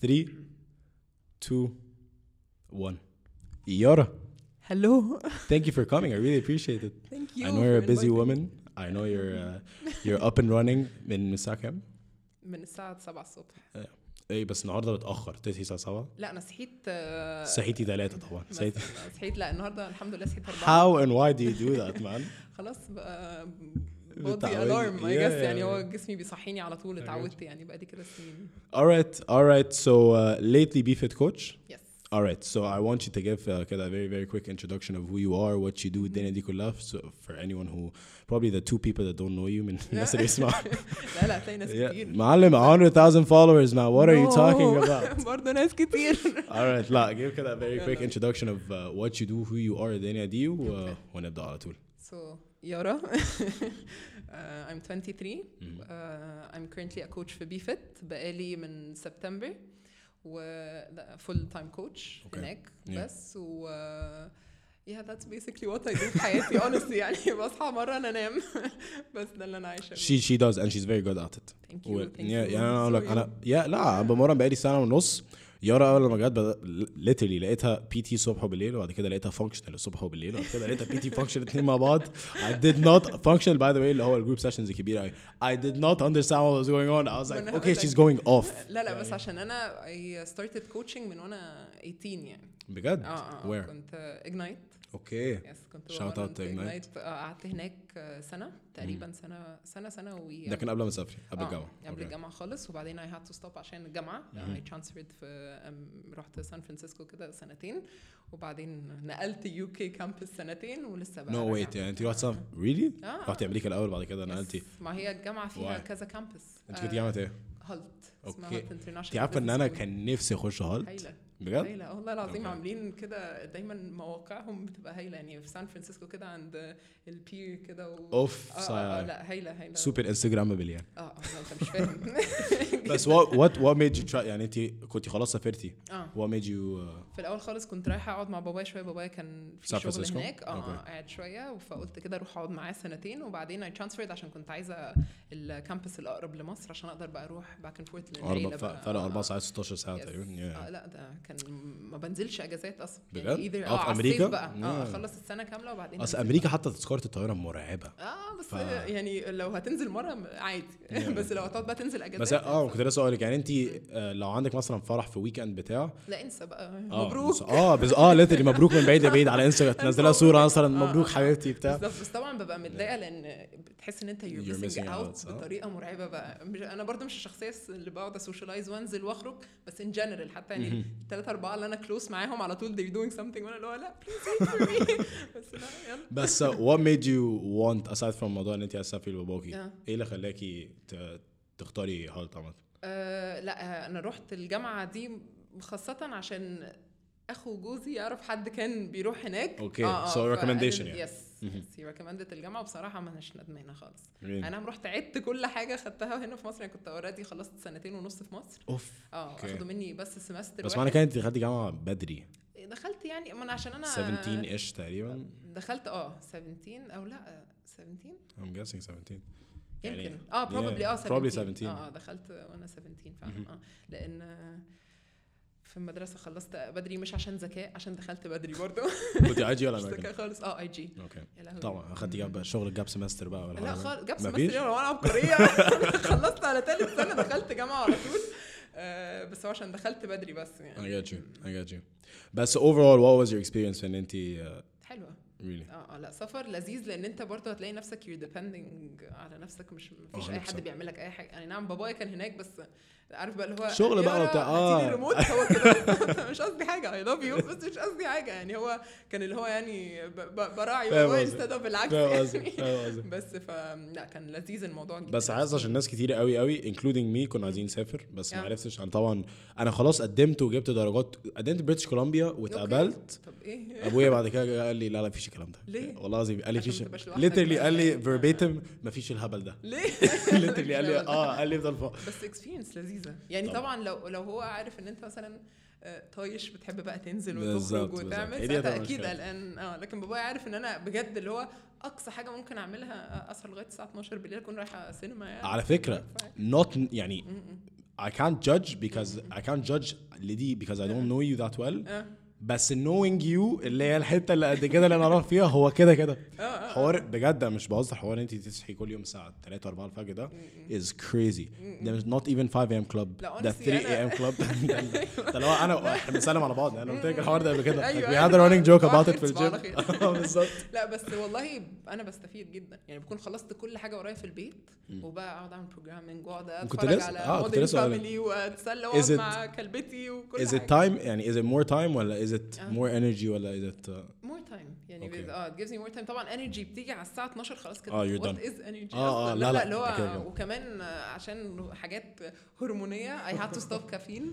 3 2 1 Yara Hello. thank you for coming I really appreciate it Thank you. I know you're a for busy inviting me. woman I know you're uh, you're up and running من الساعة كام؟ من الساعة 7 الصبح ايه بس النهارده متأخر تصحي الساعة 7 لا أنا صحيت آه، صحيتي 3 طبعا بس صحيتي أنا صحيت لا النهاردة الحمد لله صحيت 4 How and why do you do that man؟ خلاص بقى بودي. ال alarm I guess يعني. هو جسمي بيصحيني على طول اتعودت يعني بقى دي كده سنين Alright alright so uh, lately be fit coach يس Alright so I want you to give uh, كده a very very quick introduction of who you are what you do الدنيا دي كلها so for anyone who probably the two people that don't know you من الناس اللي يسمعوا لا لا هتلاقي ناس. كتير معلم 100,000 followers now what are you talking about برضه ناس كتير Alright لا give كده a very quick introduction of uh, what you do who you are الدنيا دي. ونبدأ على طول So Yara, uh, I'm 23. Uh, I'm currently a coach في BFit بقالي من سبتمبر و فول تايم كوتش Okay. هناك Yeah. بس و yeah that's basically what I do في حياتي honestly يعني بصحى مرة أنا أنام بس ده اللي أنا عايشة بيه. she she does and she's very good at it Thank you, و- thank yeah, you. يعني انا اقول لك So انا يا لا انا بمرن بقالي سنه ونص يارا أول لما جت بدأ literally لقيتها PT الصبح وبالليل وبعد كده لقيتها functional الصبح وبالليل وبعد كده لقيتها PT functional الاثنين مع بعض. I did not functional by the way اللي هو ال group sessions الكبيره قوي I did not understand what was going on. I was ما like okay she's going off. لا لا بس. عشان أنا I started coaching من وأنا 18 يعني. بجد؟ آه آه where? كنت ignite okay yes كنت Ignite. Ignite. آه، قعدت هناك سنة تقريبا سنة سنة سنة و ده كان قبل ما تسافري قبل آه، الجامعة قبل أوكي. الجامعة خالص وبعدين I had to stop عشان الجامعة مهم. I transferred في رحت سان فرانسيسكو كده سنتين وبعدين نقلت UK campus سنتين ولسه بقى no. wait يعني انت رحت سان really. رحتي أمريكا الأول بعد كده. نقلتي ما هي الجامعة فيها Why? كذا campus انت كنت جامعه إيه؟ Hult اسمها. Hult International انت عارفه ان أنا كان نفسي اخش Hult بجد؟ هايلة. والله العظيم okay. عاملين كده دايما مواقعهم بتبقى هايلة. يعني في سان فرانسيسكو كده عند ال pier كده و... أوف آه, آه, آه لا هايلة هايلة. super instagrammable يعني آه لا أنت مش فاهم. بس what made you try يعني انت كنت خلاص سافرتي. آه. Made you uh, في الأول خالص كنت رايحة أقعد مع بابايا شوية. بابايا كان في شغل فرانسيسكو؟ هناك. آه okay. آه، قاعد شوية. فقلت كده أروح أقعد معاه سنتين. وبعدين I transferred عشان كنت عايزة ال campus الأقرب لمصر عشان أقدر بقى أروح back and forth أربع فرق أربع ساعات 16 ساعة. تقريبا. آه. لا ده كان ما بنزلش اجازات أصلا. بجد؟ either- آه، في؟ الصيف بقى. آه اخلص السنة كاملة وبعدين أصل أمريكا. حتى تذكره الطيارة مرعبة. آه بس ف- يعني لو هتنزل مرة عادي. بس لو هتقعد بقى تنزل اجازات بس آه كنت لسه أقول لك يعني انت آه، لو عندك مثلا فرح في weekend بتاع؟ لا انسى بقى. آه مبروك. آه بس آه literally مبروك من بعيد لبعيد على انستغرام تنزلها صورة مثلا آه، مبروك آه. حبيبتي بتاع. بس طبعا ببقى متضايقة لأن بتحس إن أنت out، out صح؟ بطريقة مرعبة بقى. أنا برضو مش الشخصية اللي بقعد أ socialize وأنزل وأخرج بس in general حتى يعني الثلاثه أربعة اللي أنا close معاهم على طول they're doing something وأنا اللي هو لا بس لا يلا. بس what made you want aside from موضوع إن أنت عايزة تسافري لباباكي آه. إيه اللي خلاكي تختاري Hult عامة؟ أه لا أنا رحت الجامعة دي خاصة عشان أخو جوزي يعرف حد كان بيروح هناك. okay، so recommendation يعني. yes yes he recommended الجامعة وبصراحة ما اناش ندمانة خالص. Really? أنا رحت عدت كل حاجة خدتها هنا في مصر يعني كنت already خلصت سنتين ونص في مصر. أوف آه. اخدوا مني بس semester بس معنى كده انت دخلتي جامعة بدري. دخلت يعني ما أنا عشان أنا 17 ish تقريبا. دخلت آه 17 أو لأ 17 I'm guessing 17 يعني- يمكن. آه probably آه yeah, 17 probably 17. آه آه، دخلت وأنا 17 فعلا آه. لأن آه، في المدرسة خلصت بدري مش عشان ذكاء عشان دخلت بدري برضه كنت IG ولا ذكاء امريكان؟ خالص. آه IG okay. طبعا اخدتي gap شغل gap semester بقى ولا لا؟ خالص gap؟ semester وأنا عبقريه خلصت على ثالث سنة دخلت جامعة على طول. آه، بس هو عشان دخلت بدري بس يعني. I get you I get you. بس overall what was your experience ان انت uh, حلوة. really? آه آه لا سفر لذيذ لأن انت برضه هتلاقي نفسك you're depending على نفسك مش مفيش أي 100%. حد بيعمل لك أي حاجة. يعني نعم بابايا كان هناك بس عارف بقى اللي هو شغل بقى وبتاع، آه. الريموت هو كده مش قصدي حاجة I love you بس مش قصدي حاجة يعني هو كان اللي هو يعني براعي. instead بالعكس يعني بس ف لا كان لذيذ الموضوع جدا بس عايز عشان ناس كتير قوي قوي including me كنا عايزين نسافر بس ما. عرفتش أنا طبعا أنا خلاص قدمت وجبت درجات قدمت British Columbia واتقبلت طب إيه أبويا بعد كده قال لي لا لا مفيش الكلام ده ليه؟ والله العظيم قال لي فيش literally. قال لي verbatim مفيش الهبل ده ليه؟ literally قال لي آه قال لي افضل فوق بس experience لذيذة. يعني طبعا. طبعا لو لو هو عارف إن أنت مثلا آه، طايش بتحب بقى تنزل وتخرج وتعمل ساعتها هتبقى أكيد. قلقان. آه لكن بابايا عارف إن أنا بجد اللي هو أقصى حاجة ممكن أعملها آه، أسهر لغاية الساعة 12 بالليل أكون رايحة سينما يعني. على فكرة not يعني. I can't judge because I can't judge لدي because I don't know you that well. بس knowing you اللي هي الحتة اللي قد كده اللي أنا اعرف فيها هو كده كده. آه آه حوار بجد مش بهزر حوار انت تصحي كل يوم الساعة 3 4 الفجر ده is crazy. there's not even 5 am club. لا، ده honestly 3 am club ده- ده لو أنا إحنا بنسلم على بعض أنا قلت لك الحوار ده قبل كده. a running joke صباح about it في الجيم. آه، بالظبط. لا بس والله أنا بستفيد جدا. يعني بكون خلصت كل حاجة ورايا في البيت وبقى أقعد أعمل programming وأقعد أتفرج على آه، هقولك. family وأتسلى Is وأقعد it- مع كلبتي وكل is it حاجة. time يعني is it more time ولا is it آه. more energy ولا is it uh, مور تايم يعني آه it gives me more time طبعا انرجي بتيجي على الساعة 12 خلاص كده what done. is energy آه، آه، أصلاً؟ لا، لا، اللي هو. وكمان آه، عشان حاجات هرمونية I had to stop caffeine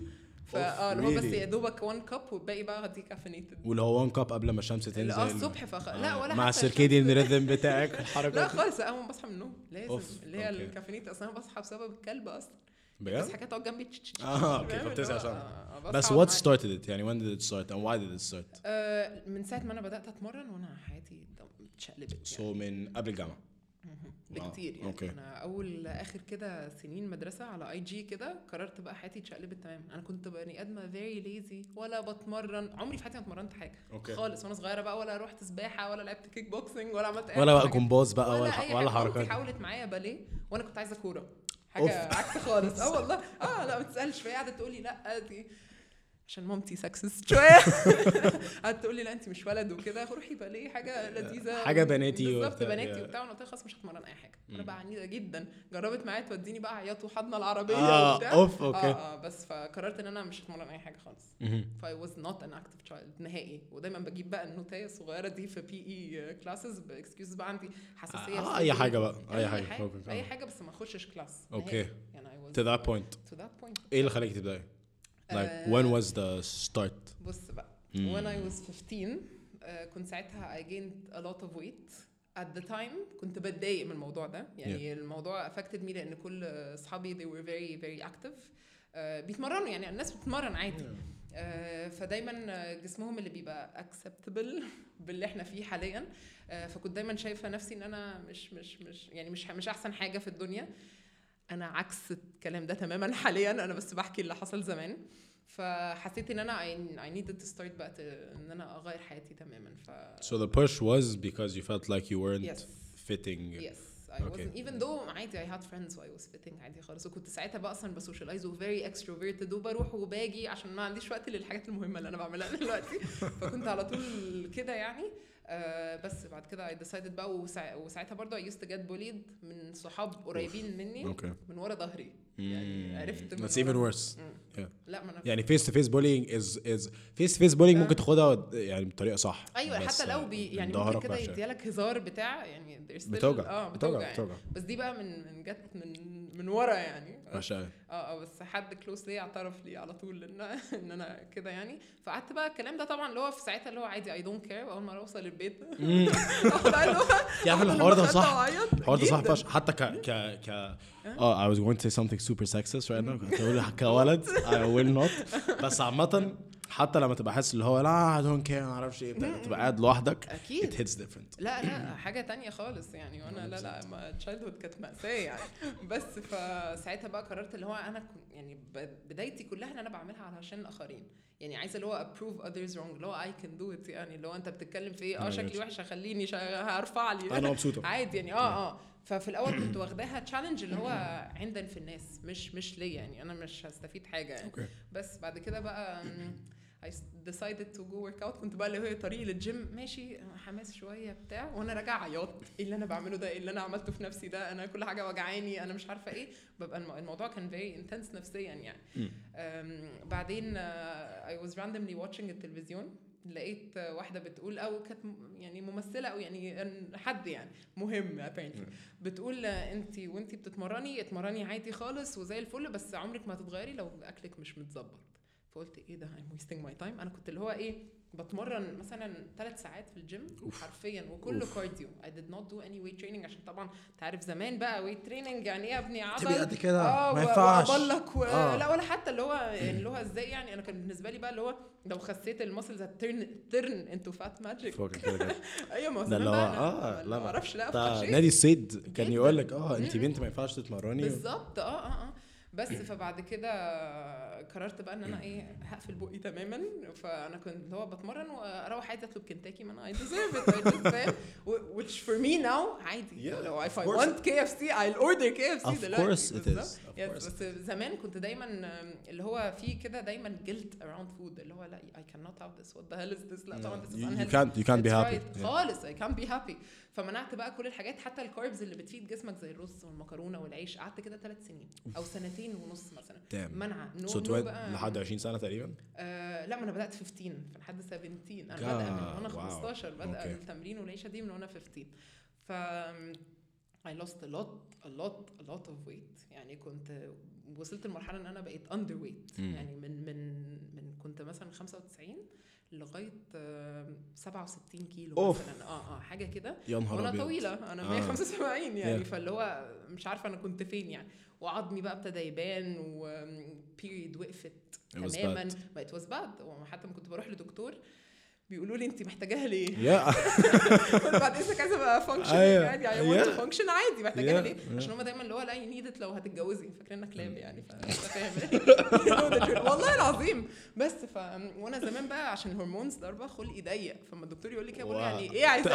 Oof, فاه اللي هو بس? يا دوبك 1 كاب والباقي بقى دي كافينيتد واللي هو 1 كاب قبل ما الشمس تنزل آه الصبح فخ... لا آه، ولا مع السيركيديان ريذم بتاعك لا الحركات خالص أول ما بصحى من النوم لازم اللي هي. الكافينيت أصلا أنا بصحى بسبب الكلب أصلا بس بجد حكاية تقعد جنبي تش- تش- تش- آه okay هو، عشان. آه، بس معاه. started it يعني؟ did it start and why did it start? آه، من ساعة ما أنا بدأت أتمرن وأنا حياتي اتشقلبت so يعني من قبل الجامعة. بكتير يعني. okay. أنا أول آخر كده سنين مدرسة على IG كده قررت بقى حياتي اتشقلبت تمام. أنا كنت بني آدمة very lazy ولا بتمرن. عمري في حياتي ما اتمرنت حاجة okay. خالص وأنا صغيرة بقى ولا رحت سباحة ولا لعبت كيك بوكسنج ولا عملت أي ولا بقى. جمباز بقى ولا ولا ولا حركات. حاولت معايا باليه وأنا كنت عايزة كورة. حاجة عكس خالص. آه والله. آه لا ما تسألش. فهي قعدت تقول لي لأ دي عشان مامتي sexist شوية. قعدت تقول لي لا انت مش ولد وكده روحي باليه حاجة لذيذة. حاجة بناتي بالظبط بناتي. وبتاع وأنا قلت لها خلاص مش هتمرن أي حاجة. أنا. بقى عنيدة جدا. جربت معايا توديني بقى عياط وحضنة العربية آه وبتاع. oof آه okay. آه بس فقررت إن أنا مش هتمرن أي حاجة خالص. مهم. ف I was not an active child نهائي. ودايما بجيب بقى ال note ايه الصغيرة دي في P.E. classes ب excuse بقى عندي حساسية آه، في أي. حاجة بقى أي حاجة حاجة أي. حاجة بس ما أخشش كلاس was to that point. to that point. إيه اللي خلاك تبدأي؟ Like آه، when was the start? بص بقى. مم. when I was 15 آه، كنت ساعتها I gained a lot of weight. At the time كنت بتضايق من الموضوع ده. يعني الموضوع affected me لأن كل أصحابي they were very very active. آه، بيتمرنوا يعني الناس بتتمرن عادي. آه، فدايما آه، جسمهم اللي بيبقى acceptable باللي إحنا فيه حاليا. آه، فكنت دايما شايفة نفسي إن أنا مش مش مش يعني مش مش أحسن حاجة في الدنيا. أنا عكس الكلام ده تماما حاليا أنا بس بحكي اللي حصل زمان. فحسيت إن أنا I, needed to start بقى إن أنا أغير حياتي تماما ف so the push was because you felt like you weren't yes. fitting. Yes. I Okay. wasn't. Even though عادي I had friends و I was fitting عادي خالص. وكنت ساعتها بقى أصلا بسوشيالايز و very extroverted وبروح وباجي عشان ما عنديش وقت للحاجات المهمة اللي أنا بعملها دلوقتي. فكنت على طول كده يعني. آه بس بعد كده I decided بقى وسا... وساعتها برضه I used to get bullied من صحاب قريبين مني okay من ورا ظهري يعني عرفت من that's ورا. even worse. Yeah. لا ما أنا يعني to face bullying is is face to face bullying آه. ممكن تاخدها يعني بطريقة صح أيوه حتى لو بي يعني ممكن كده. يديلك هزار بتاع يعني بتوجع آه بتوجع بتوجع يعني. بتوجع بس دي بقى من من جت من من ورا يعني. أوي. آه آه بس حد close ليا اعترف لي على طول إن إن أنا كده يعني. فقعدت بقى الكلام ده طبعا اللي هو في ساعتها اللي هو عادي I don't care أول ما أوصل البيت. عم الحوار ده صح. الحوار ده صح. فشخ. حتى ك ك ك أه؟ I was going to say something super sexist right now. called. I will not. بس عامة حتى لما تبقى حاسس اللي هو لا don't care ما أعرفش إيه تبقى قاعد لوحدك أكيد. hits different. لا لا حاجة تانية خالص يعني وأنا لا لا ما childhood كانت مأساة يعني. بس فساعتها بقى قررت اللي هو أنا يعني بدايتي كلها إن أنا بعملها علشان الاخرين يعني عايزة اللي هو approve others wrong اللي هو I can do it يعني اللي هو أنت بتتكلم في إيه؟ آه شكلي. وحشه خليني. هرفع لي. أنا مبسوطة. عادي يعني آه آه. ففي الأول كنت واخداها تشالنج اللي هو عندا في الناس مش مش ليا يعني أنا مش هستفيد حاجة يعني. بس بعد كده بقى I decided to go work out. كنت بقى اللي هو طريقي للجيم ماشي حماس شوية بتاع. وأنا راجع عياط. إيه اللي أنا بعمله ده؟ إيه اللي أنا عملته في نفسي ده؟ أنا كل حاجة وجعاني. أنا مش عارفة إيه. ببقى الم- الموضوع كان very intense نفسيا يعني. بعدين آه، I was randomly watching التلفزيون. لقيت آه، واحدة بتقول أو كانت يعني ممثلة أو يعني حد يعني. مهم apparently. بتقول أنت وأنت بتتمرني اتمرني عادي خالص وزي الفل بس عمرك ما هتتغيري لو أكلك مش متظبط. فقلت إيه ده؟ I'm wasting my time. أنا كنت اللي هو إيه بتمرن مثلا ثلاث ساعات في الجيم oof. حرفيا وكله oof. cardio I did not do any weight training عشان طبعا أنت عارف زمان بقى weight training يعني إيه يا ابني؟ عضل. تبقي قد كده آه ما ينفعش. و... آه. لا ولا حتى اللي هو اللي هو إزاي يعني؟ أنا كان بالنسبة لي بقى اللي هو لو خسيت ال muscles هت turn turn into fat magic أيوه ما هو ده زمان اللي هو بقى أنا آه لا ما أعرفش لا نادي الصيد كان. يقول لك آه انت. بنت ما ينفعش تتمرني. بالظبط آه آه آه. بس فبعد كده قررت بقى ان أنا إيه هقفل بقي تماما فانا كنت اللي هو بتمرن وأروح عايزه اطلب كنتاكي ما أنا فاهم و- which for me now عادي Yeah, لو if I want KFC I'll order KFC Of دلوقتي course it is. Of Yes, course. بس زمان كنت دايما um, اللي هو في كده دايما guilt around food اللي هو لا I cannot have this what the hell is this لا طبعا this is You, you unhealthy can't you can't be happy. right. Yeah. خالص I can't be happy فمنعت بقى كل الحاجات حتى ال carbs اللي بتفيد جسمك زي الرز والمكرونة والعيش قعدت كده ثلاث سنين أو سنتين ونص مثلا Damn. منع no So no بقى لحد 20 سنة تقريبا. آه لا ما أنا بدأت 15 فلحد 17 أنا بادئه من وأنا wow. 15 بادئه Okay. التمرين والعيشة دي من وأنا 15 ف I lost a lot a lot a lot of weight يعني كنت وصلت لمرحلة إن أنا بقيت under weight مم. يعني من من من كنت مثلا 95 لغاية آه، 67 كيلو oof. مثلا آه آه حاجة كده يا نهار وأنا. طويلة أنا آه. 175 يعني Yeah. فاللي هو مش عارفة أنا كنت فين يعني وعظمي بقى ابتدى يبان و period وقفت It was تماما bad. ما وحتى لما كنت بروح لدكتور بيقولوا لي انت محتاجاها ليه؟ Yeah. بعد اذنك عايزه ابقى function. عادي I want. function عادي محتاجاها. ليه؟ عشان هم دايما اللي هو لا you need لو هتتجوزي فاكرينك club يعني فانت فاهم والله العظيم بس ف وأنا زمان بقى عشان الهرمونز ضربه خلقي ضيق فما الدكتور يقول لي كده بقول. يعني إيه عايز آه،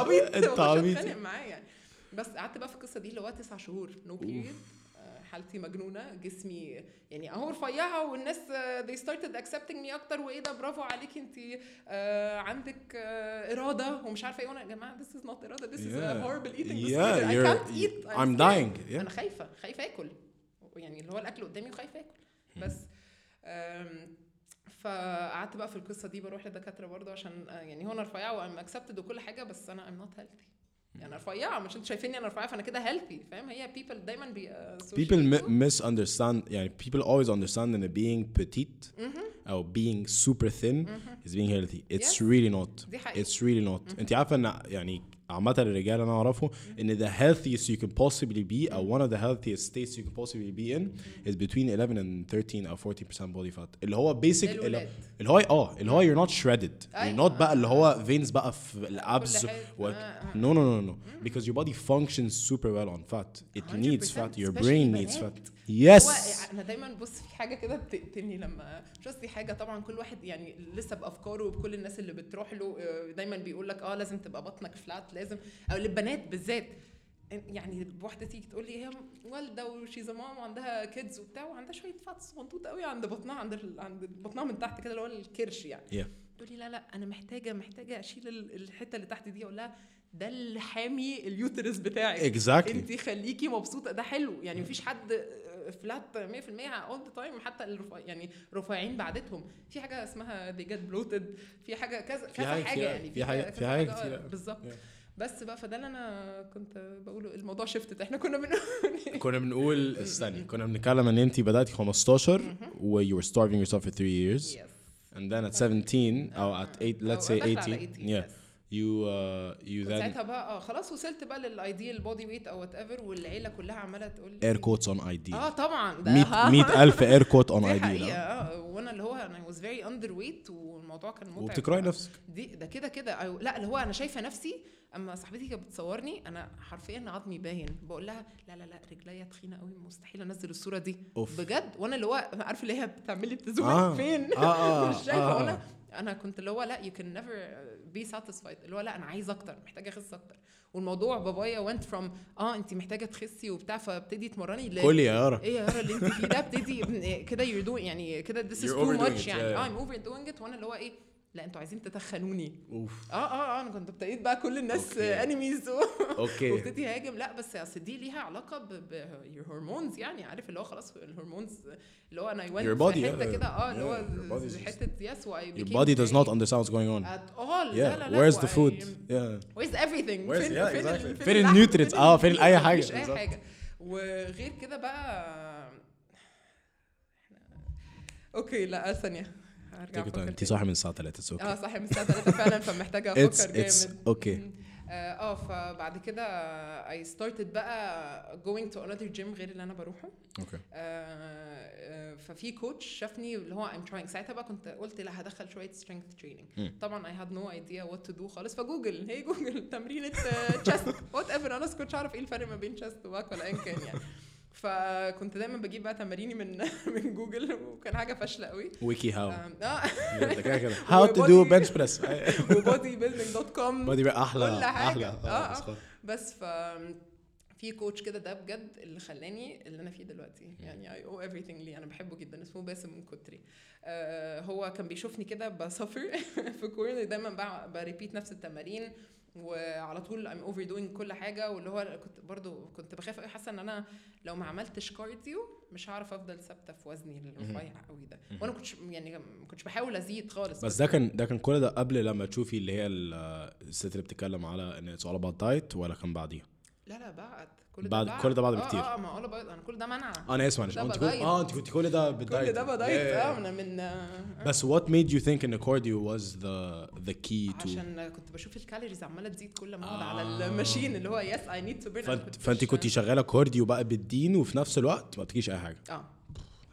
انت عبيط ومش عبيط. معاه يعني بس قعدت بقى في القصة دي اللي هو تسع شهور نو بيريد حالتي مجنونة جسمي يعني أهو رفيعة والناس uh, they started accepting me أكتر وإيه ده برافو عليكي انت uh, عندك uh, إرادة ومش عارفة إيه وأنا يا جماعة this is not إرادة this is a Yeah. horrible eating Yeah, disorder I can't eat I'm scared. dying. Yeah. أنا خايفة خايفة آكل يعني اللي هو الأكل قدامي وخايفة آكل بس أم، فقعدت بقى في القصة دي بروح لدكاترة برضه عشان آه، يعني هو أنا رفيعة و I'm accepted وكل حاجة بس أنا I'm not healthy انا رفيعه مش انتوا شايفيني انا رفيعه فانا كده هيلثي فاهم هي people دايما بي People mi- misunderstand يعني people always understand that being petite او being super thin is being healthy. It's Yes. really not. دي حقيقة. It's really not. انت عارفه ان يعني عامة الرجال انا اعرفه ان the healthiest you can possibly be او one of the healthiest states you can possibly be in is between 11 and 13 او 14% body fat اللي هو basic اللي للولاد. اللي هو اه اللي هو you're not shredded you're أيوة. not بقى اللي هو veins بقى في الابس حاجة. و... آه، آه. no no no no because your body functions super well on fat it 100% needs fat your especially brain needs بنات. fat هو yes أنا دايما بص في حاجة كده بتقتلني لما مش قصدي حاجة طبعا كل واحد يعني لسه بأفكاره وبكل الناس اللي بتروح له آه، دايما بيقول لك آه لازم تبقى بطنك فلات لازم أو للبنات بالذات. يعني واحدة تيجي تقول لي هي والدة و she's mom وعندها kids وبتاع وعندها شوية fat صغنطوط قوي عند بطنها عند ال- عند بطنها من تحت كده اللي هو الكرش يعني. Yeah. تقول لي لا لا أنا محتاجة محتاجة أشيل ال- الحتة اللي تحت دي أقول لها ده اللي حامي ال uterus بتاعك. Exactly. انت خليكي مبسوطة ده حلو. يعني مفيش حد flat 100% all the time حتى الرفع يعني رفيعين بعدتهم. في حاجة اسمها they get bloated في حاجة كذا كذا حاجة يعني في كذا في حاجة آه، كتير. بالظبط. Yeah. بس بقى فده اللي أنا كنت بقوله الموضوع شفتت إحنا كنا من كنا بنقول استني كنا بنتكلم إن انت بدأتي 15 و you were starving yourself for 3 years. Yes. and then at 17 أو at 8 let's say داخلة على 18 18, yeah. You كنت then ساعتها بقى آه خلاص وصلت بقى لل ideal body weight أو whatever والعيلة كلها عمالة تقول لي air quotes on ID آه طبعا ده 100 100000 air quote on دي ID حقيقة لا؟ آه وأنا اللي هو أنا was very underweight والموضوع كان متعب وبتكرهي نفسك دي ده كده كده أيوة. لا اللي هو أنا شايفة نفسي أما صاحبتي كانت بتصورني أنا حرفيا عظمي باين بقول لها لا لا لا رجليا تخينة قوي مستحيل أنزل الصورة دي أوف. بجد وأنا اللي هو عارف اللي هي بتعمل لي بتزوم آه. فين آه، آه، مش شايفة آه. وأنا أنا كنت اللي هو لا you can never be satisfied اللي هو لا أنا عايز أكتر محتاجة أخس أكتر. والموضوع بابايا went from آه انت محتاجة تخسي وبتاع فابتدي تمرني كل يا يارا إيه يا يارا اللي انت فيه ده ابتدي كده doing يعني كده too overdoing much it, يعني. آه I'm overdoing it وأنا اللي هو إيه لا أنتوا عايزين تتخنوني أوف آه آه آه أنا كنت ابتديت بقى كل الناس okay. enemies okay وابتدي هاجم لا بس أصل دي ليها علاقة بال hormones يعني عارف اللي هو خلاص ال hormones اللي هو أنا body, في حتة. كده آه اللي هو حتة yes why your body does not understand what's going on at all yeah لا لا لا where's the food yeah where's everything Where's- فين yeah, exactly. فين؟ الnutrients؟ آه، فين؟ أي حاجة، مفيش أي. حاجة وغير كده بقى okay لا ثانية هرجع. أفكر انت. صاحي من الساعة 3 it's آه okay صح من الساعة 3 فعلا فمحتاجة أفكر جامد. okay. مم. آه آه، فبعد كده I started بقى going to another gym غير اللي أنا بروحه. Okay. آه، آه، ففي كوتش شافني اللي هو I'm trying. ساعتها بقى كنت قلت لا هدخل شوية training. مم. طبعا I had no idea what to do خالص. فجوجل هي جوجل تمرينة chest. whatever أنا كنتش عارف إيه الفرق ما بين chest و back ولا ايا كان يعني. فكنت دايما بجيب بقى تماريني من من جوجل وكان حاجة فاشلة قوي. wiki how. آه. ده كده كده. how to do bench press و bodybuilding.com بيلدينج دوت كوم. بودي أحلى كل حاجة. أحلى. آه، آه. بس ف في كوتش كده ده بجد اللي خلاني اللي أنا فيه دلوقتي. يعني I owe everything ليه. أنا بحبه جدا. اسمه باسم من كتري. آه هو كان بيشوفني كده بسفر في corner. دايما ب- repeat نفس التمارين. وعلى طول I'm overdoing كل حاجة واللي هو كنت برضو كنت بخاف قوي حاسة إن أنا لو ما عملتش cardio مش هعرف أفضل ثابتة في وزني الرفيع قوي ده. وأنا كنتش يعني ما كنتش بحاول أزيد خالص. بس ده كان ده كان كل ده قبل لما تشوفي اللي هي ال- الست اللي بتتكلم على إن it's all about diet ولا كان بعديها؟ لا لا بعد. كل ده بعد- كل ده بعد آه، بكتير. آه آه ما هو بعد أنا كل ده منع أنا آسف معلش ده أنت ب diet. آه أنت كنت كل ده بال diet كل ده ب diet آه yeah. من من آه، بس what made you think ان cardio was the the key to عشان كنت بشوف ال calories عمالة تزيد كل ما أقعد آه. على ال machine اللي هو yes I need to burn فانت فأنت كنت شغالة cardio بقى بالدين وفي نفس الوقت ما بتجيش أي حاجة آه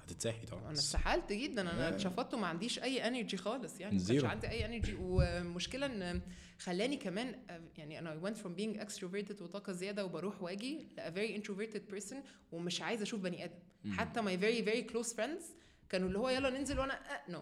هتتسحي طبعا أنا اتسحلت جدا أنا. اتشفطت وما عنديش أي energy خالص يعني ما كانش. عندي أي energy والمشكلة إن خلاني كمان آه، يعني أنا went from being extroverted وطاقة زيادة وبروح واجي ل a very introverted person ومش عايزة أشوف بني آدم. حتى my very very close friends كانوا اللي هو يلا ننزل وأنا آه no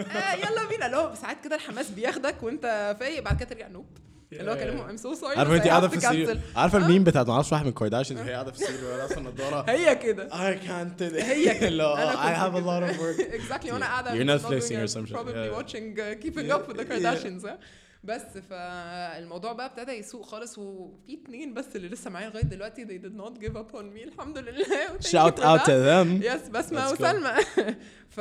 آه يلا بينا. اللي هو ساعات كده الحماس بياخدك وأنت فايق بعد كده ترجع nope اللي هو كلمه I'm so sorry عارفه انت قاعدة في السرير؟ عارفة الميم بتاعت ما أعرفش واحد من كارداشيان وهي قاعدة في السرير وهي لابسه النضاره هي كده. I do it. هي كده. I have a كنت lot of work. Exactly وأنا قاعدة doing or it, some shit. probably watching uh, keeping up with the Kardashians ها. بس فالموضوع بقى ابتدى يسوق خالص وفي اتنين بس اللي لسه معايا لغاية دلوقتي they did not give up on me الحمد لله. Shout out to them. yes go. وسلمى. ف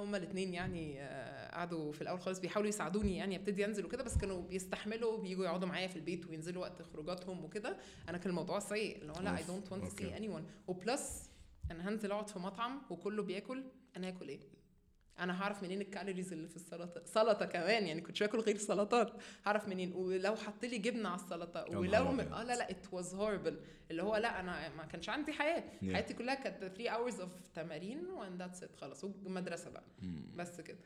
هما الاثنين يعني آه، قعدوا في الأول خالص بيحاولوا يساعدوني يعني أبتدي أنزل وكده بس كانوا بيستحملوا بييجوا يقعدوا معايا في البيت وينزلوا وقت خروجاتهم وكده. أنا كان الموضوع سيء اللي هو لا I don't want to. see anyone و plus أنا هنزل أقعد في مطعم وكله بياكل أنا هاكل إيه؟ أنا هعرف منين ال calories اللي في السلطة؟ سلطة كمان يعني كنتش باكل غير سلطات. هعرف منين؟ ولو حط لي جبنة على السلطة ولو م... آه لا لا it was horrible اللي هو لا أنا ما كانش عندي حياة. Yeah. حياتي كلها كانت 3 hours of تمارين and that's it خلاص. ومدرسة بقى. بس كده.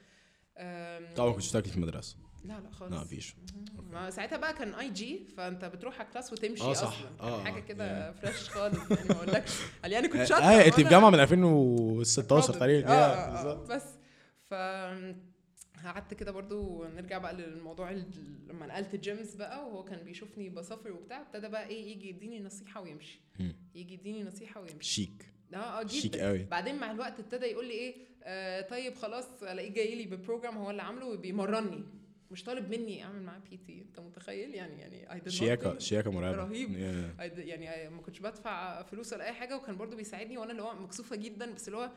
أم، طبعا كنت بتاكلي في المدرسة. لا لا خالص. لا مفيش ما ساعتها بقى كان IG فأنت بتروح على ال class وتمشي آه، صح. أصلا. آه، حاجة آه، كده fresh خالص. يعني ما أقولكش. قال يعني كنت آه شاطرة آه، أنت في جامعة من 2016 تقريبا. آه, آه, آه بالظبط. بس ف قعدت كده برضو نرجع بقى للموضوع لما نقلت gyms بقى وهو كان بيشوفني بسافر وبتاع ابتدى بقى إيه يجي يديني نصيحة ويمشي. يجي يديني نصيحة ويمشي. شيك. آه آه شيك جدا قوي. بعدين مع الوقت ابتدى يقول لي إيه آه طيب خلاص ألاقيه جاي لي ب program هو اللي عامله وبيمرني. مش طالب مني أعمل معاه PT أنت متخيل؟ يعني يعني شياكه شياكة مرعبة. رهيب. Yeah. يعني ما كنتش بدفع فلوس ولا أي حاجة وكان برضو بيساعدني وأنا اللي هو مكسوفة جدا بس اللي هو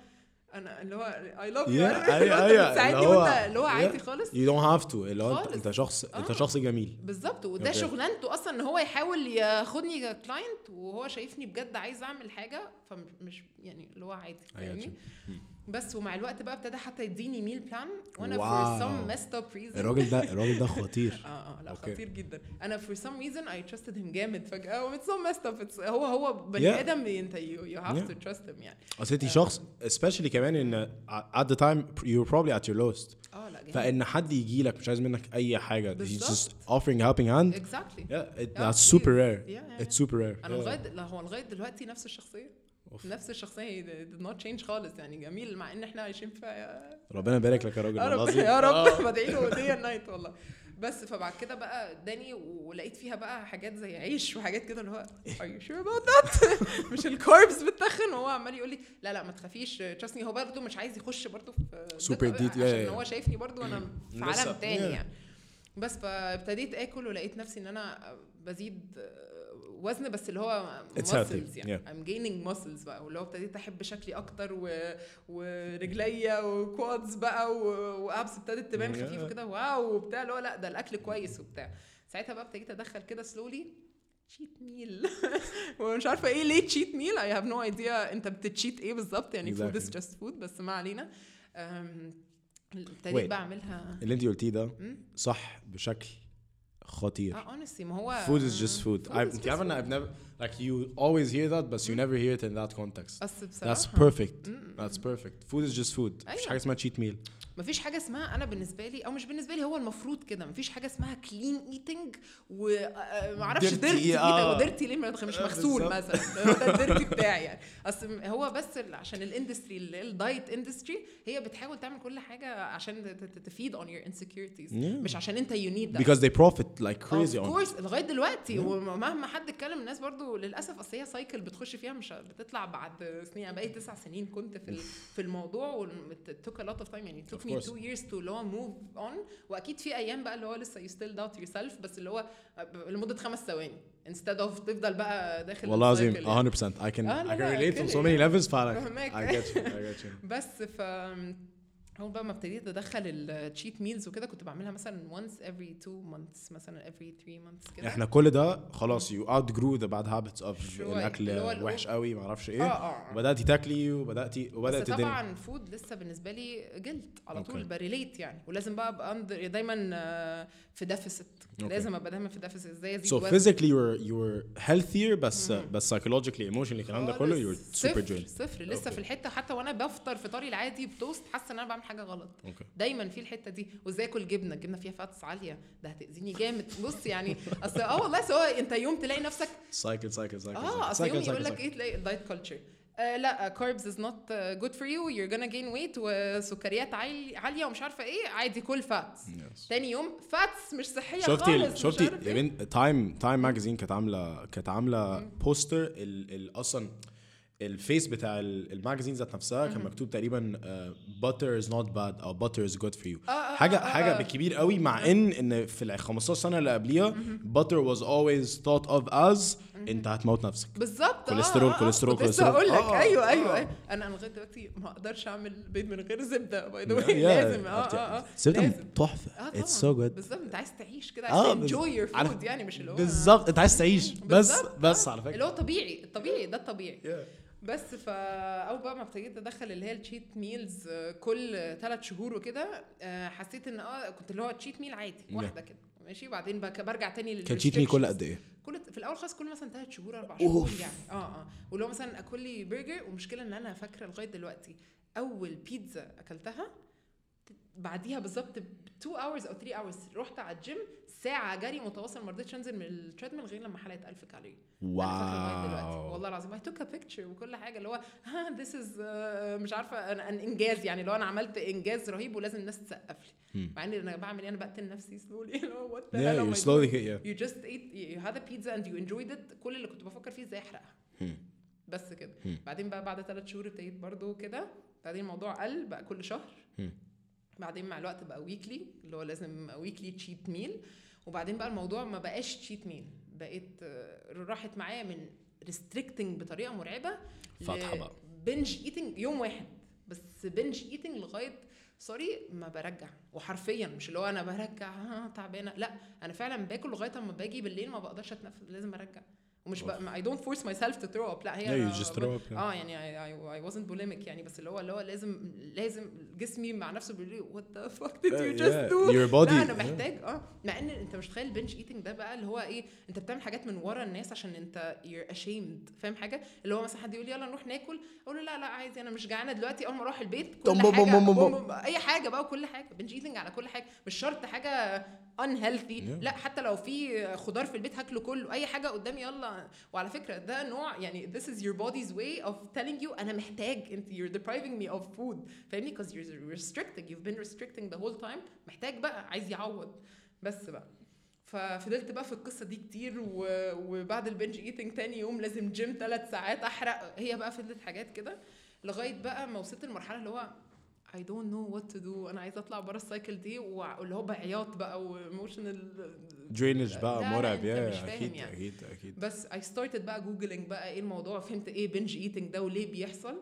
أنا اللي هو I love you Yeah, أيوة، بتساعدني اللي هو- وأنت اللي هو عادي. خالص You don't have to اللي هو انت. أنت شخص أنت آه. شخص جميل بالظبط وده okay. شغلانته أصلا إن هو يحاول ياخدني client وهو شايفني بجد عايز أعمل حاجة فمش يعني اللي هو عادي فاهمني you. بس ومع الوقت بقى ابتدى حتى يديني meal plan وأنا wow. for some messed up reason الراجل ده الراجل ده خطير آه آه لا okay. خطير جدا أنا for some reason I trusted him جامد فجاه و it's so messed up it's هو هو بني Yeah. آدم انت you, you have Yeah. to trust him يعني اصل انت شخص especially كمان ان at the time you're probably at your lowest آه لا جامد فان حد يجي لك مش عايز منك اي حاجة he's just بالظبط. offering helping hand exactly yeah it, آه، that's super rare Yeah, yeah, it's super rare أنا Yeah. لغايه هو لغايه دلوقتي نفس الشخصيه أوف. نفس الشخصية did not change خالص يعني جميل مع إن إحنا عايشين في ربنا يبارك لك يا راجل يا والله. يا. رب بدعي له day and night والله بس فبعد كده بقى اداني ولقيت فيها بقى حاجات زي عيش وحاجات كده اللي هو are you sure about that مش ال carbs بتخن وهو عمال يقول لي لا لا ما تخافيش trust ني هو برضه مش عايز يخش برضه في بقى yeah, عشان. هو شايفني برضه أنا في عالم تاني. يعني بس فابتديت آكل ولقيت نفسي إن أنا بزيد وزن بس اللي هو healthy, يعني. I'm gaining muscles بقى واللي هو ابتديت أحب شكلي أكتر و... ورجليا و quads بقى و... وابس ابتدت تبان Yeah. خفيفة كده واو وبتاع اللي هو لا ده الأكل كويس وبتاع. ساعتها بقى ابتديت أدخل كده slowly cheat meal ومش عارفة إيه ليه cheat meal I have no idea أنت بت cheat إيه بالظبط يعني food is. just food بس ما علينا. ابتديت أعملها. اللي أنت قلتيه ده. صح بشكل خطير اه honestly ما هو food is just food, food I, is انت just عارفه ان food. I've never like you always hear that but you never hear it in that context بس بصراحه that's perfect مم. that's perfect food is just food مفيش أيوة. حاجه اسمها cheat meal مفيش حاجة اسمها أنا بالنسبة لي أو مش بالنسبة لي هو المفروض كده. مفيش حاجة اسمها clean eating ومعرفش dirty. إيه و dirty ليه؟ مش آه، مغسول. مثلا. هو ده ال dirty بتاعي يعني. أصل هو بس عشان ال industry ال diet industry هي بتحاول تعمل كل حاجة عشان تفيد your insecurities. Yeah. مش عشان أنت that. Because they profit like crazy of on course لغاية دلوقتي. ومهما حد اتكلم الناس برضو للأسف أصل هي cycle بتخش فيها مش بتطلع بعد سنين أنا بقالي تسع سنين كنت في في الموضوع و it took a lot of time. يعني it took me two years to اللي هو move on واكيد في أيام بقى اللي هو لسه you still doubt yourself بس اللي هو لمده خمس ثواني instead of تفضل بقى داخل والله العظيم ال cycle يعني. 100% I can آه، I can relate from so many يعني. levels فعلا فهماك. I get you I get you بس ف اول بقى ما ابتديت أدخل ال cheat meals وكده كنت بعملها مثلا once every two months مثلا every three months كده إحنا كل ده خلاص you outgrew the bad habits of شوية. الأكل وحش قوي ما أعرفش إيه آه وبداتي تاكلي وبداتي بس وبدات الدنيا طبعا food لسه بالنسبة لي جلد على طول أوكي. بريليت يعني ولازم بقى أبقى دايما آه، في deficit أوكي. لازم أبقى دايما في deficit إزاي أزيد so وزن. physically you were you were healthier بس بس psychologically emotionally الكلام ده كله you were خالص. super صفر لسه okay. في الحتة حتى وأنا بفطر فطاري العادي بتوست حاسة إن أنا بعمل حاجة غلط. okay. دايما في الحتة دي وإزاي أكل جبنة؟ الجبنة فيها fats عالية. ده هتأذيني جامد. بص يعني أصل آه والله سواء أنت يوم تلاقي نفسك cycle cycle cycle آه أصل يوم يقول لك إيه تلاقي ال diet culture آه لا carbs is not good for you you're gonna gain weight وسكريات عالي- عالية ومش عارفة إيه. عادي كل fats Yes. تاني يوم fats مش صحية شفتي خالص شفتي عارف يا إيه. بنت تايم تايم magazine كانت عاملة كانت عاملة poster أصلا ال face بتاع ال- ال magazine ذات نفسها كان مكتوب تقريبا butter is not bad أو butter is good for you حاجة آه، حاجة آه. بالكبير قوي مع إن إن في ال 15 سنة اللي قبليها butter was always thought of as أنت هتموت نفسك. بالظبط. كوليسترول، كوليسترول، كوليسترول. أقول لك. آه، أيوه. أيوه. أنا أنا لغاية دلوقتي ما أقدرش أعمل بيض من غير زبدة by the Yeah. لازم. آه آه آه. زبدة. تحفة. It's. so good بالظبط. أنت عايز تعيش كده عايز your عارف- food يعني مش اللي هو بالظبط. أنت عايز تعيش. بس بس. على اللي فكره هو طبيعي الطبيعي ده الطبيعي. بس فاول بقى ما ابتديت أدخل اللي هي ال cheat meals كل ثلاث شهور وكده آه، حسيت إن آه كنت اللي هو cheat meal عادي Yeah. واحدة كده ماشي بعدين بقى برجع تاني لل كان cheat meal كل قد إيه؟ كل في الأول خالص كل مثلا ثلاث شهور أربع شهور. يعني آه آه واللي هو مثلا أكل لي برجر ومشكلة إن أنا فاكرة لغاية دلوقتي أول بيتزا أكلتها بعديها بالظبط ب 2 hours أو 3 hours رحت على الجيم ساعة جري متواصل ما رضيتش أنزل من ال treadmill غير لما حرقت 1000 كالوري لغايه دلوقتي واو والله العظيم I took a picture وكل حاجة اللي هو ها this is مش عارفة ان ان إنجاز يعني لو أنا عملت إنجاز رهيب ولازم الناس تسقف لي. مع ان أنا بعمل إيه أنا بقتل نفسي slowly اللي هو doing? yeah. you just ate you had a pizza and you enjoyed it كل اللي كنت بفكر فيه إزاي أحرقها. بس كده. بعدين بقى بعد ثلاث شهور ابتديت برضو كده بعدين الموضوع قل بقى كل شهر. بعدين مع الوقت بقى weekly اللي هو لازم weekly cheat meal وبعدين بقى الموضوع ما بقاش cheat meal بقيت آه، راحت معايا من restricting بطريقة مرعبة فاتحة بقى. binge eating يوم واحد. بس binge eating لغاية sorry ما برجع. وحرفيا مش اللي هو أنا برجع ها تعبانة. لا أنا فعلا باكل لغاية أما باجي بالليل ما بقدرش أتنفس لازم أرجع. ومش بقى I don't force myself to throw up لا هي Yeah, you just throw up, yeah. آه يعني I wasn't bulimic يعني بس اللي هو اللي هو لازم لازم جسمي مع نفسه بيقول لي what the fuck did you Yeah, just yeah. do Your body- لا أنا. محتاج آه مع إن أنت مش متخيل ال binge eating ده بقى اللي هو إيه أنت بتعمل حاجات من ورا الناس عشان أنت you're ashamed فاهم حاجة اللي هو مثلا حد يقول لي يلا نروح ناكل أقول له لا لا عادي أنا مش جعانة دلوقتي أول ما أروح البيت كل حاجة أي حاجة بقى وكل حاجة binge eating على كل حاجة مش شرط حاجة unhealthy Yeah. لا حتى لو في خضار في البيت هاكله كله أي حاجة قدامي يلا وعلى فكرة ده نوع يعني this is your body's way of telling you أنا محتاج أنت you're depriving me of food. فاهمني؟ because you're restricting you've been restricting the whole time. محتاج بقى عايز يعوض. بس بقى. ففضلت بقى في القصة دي كتير و... وبعد ال binge eating تاني يوم لازم جيم ثلاث ساعات أحرق. هي بقى فضلت حاجات كده لغاية بقى ما وصلت للمرحله اللي هو I don't know what to do. أنا عايزة أطلع بره ال cycle دي واللي هو بعياط بقى و emotional draining بقى مرعب. يا مش فاهم أكيد يعني. أكيد أكيد. بس I started بقى googling بقى إيه الموضوع فهمت إيه binge eating ده وليه بيحصل.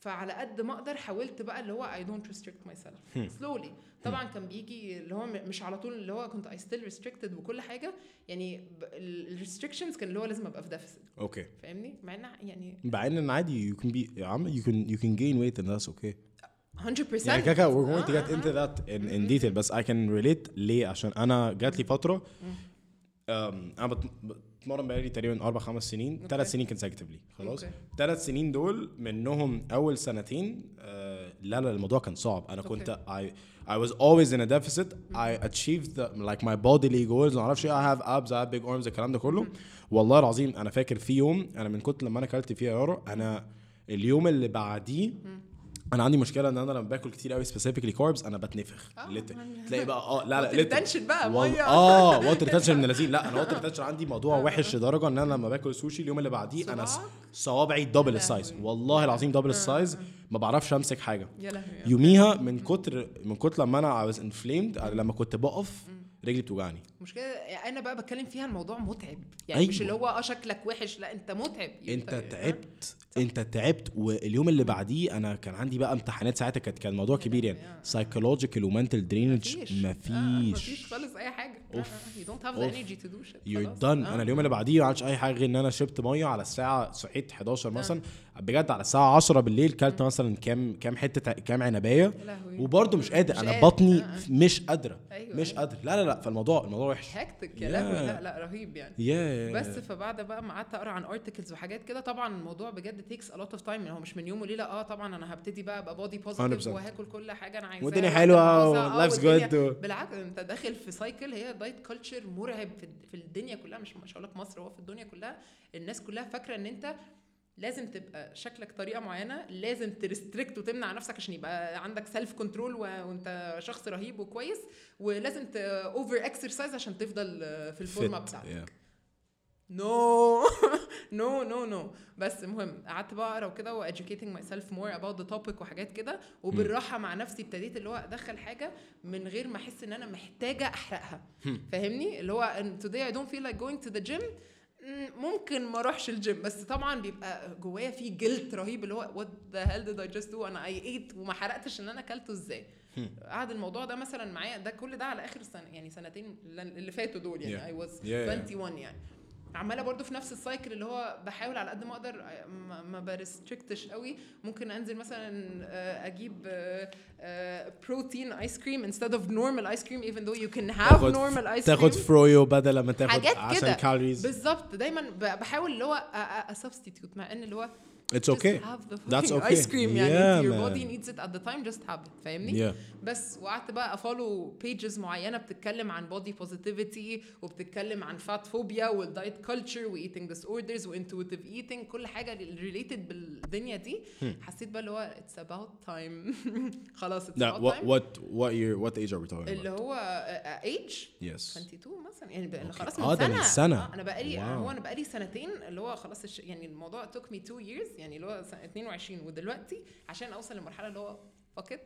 فعلى قد ما أقدر حاولت بقى اللي هو I don't restrict myself. slowly. طبعا كان بيجي اللي هو مش على طول اللي هو كنت I still restricted وكل حاجة. يعني ال restrictions كان اللي هو لازم أبقى في deficit okay. فاهمني؟ مع إن يعني مع إن عادي you can be يا عم you can you can gain weight and that's okay. 100% يعني كده we're going to get آه، into آه. that in, in detail بس I can relate ليه؟ عشان أنا جات لي فترة أنا بت- بتمرن بقالي تقريبا أربع خمس سنين. ثلاث سنين consecutively خلاص. ثلاث سنين دول منهم أول سنتين آه لا لا الموضوع كان صعب. أنا أوكي. كنت I I was always in a deficit. I achieved the, like my bodily goals. ما أعرفش إيه I have abs I have big arms الكلام ده كله. والله العظيم أنا فاكر في يوم أنا من كتر لما أنا أكلت فيه يا يارا أنا اليوم اللي بعديه أنا عندي مشكلة إن أنا لما باكل كتير قوي specifically carbs أنا بتنفخ. آه، لت- يعني- تلاقي بقى آه لا لا literally. retention بقى، مية. آه water retention من اللذين لا أنا water retention عندي موضوع وحش لدرجة إن أنا لما باكل سوشي اليوم اللي بعديه أنا؟ صوابعي double ال size. والله العظيم double ال size ما بعرفش أمسك حاجة. يوميها من كتر من كتر لما أنا inflamed أنا لما كنت بقف رجلي بتوجعني. مشكلة يعني أنا بقى بتكلم فيها الموضوع متعب. يعني أيوة. مش اللي هو آه شكلك وحش لا أنت متعب. أنت تعبت أنت تعبت واليوم اللي بعديه أنا كان عندي بقى امتحانات ساعتها كانت كان الموضوع كبير يعني. psychological و mental draining مفيش. مفيش. خالص أي حاجة. have the أوف. energy to do shit. you're خلاص. done. أنا اليوم اللي بعديه ما عملتش أي حاجة غير إن أنا شربت مية على الساعة صحيت 11 مثلا. بجد على الساعة 10 بالليل كلت مثلا كام كام حتة كام لهوي. وبرده مش قادر مش أنا قادر. بطني آه،. مش قادرة أيوة، مش أيوة. قادر لا لا لا فالموضوع الموضوع وحش hectic يا Yeah. لهوي لا لا رهيب يعني يا بس فبعد بقى ما قعدت أقرأ عن articles وحاجات كده طبعا الموضوع بجد takes a lot of time هو مش من يوم وليلة آه طبعا أنا هبتدي بقى أبقى body positive 100%. وهاكل كل حاجة أنا عايزاها والدنيا ما عاوزها. آه، و- بالعكس أنت داخل في cycle هي diet culture مرعب في, في الدنيا كلها مش مش هقول لك مصر هو في الدنيا كلها الناس كلها فاكرة إن أنت لازم تبقى شكلك طريقة معينة لازم ت restrict وتمنع نفسك عشان يبقى عندك self control وانت شخص رهيب وكويس ولازم over exercise عشان تفضل في الفورمه. بتاعتك. Yeah. no no no no بس المهم قعدت بقى أقرأ وكده و educating myself more about the topic وحاجات كده وبالراحة مع نفسي ابتديت اللي هو أدخل حاجة من غير ما أحس إن أنا محتاجة أحرقها. فاهمني؟ اللي هو today I don't feel like going to the gym ممكن ما اروحش الجيم بس طبعا بيبقى جوايا في guilt رهيب اللي هو the hell did I just do أنا I ate وما حرقتش إن أنا أكلته إزاي قعد الموضوع ده مثلا معايا ده كل ده على آخر سنة يعني سنتين اللي فاتوا دول يعني Yeah. I was Yeah, yeah. 21 يعني عمالة برضو في نفس ال cycle اللي هو بحاول على قد ما أقدر ما, ب restrict ش قوي. ممكن أنزل مثلا آه، أجيب protein ice cream instead of normal ice cream even though you can have تاخد normal ice تاخد froyo بدل ما تاخد حاجات عشان calories بالظبط. دايما بحاول اللي هو أ substitute مع إن اللي هو It's just okay. okay. ice cream يعني Yeah, your man. body needs it at the time just have it فاهمني Yeah. بس وقعدت بقى أ follow pages معينة بتتكلم عن body positivity وبتتكلم عن fat phobia وال diet culture و eating disorders و intuitive eating كل حاجة related بالدنيا دي حسيت بقى اللي هو it's about time خلاص it's لا about time what year what age are we talking اللي هو ايج yes 22 مثلا يعني. خلاص من آه، ده سنه من سنة. آه أنا بقالي. هو أنا بقالي سنتين اللي هو خلاص. يعني الموضوع took me two years يعني اللي هو سنة 22 ودلوقتي عشان أوصل للمرحله اللي هو it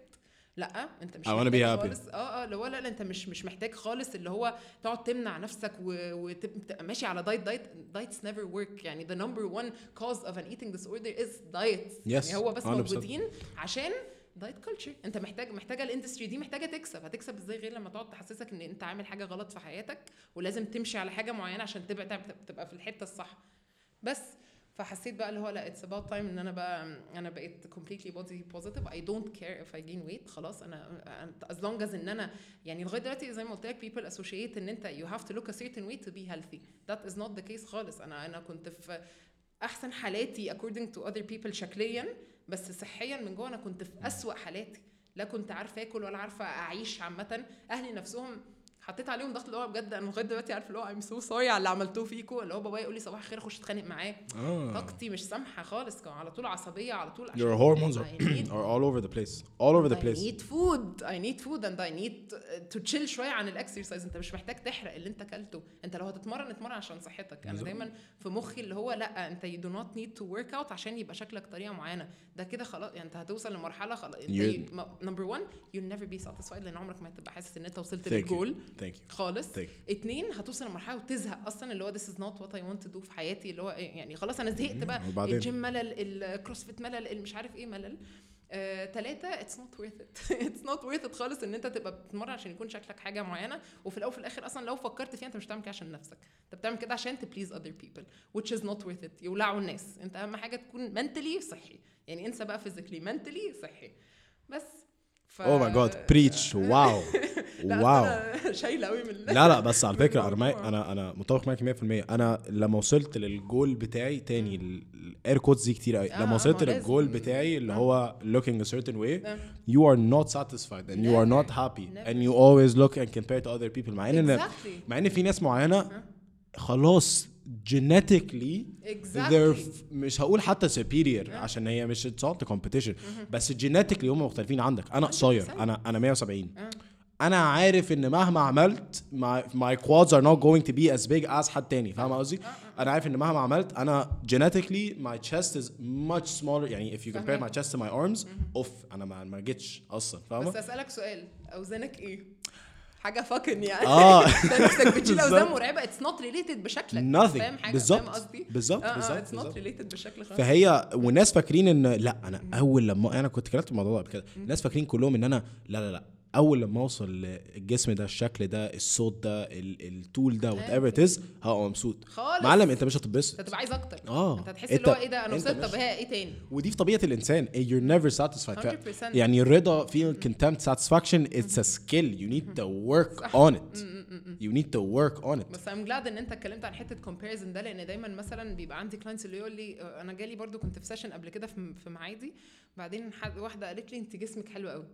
لأ أنت مش محتاج. خالص. آه آه اللي هو لأ لأ أنت مش مش محتاج خالص اللي هو تقعد تمنع نفسك وتبقى ماشي على diet diet diets never work يعني the number one cause of an eating disorder is diet Yes, يعني هو بس 100%. موجودين عشان diet culture أنت محتاج محتاجة ال industry دي محتاجة تكسب. هتكسب إزاي غير لما تقعد تحسسك إن أنت عامل حاجة غلط في حياتك ولازم تمشي على حاجة معينة عشان تبقى تبقى, تبقى في الحتة الصح. بس فحسيت بقى اللي هو لا it's about time إن أنا بقى أنا بقيت completely body positive. I don't care if I gain weight. خلاص أنا as long as إن أنا يعني لغاية دلوقتي زي ما قلت لك people associate إن أنت you have to look a certain way to be healthy. That is not the case خالص. أنا أنا كنت في أحسن حالاتي according to other people شكليا بس صحيا من جوه أنا كنت في أسوأ حالاتي. لا كنت عارفة آكل ولا عارفة أعيش عامة. أهلي نفسهم حطيت عليهم ضغط اللي هو بجد أنا لغاية دلوقتي عارفه اللي هو I'm so sorry على اللي عملتوه فيكم اللي هو بابايا يقول لي صباح الخير أخش أتخانق معاه. آه. طاقتي مش سامحة خالص كان على طول عصبية على طول your hormones I are, are all over the place all over the I place. need food I need food and I need to chill شوية عن ال exercise أنت مش محتاج تحرق اللي أنت أكلته. أنت لو هتتمرن اتمرن عشان صحتك. أنا. دايما في مخي اللي هو لأ أنت you do not need to work out عشان يبقى شكلك طريقة معينة. ده كده خلاص يعني أنت هتوصل لمرحلة خلاص. أنت number 1 you'll never be satisfied لأن عمرك ما هتبقى حاسس إن أنت وصلت لل goal thank you. خالص. Thank you. اتنين هتوصل لمرحلة وتزهق أصلا اللي هو this is not what I want to do في حياتي اللي هو إيه، يعني خلاص أنا زهقت بقى. وبعدين؟ الجيم ملل ال CrossFit ملل المش عارف إيه ملل. آه، تلاتة it's not worth it it's not worth it خالص إن أنت تبقى بتتمرن عشان يكون شكلك حاجة معينة. وفي الأول وفي الآخر أصلا لو فكرت فيها أنت مش بتعمل كده عشان نفسك. أنت بتعمل كده عشان ت please other people which is not worth it. يولعوا الناس. أنت أهم حاجة تكون mentally صحي. يعني انسى بقى physically mentally صحي. بس. God preach wow لا wow. أنا شايله قوي من لا لا بس على فكرة أنا أنا أنا متفق معاك 100% أنا لما وصلت للجول بتاعي تاني ال air quotes دي كتير قوي لما آه، وصلت للجول. بتاعي اللي آه. هو looking a certain way آه. you are not satisfied and you are not happy and you always look and compare to other people مع إن. مع إن في ناس معينة. خلاص جينيتيكلي exactly. مش هقول حتى superior yeah. عشان هي مش it's all competition بس genetically هم مختلفين عندك. أنا قصير. أنا أنا 170 yeah. أنا عارف إن مهما عملت my quads are not going to be as big as حد تاني. فاهم uh-huh. قصدي؟ uh-uh. أنا عارف إن مهما عملت أنا genetically my chest is much smaller يعني if you compare my chest my arms أوف أنا ما جيتش أصلا. فاهم؟ بس أسألك سؤال. أوزانك إيه؟ حاجة fucking يعني. ده نفسك بتشيل أوزان. مرعبة. it's not related بشكلك. Nothing. فاهم حاجة؟ فاهم بالظبط. قصدي؟ بالظبط. آه آه بالظبط it's not. Related بشكل خالص فهي والناس فاكرين ان لا أنا أول لما أنا كنت اتكلمت في الموضوع ده قبل كده. الناس فاكرين كلهم إن أنا لا لا لا. أول لما أوصل للجسم ده الشكل ده الصوت ده ال- الطول ده whatever it is هبقى مبسوط. خالص. معلم أنت مش هتتبسط. أنت تبقى عايز أكتر. آه. أنت هتحس اللي هو إيه ده؟ أنا وصلت طب هي إيه تاني؟ ودي في طبيعة الإنسان. Satisfied. ف- 100%. يعني الرضا feeling content satisfaction it's a skill. You need to work on it. you need to work on it. بس I'm glad إن أنت اتكلمت عن حتة comparison ده لأن دايما مثلا بيبقى عندي clients اللي يقول لي أنا جالي برضو كنت في session قبل كده في في معادي. بعدين حد واحدة قالت لي أنت جسمك حلو قوي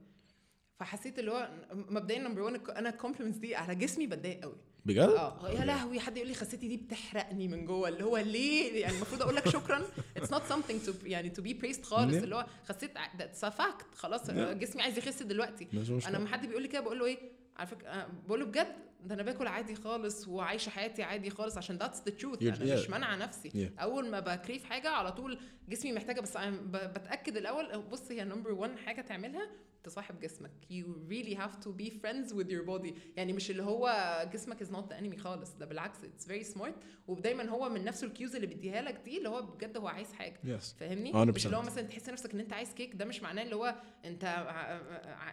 فحسيت اللي هو مبدئيا number 1 أنا ال compliments دي على جسمي بتضايق قوي. بجد؟ آه يا لهوي حد يقول لي خسيتي دي بتحرقني من جوه اللي هو ليه؟ يعني المفروض أقول لك شكرا. it's not something to يعني to be praised خالص. اللي هو خسيت that's fact خلاص. جسمي عايز يخس دلوقتي. أنا لما حد بيقول لي كده بقول له إيه؟ على فكرة أنا بقول له بجد ده أنا باكل عادي خالص وعايشة حياتي عادي خالص عشان that's the truth أنا مش yeah. مانعة نفسي. Yeah. أول ما ب crave حاجة على طول جسمي محتاجة بس بتأكد الأول بص هي number 1 حاجة تعملها تصاحب جسمك. You really have to be friends with your body. يعني مش اللي هو جسمك is not the enemy خالص. ده بالعكس it's very smart. ودايما هو من نفس ال cues اللي بيديها لك دي اللي هو بجد هو عايز حاجة. Yes. فاهمني؟ 100%. مش اللي هو مثلا تحس نفسك إن أنت عايز كيك ده مش معناه اللي هو أنت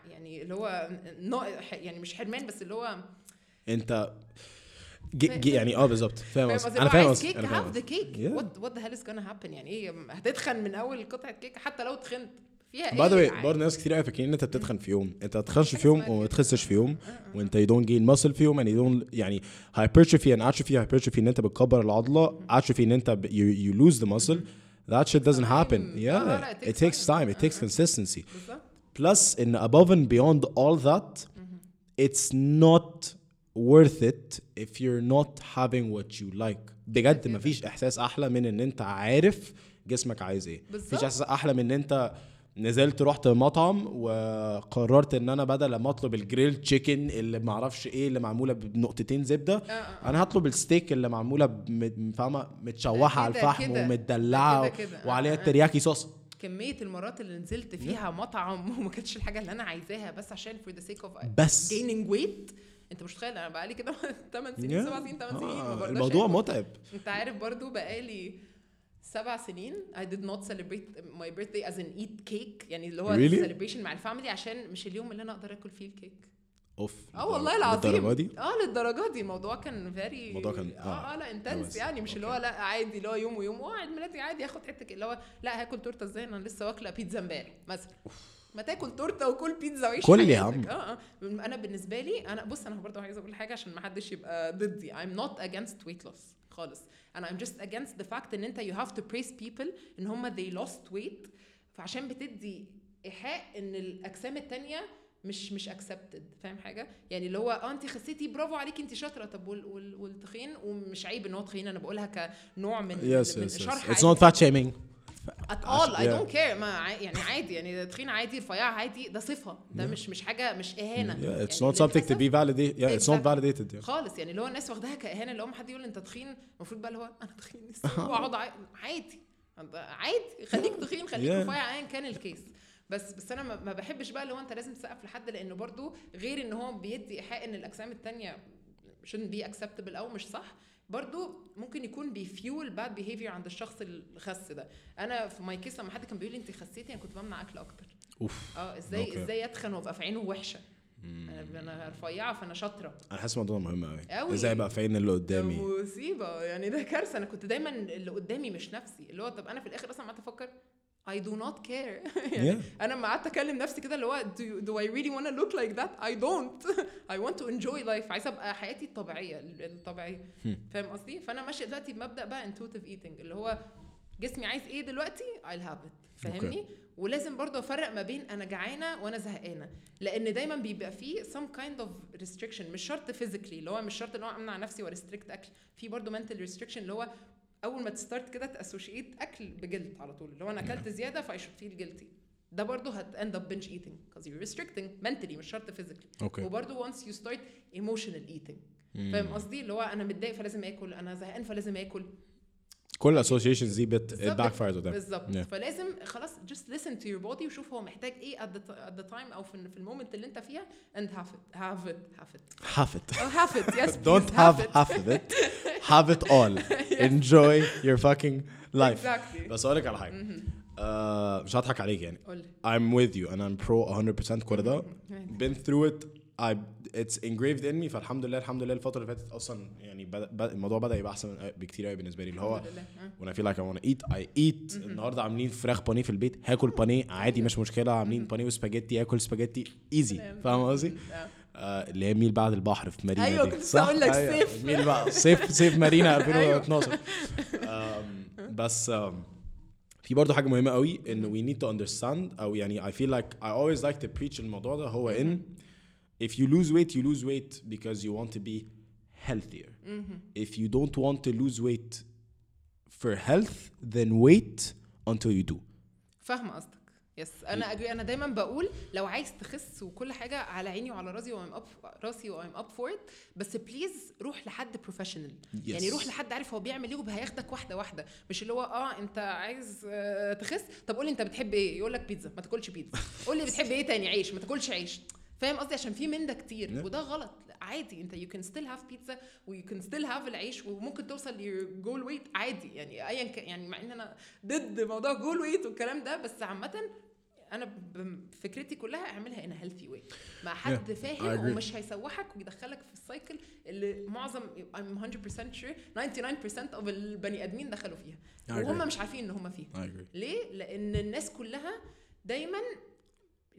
يعني اللي هو يعني مش حرمان بس اللي هو انت جي جي يعني آه بالظبط. فاهم قصدي. أنا فاهم قصدي. كيك have the. كيك. what the hell is gonna happen يعني؟ إيه هتتخن من أول قطعة كيك حتى لو تخنت فيها by the way برضه ناس كتير قوي فاكرين إن أنت بتتخن في يوم. أنت ما تتخنش في يوم وما. تخسش في يوم. وأنت you don't gain muscle في يوم you don't يعني hypertrophy and atrophy. Hypertrophy إن أنت بتكبر العضلة. atrophy إن أنت you lose the muscle. That shit doesn't happen. آه، لا، yeah it takes time. it takes consistency. plus in above and beyond all that it's not worth it if you're not having what you like بجد. مفيش إحساس أحلى من إن أنت عارف جسمك عايز إيه بالظبط. مفيش إحساس أحلى من إن أنت نزلت رحت مطعم وقررت إن أنا بدل ما أطلب ال grilled chicken اللي معرفش إيه اللي معمولة بنقطتين زبدة آه، آه. أنا هطلب الستيك اللي معمولة بم- فاهمة متشوحة على الفحم. ومتدلعة. آه، وعليها. ال teriyaki sauce كمية المرات اللي نزلت فيها مطعم وما كانتش الحاجة اللي أنا عايزاها بس عشان for the sake of بس. gaining weight انت مش متخيل أنا بقالي كده 8 سنين 7 سنين 8 سنين آه، الموضوع آكل. متعب انت عارف برضو بقالي سبع سنين I did not celebrate my birthday as in eat cake يعني اللي هو Really? celebration مع الفاميلي عشان مش اليوم اللي أنا أقدر اكل فيه الكيك أوف آه والله العظيم للدرجة دي آه للدرجة دي الموضوع كان very الموضوع كان- آه آه. آه لا intense. يعني مش اللي هو. لا عادي اللي هو يوم ويوم آه عيد ميلادي عادي اخد حتة اللي هو لا هاكل تورتة إزاي أنا لسه واكلة بيتزا امبارح مثلا ما تاكل تورته وكل بيتزا وعيش كل يا. عم. آه آه. أنا بالنسبة لي أنا بص أنا برضه عايزة أقول حاجة عشان ما حدش يبقى ضدي. I'm not against weight loss خالص. أنا I'm just against the fact إن أنت you have to praise people إن هم they lost weight. فعشان بتدي إيحاء إن الأجسام التانية مش مش accepted فاهم حاجة؟ يعني اللي هو آه أنت خسيتي برافو عليكي أنت شاطرة. طب وال وال والتخين؟ ومش عيب إن هو تخين. أنا بقولها كنوع من يس من يس يس شرح. not fat shaming at all عشان- I yeah. don't care. ما يعني عادي يعني تخين عادي رفيع عادي ده صفة. ده Yeah. مش مش حاجة مش إهانة. Yeah it's يعني not something to be validated. Yeah it's not validated yeah. خالص. يعني اللي هو الناس واخداها كإهانة اللي هو حد يقول أنت تخين المفروض بقى اللي هو أنا تخين واقعد عادي. عادي. خليك تخين خليك. رفيع ايا كان ال case. بس بس أنا ما ما بحبش بقى اللي هو أنت لازم تسقف لحد لأنه برضو غير إن هو بيدي إيحاء إن الأجسام التانية shouldn't be acceptable أو مش صح. برضو ممكن يكون بي fuel bad behavior عند الشخص الخس ده. أنا في my case لما حد كان بيقول لي انت خسيتي أنا كنت بمنع اكل أكتر. أوف. آه إزاي okay. إزاي أتخن وأبقى في عينه وحشة؟ أنا أنا رفيعة فأنا شاطرة. أنا حاسس الموضوع مهم قوي أوي. إزاي بقى في عين اللي قدامي؟ مصيبة. يعني ده كارثة. أنا كنت دايما اللي قدامي مش نفسي. اللي هو طب أنا في الآخر أصلا قعدت أفكر I do not care. يعني Yeah. أنا لما قعدت أكلم نفسي كده اللي هو do, you- do I really want to look like that? I don't. I want to enjoy life. عايزه أبقى حياتي الطبيعية ال- الطبيعية. Hmm. فاهم قصدي؟ فأنا ماشية دلوقتي بمبدأ بقى intuitive eating اللي هو جسمي عايز إيه دلوقتي؟ I'll have it. فاهمني؟ ولازم برضه أفرق ما بين أنا جعانة وأنا زهقانة. لأن دايما بيبقى فيه some kind of restriction مش شرط physically اللي هو مش شرط إن هو أمنع نفسي وريستريكت أكل. في برضه mental restriction اللي هو أول ما تستارت كده تاسوشيت أكل بجلد على طول هو أنا أكلت زيادة فأي شود فيل جيلتي ده برضه هت end up binge eating because you're restricting mentally مش شرط physically. أوكي. وبرضه once you start emotional eating. فاهم قصدي؟ اللي هو أنا متضايق فلازم آكل أنا زهقان فلازم آكل. كل الاسوشيشنز دي بت بالظبط. باك فايرز قدام بالظبط Yeah. فلازم خلاص just listen to your body وشوف هو محتاج ايه at the, at the time او في, في المومنت اللي انت فيها and have it have it have it have it oh, have it yes don't please, have it half of it have it all enjoy your fucking life exactly بس اقول لك على حاجه آه، مش هضحك عليك يعني قول لي I'm with you and I'm pro 100% كل ده been through it I it's engraved in me فالحمد لله الحمد لله الفترة اللي فاتت أصلا يعني بدأ بدأ الموضوع بدأ يبقى أحسن بكتير قوي بالنسبة لي اللي هو feel like I wanna eat I eat النهارده عاملين فراخ بانيه في البيت هاكل بانيه عادي مش مشكلة عاملين بانيه وسباجيتي آكل سباجيتي easy فاهم قصدي؟ آه. آه، اللي هي meal بعد البحر في مارينا أيوة، دي. كنت؟ هقول لك أيوة، صيف. meal بقى صيف صيف مارينا أيوة. 2012 آم، بس في برضه حاجة مهمة قوي إن we need to understand أو يعني I feel like I always like to preach الموضوع ده هو إن if you lose weight you lose weight because you want to be healthier. If you don't want to lose weight for health then wait until you do. فاهمة قصدك. yes أنا agree أنا دايما بقول لو عايز تخس وكل حاجة على عيني وعلى راسي وأم اب راسي و I'm up for بس please روح لحد professional يعني روح لحد عارف هو بيعمل إيه وهياخدك واحدة واحدة. مش اللي هو آه أنت عايز آه، تخس؟ طب قول لي أنت بتحب إيه؟ يقول لك بيتزا ما تاكلش بيتزا قول لي بتحب إيه تاني؟ عيش. ما تاكلش عيش. فاهم قصدي؟ عشان في من ده كتير Yeah. وده غلط. عادي. انت you can still have pizza و you can still have العيش وممكن توصل ل goal weight عادي. يعني ايا كان يعني مع إن أنا ضد موضوع goal weight والكلام ده بس عامه أنا فكرتي كلها أعملها in healthy way مع حد Yeah, فاهم. ومش هيسوحك ويدخلك في ال cycle اللي معظم I'm 100% sure 99% of البني آدمين دخلوا فيها. وهم مش عارفين إن هم فيها. ليه؟ لأن الناس كلها دايما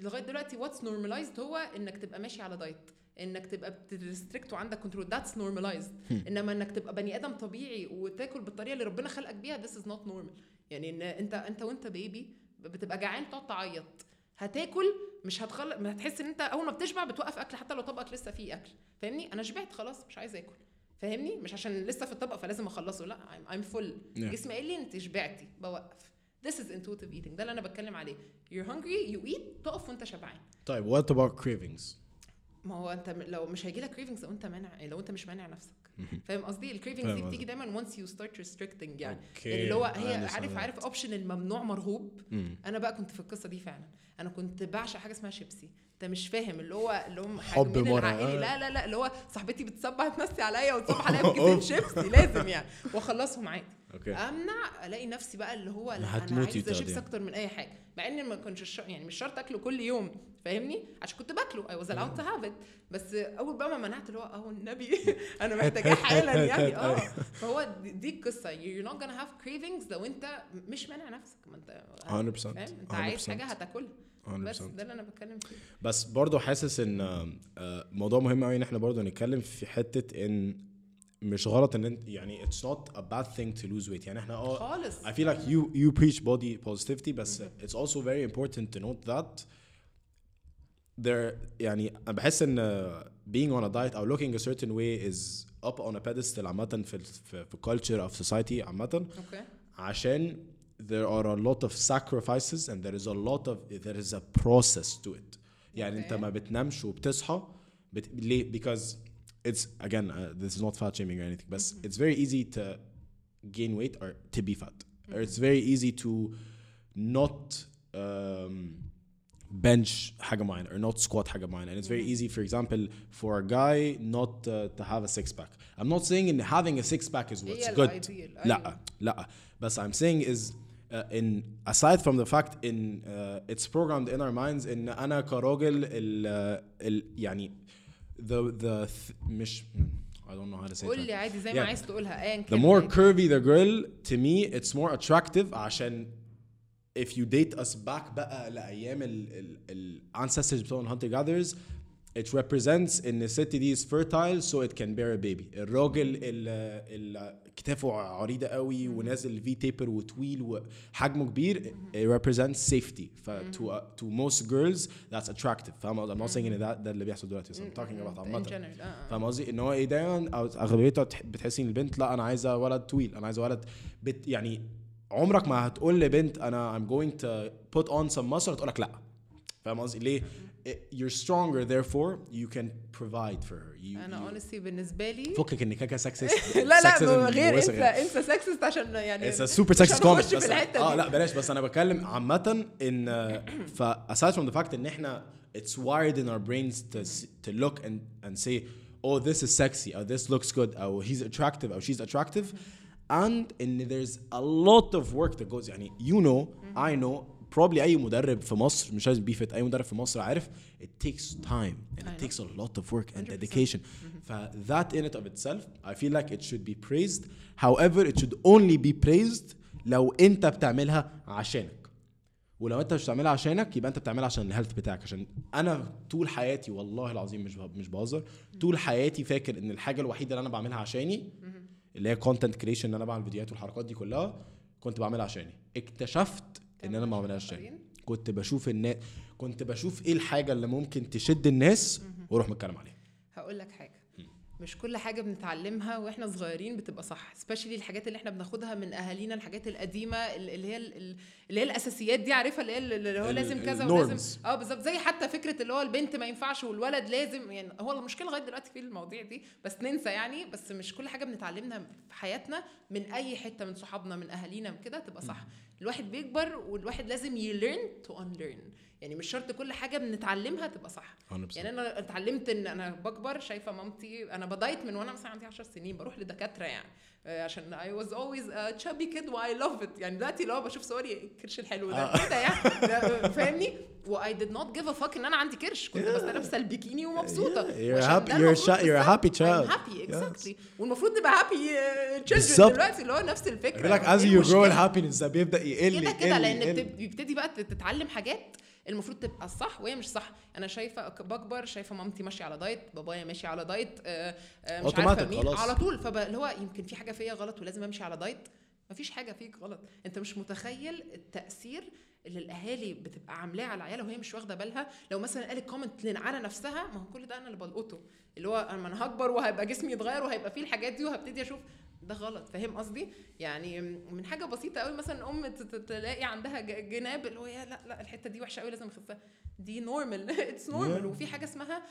لغاية دلوقتي what's normalized هو إنك تبقى ماشي على diet إنك تبقى بت restrict وعندك control that's normalized إنما إنك تبقى بني آدم طبيعي وتاكل بالطريقة اللي ربنا خلقك بيها this is not normal يعني إن أنت أنت وأنت بيبي بتبقى جعان تقعد تعيط. هتاكل مش هتخلق ما هتحس إن أنت أول ما بتشبع بتوقف أكل حتى لو طبقك لسه فيه أكل. فاهمني؟ أنا شبعت خلاص مش عايز آكل. فاهمني؟ مش عشان لسه في الطبق فلازم أخلصه لا full. Yeah. جسمي قال لي أنت شبعتي بوقف. This is intuitive eating. ده اللي أنا بتكلم عليه. You're hungry you eat تقف وأنت شبعان. طيب what about cravings? ما هو أنت لو مش هيجي لك cravings لو أنت مانع لو أنت مش مانع نفسك. فاهم قصدي؟ ال cravings دي. بتيجي دايما once you start restricting يعني يعني اللي هو هي عارف. عارف option الممنوع مرغوب مم. أنا بقى كنت في القصة دي فعلا. أنا كنت بعشق حاجة اسمها شيبسي. أنت مش فاهم اللي هو اللي هم حب العائلي. آه. لا لا لا اللي هو صاحبتي بتصبح تمسي عليا وتصبح عليا بكيسين شيبسي لازم يعني. واخلص عادي. okay. أمنع ألاقي نفسي بقى اللي هو لا أنا عايزة شيبس. أكتر من أي حاجة مع إن ما كنتش الش- يعني مش شرط أكله كل يوم فاهمني؟ عشان كنت باكله I was allowed to have it. بس أول بقى ما منعت اللي هو أهو النبي أنا محتاجاه حالا يعني آه. فهو دي- القصة. You're not gonna have cravings لو أنت مش مانع نفسك ما أنت 100% فاهم؟ أنت عايز 100%. حاجة هتاكلها. بس 100%. ده اللي أنا بتكلم فيه. بس برضه حاسس إن آه، موضوع مهم قوي إن إحنا برضه نتكلم في حتة إن مش غلط ان انت يعني it's not a bad thing to lose weight يعني احنا اه خالص I feel like you you preach body positivity بس it's also very important to note that there يعني انا بحس ان uh, being on a diet or looking a certain way is up on a pedestal عامة في ال- في في culture of society عامة اوكي عشان there are a lot of sacrifices and there is a lot of there is a process to it يعني انت Okay. ما بتنامش وبتصحى بت... ليه because it's again uh, this is not fat shaming or anything but it's very easy to gain weight or to be fat or it's very easy to not um, bench حاجة معينة or not squat حاجة معينة and it's very easy for example for a guy not uh, to have a six pack I'm not saying in having a six pack is what's هي good الايديال لا لا بس I'm saying is uh, in aside from the fact in uh, it's programmed in our minds ان انا كراجل ال, ال يعني the the th- مش I don't know how to say قول that لي عادي زي Yeah. ما عايز تقولها ايا the كان more عادي. curvy the girl to me it's more attractive عشان if you date us back بقى لايام ال ال ال ancestors بتوع الهانتر جاذرز it represents ان الست دي is fertile so it can bear a baby الراجل اللي كتافه عريضة قوي ونازل في تيبر وطويل وحجمه كبير it represents safety. ف to, uh, to most girls that's attractive. فاهم قصدي؟ I'm not saying إن ده ده اللي بيحصل دلوقتي I'm talking about عامة. آه، آه. فاهم قصدي؟ إن هو إيه دايما أغلبيتها تح- بتحسي إن البنت لا أنا عايزة ولد طويل أنا عايزة ولد بت يعني عمرك ما هتقول لبنت أنا I'm going to put on some muscle تقول لك لا. فاهم قصدي؟ ليه؟ you're stronger therefore you can provide for her you, انا you honestly بالنسبه لي فكك ان كاكا سكسست لا لا غير انسى انسى سكسست عشان يعني اتس سوبر مش سكسست هنخش كومنت في بس الحته اه دي. لا بلاش بس انا بتكلم عامة ان ف aside from the fact ان احنا it's wired in our brains to s- to look and and say oh this is sexy or this looks good or he's attractive or she's attractive and in there's a lot of work that goes يعني you know I know probably أي مدرب في مصر مش لازم بيفت أي مدرب في مصر عارف it takes time and it know. takes a lot of work and 100%. dedication. ف that in it of itself I feel like it should be praised. However it should only be praised لو أنت بتعملها عشانك. ولو أنت مش بتعملها عشانك يبقى أنت بتعملها عشان ال health بتاعك. عشان أنا طول حياتي والله العظيم مش مش بهزر طول حياتي فاكر إن الحاجة الوحيدة اللي أنا بعملها عشاني اللي هي content creation إن أنا بعمل فيديوهات والحركات دي كلها كنت بعملها عشاني. اكتشفت إن أنا ما بعملهاش عشاني كنت بشوف الناس كنت بشوف إيه الحاجة اللي ممكن تشد الناس وأروح متكلم عليها. هقول لك حاجة. مش كل حاجة بنتعلمها وإحنا صغيرين بتبقى صح سبيشالي الحاجات اللي إحنا بناخدها من أهالينا الحاجات القديمة اللي هي ال- اللي هي الأساسيات دي عارفها؟ اللي هي اللي هو لازم كذا ولازم. آه بالظبط. زي حتى فكرة اللي هو البنت ما ينفعش والولد لازم يعني هو المشكلة لغاية دلوقتي في المواضيع دي بس ننسى يعني بس مش كل حاجة بنتعلمها في حياتنا من أي حتة من صحابنا من أهالينا كده تبقى صح. الواحد بيكبر والواحد لازم ي learn to unlearn. يعني مش شرط كل حاجة بنتعلمها تبقى صح. 100% يعني أنا اتعلمت إن أنا بكبر شايفة مامتي أنا بدايت من وأنا مثلا عندي 10 سنين بروح لدكاترة يعني. عشان I was always a chubby kid و I love it يعني دلوقتي لو بشوف صوري الكرش الحلو ده آه. كده يعني ده- فاهمني و I did not give a fuck إن أنا عندي كرش كنت بس لابسه البيكيني ومبسوطة you're happy- ده you're sha- you're a happy بالظبط. child. I'm happy exactly Yes. والمفروض نبقى children بالظبط. دلوقتي اللي هو نفس الفكرة as إيه you grow المشكلة؟ ال happiness ده بيبدأ يقل كده كده لأن بيبتدي بقى تتعلم حاجات المفروض تبقى صح وهي مش صح. أنا شايفة بكبر شايفة مامتي ماشية على diet بابايا ماشي على diet آه، آه، مش عارفة مين خلاص. على طول. فاللي هو يمكن في حاجة فيا غلط ولازم أمشي على diet. مفيش حاجة فيك غلط. أنت مش متخيل التأثير اللي الأهالي بتبقى عاملاه على عيالها وهي مش واخدة بالها. لو مثلا قالت comment على نفسها ما هو كل ده أنا اللي بلقطه. اللي هو أنا هكبر وهيبقى جسمي يتغير وهيبقى فيه الحاجات دي وهبتدي أشوف ده غلط فاهم قصدي؟ يعني من حاجة بسيطة قوي مثلا أم تلاقي عندها جناب اللي هو يا لا لا الحتة دي وحشة قوي لازم اخسها دي normal it's normal. وفي حاجة اسمها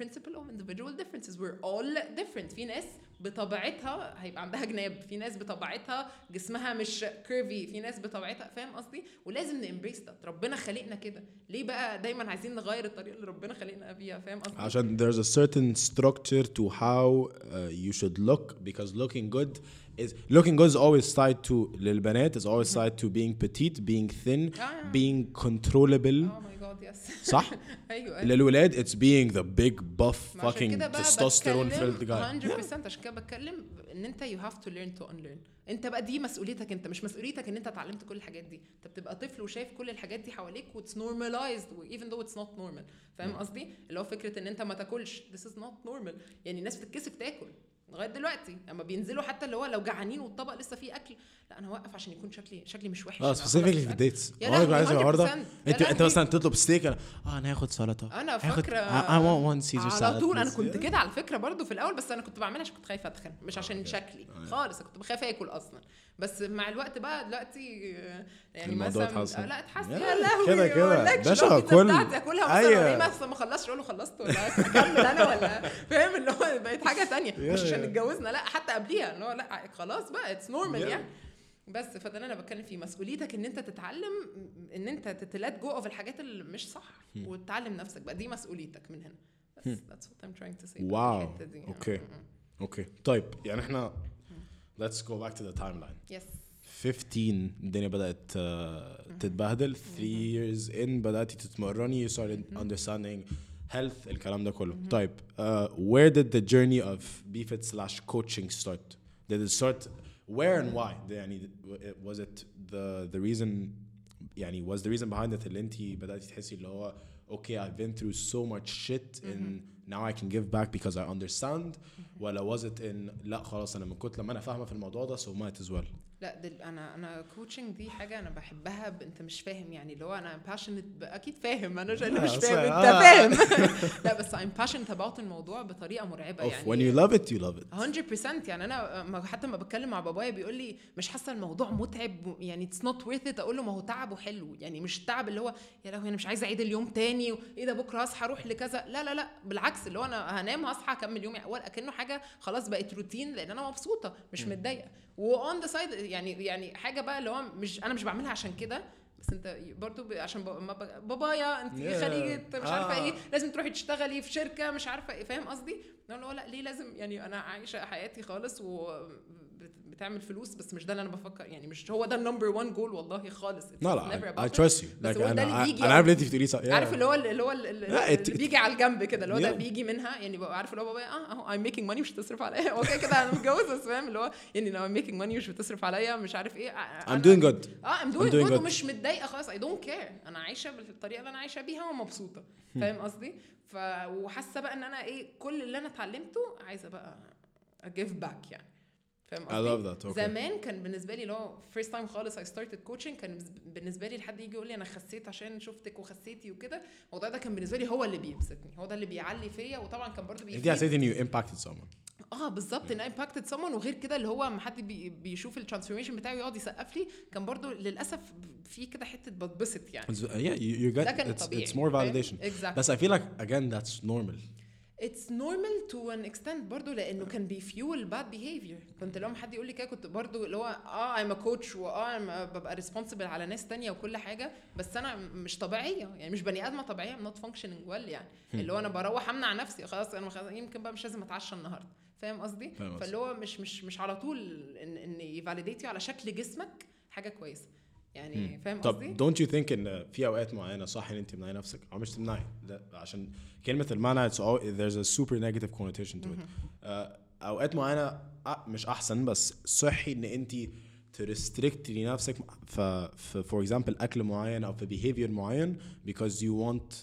principle of individual differences. We're all different. في ناس بطبيعتها هيبقى عندها جناب في ناس بطبيعتها جسمها مش curvy في ناس بطبيعتها فاهم قصدي؟ ولازم ن embrace ده ربنا خلقنا كده. ليه بقى دايما عايزين نغير الطريقة اللي ربنا خلقنا بيها فاهم قصدي؟ عشان there's a certain structure to how uh, you should look. Because looking good is looking good is always tied to للبنات is always tied to being petite being thin آه. being controllable oh my god yes صح ايوه للولاد it's being the big buff ما عشان fucking كده بقى testosterone filled بتكلم guy 100% عشان كده بتكلم ان انت you have to learn to unlearn انت بقى دي مسؤوليتك انت مش مسؤوليتك ان انت اتعلمت كل الحاجات دي انت بتبقى طفل وشايف كل الحاجات دي حواليك واتس normalized even though it's not normal فاهم قصدي اللي هو فكره ان انت ما تاكلش this is not normal يعني الناس بتتكسف تاكل لغاية دلوقتي لما بينزلوا حتى اللي هو لو جعانين والطبق لسه فيه أكل لا أنا هوقف عشان يكون شكلي شكلي مش وحش آه specifically في. ال dates لهوي، عايز الحوار ده 100%. يا أنت انت. مثلا تطلب ستيك أنا آه أنا هاخد سلطة أنا فاكره I want one Caesar salad على طول أنا. كنت كده على فكرة برضو في الأول بس أنا كنت بعملها عشان كنت خايفة أتخن مش عشان okay. شكلي أيوة. خالص كنت بخاف آكل أصلا بس مع الوقت بقى دلوقتي آه، يعني الموضوع مثلا اتحسن. آه، لا اتحسن يا لهوي كده كده. باشا، كل- اكلها مثلا أيوة. أيوة. ما خلصش أقول له خلصت ولا اكمل أنا ولا فاهم اللي هو بقت حاجة يا- مش عشان. اتجوزنا لا حتى قبليها اللي هو لا خلاص بقى it's normal. يعني بس فده اللي أنا بتكلم فيه مسؤوليتك إن أنت تتعلم إن أنت تت let go of الحاجات اللي مش صح وتتعلم نفسك بقى دي مسؤوليتك من هنا بس that's what I'm trying to say wow. okay. م- okay طيب يعني إحنا let's go back to the timeline م. yes 15 الدنيا بدأت uh, تتبهدل 3 years in بدأتي تتمرني you started understanding health الكلام ده كله طيب uh, where did the journey of BFIT slash coaching start did it start where and why يعني was it the the reason يعني was the reason behind it اللي انت بداتي تحسي اللي هو okay I've been through so much shit and now I can give back because I understand ولا was it in لا خلاص انا من كتر ما انا فاهمه في الموضوع ده so might as well لا دل أنا أنا coaching دي حاجة أنا بحبها ب... أنت مش فاهم يعني اللي هو أنا passionate ب... أكيد فاهم أنا مش فاهم أنت. فاهم. لا بس I'm passionate about الموضوع بطريقة مرعبة يعني. when you love it you love it. 100% يعني. أنا حتى ما بتكلم مع بابايا بيقول لي مش حاسة الموضوع متعب يعني it's not worth it أقول له ما هو تعبه حلو يعني مش تعب اللي هو يا لهوي أنا مش عايزة أعيد اليوم تاني وايه ده بكرة هصحى أروح لكذا. لا لا لا بالعكس اللي هو أنا هنام هصحى أكمل يومي. أو الأكنه حاجة خلاص بقت روتين لأن أنا مبسوطة مش متضايقة. و on the side يعني يعني حاجة بقى اللي هو مش أنا مش بعملها عشان كده بس أنت برضو عشان بابايا أنت Yeah. خليجة مش عارفة آه. إيه لازم تروحي تشتغلي في شركة مش عارفة إيه فاهم قصدي؟ لا لأ ليه لازم يعني أنا عايشة حياتي خالص وبتعمل فلوس بس مش ده اللي أنا بفكر يعني مش هو ده ال number 1 جول والله خالص. لا لا it. trust you. بس هو ده اللي أنا بيجي أنا عارف اللي أنت بتقوليه صح. عارف اللي هو اللي هو اللي, بيجي على الجنب كده اللي هو ده. بيجي منها يعني ببقى عارف اللي هو بابايا آه اهو I'm making money مش هتصرف عليا. هو كده كده أنا متجوز بس فاهم اللي هو يعني لو I'm making money مش بتصرف عليا مش عارف إيه I'm doing good. آه I'm doing doing good good. ومش متضايقة خالص I don't care أنا عايشة بالطريقة اللي أنا عايشة بيها ومبسوطة. فاهم قصدي؟ ف وحاسة بقى إن أنا إيه كل اللي أنا اتعلمته عايزة بقى أ give back يعني. فاهم I قصدي؟ love that okay. زمان كان بالنسبة لي هو first time خالص I started coaching كان بالنسبة لي لحد يجي يقول لي أنا خسيت عشان شفتك وخسيتي وكده الموضوع ده كان بالنسبة لي هو اللي بيبسطني هو ده اللي بيعلي فيا وطبعا كان برضه انت بيفيد حسيت ان you impacted someone. آه بالظبط إن impacted someone وغير كده اللي هو ما حد بي بيشوف ال transformation بتاعه يقعد يسقف لي كان برضو للأسف في كده حتة بتبسط يعني. It's- yeah you, you get ده كان it's, طبيعي it's more validation. exactly بس I feel like again that's normal. it's normal to an extent برضه لأنه كان بي fuel bad behavior كنت لما حد يقول لي كده كنت برضه اللي هو آه I'm a coach واه ببقى responsible على ناس تانية وكل حاجة بس أنا مش طبيعية. يعني مش بني آدمة طبيعية I'm not functioning well يعني. اللي هو أنا بروح أمنع نفسي خلاص أنا خلاص يمكن بقى مش لازم أتعشى النهارده. فاهم قصدي؟ فاللي هو مش مش مش على طول إن إن ي validate على شكل جسمك حاجة كويسة. يعني فاهم قصدي؟ طب don't you think إن في أوقات معينة صح إن أنت تمنعي نفسك؟ أو مش تمنعي عشان كلمة المنع it's all, there's a super negative connotation to it. آه، أوقات معينة أ- مش أحسن بس صحي إن أنت ت restrict لنفسك ف في for example أكل معين أو في behavior معين because you want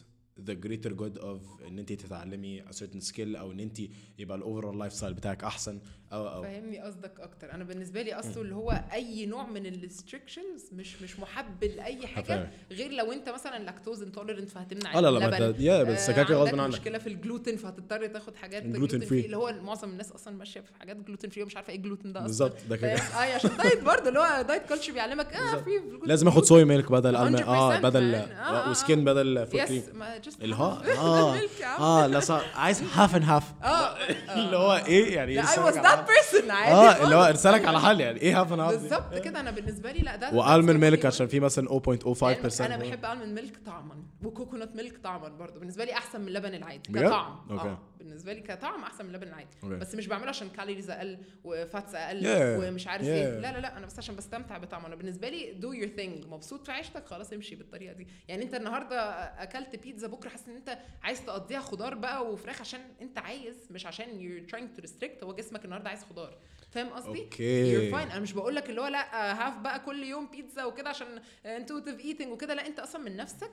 the greater good of إن أنت تتعلمي a certain skill أو إن أنت يبقى ال overall lifestyle بتاعك أحسن. فاهمني قصدك أكتر. أنا بالنسبة لي أصله اللي هو أي نوع من ال restrictions مش مش محب لأي حاجة. غير لو أنت مثلا lactose intolerant فهتمنع آه لا لا ما ده- يا بس آه، كده كده غصب عنك. مشكلة في الجلوتين فهتضطر تاخد حاجات gluten free. اللي هو معظم الناس أصلا ماشية في حاجات gluten free ومش عارفة إيه الجلوتين ده أصلا. بالظبط ده كده؟ آه عشان diet برضه اللي هو diet culture بيعلمك آه في لازم آخد صويا ميلك بدل الم... 100% آه بدل؟ آه، آه، وسكين بدل كريم جست اللي هو آه آه لا عايز هاف اند هاف آه اللي هو إيه يعني؟ لا اي واز بيرسون عادي آه اللي هو. ارسالك على حل يعني. إيه هاف اند هاف بالظبط كده. أنا بالنسبة لي لا ده والمن ميلك عشان في مثلا 0.05% أنا بحب المن ميلك طعما وكوكونات ميلك طعما برضه. بالنسبة لي أحسن من اللبن العادي؟ كطعم أوكي. بالنسبة لي كطعم أحسن من اللبن العادي. أوكي. بس مش بعمله عشان كالوريز أقل و fats أقل Yeah. ومش عارف Yeah. إيه لا لا لا أنا بس عشان بستمتع بطعمه. أنا بالنسبة لي do your thing مبسوط في عيشتك؟ خلاص امشي بالطريقة دي. يعني أنت النهارده أكلت بيتزا بكرة حاسس إن أنت عايز تقضيها خضار بقى وفراخ عشان أنت عايز مش عشان you're trying to restrict. هو جسمك النهارده عايز خضار. فاهم قصدي؟ okay. you're fine أنا مش بقول لك اللي هو لا have بقى كل يوم بيتزا وكده عشان intuitive eating وكده. لا أنت أصلا من نفسك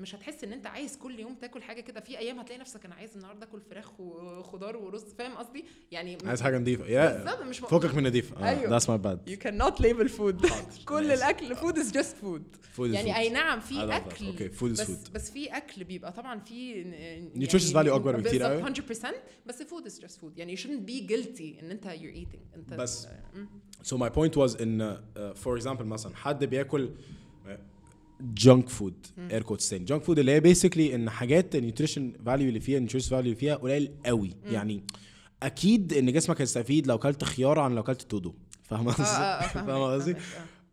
مش هتحس إن أنت عايز كل يوم تاكل حاجة كده في أيام هتلاقي نفسك أنا عايز النهارده أكل فراخ وخضار ورز فاهم قصدي يعني عايز حاجة نظيفه يا بالظبط مش فكك من نظيف أيوه. that's my bad You cannot label food كل ماشي. الأكل food is just food يعني أي نعم في. أكل food is بس food. بس في أكل بيبقى طبعا في Nutritious value أكبر بكتير قوي. بالظبط 100% بس food is just food يعني you shouldn't be guilty إن أنت you're eating أنت بس. So my point was إن uh, for example مثلا حد بياكل junk food air quotes تاني. junk food اللي هي basically إن حاجات ال nutrition value اللي فيها ال nutrition value اللي فيها قليل قوي. يعني أكيد إن جسمك هيستفيد لو كلت خيار عن لو كلت تودو فاهمة آه قصدي؟ آه آه فاهمك، فاهمة قصدي؟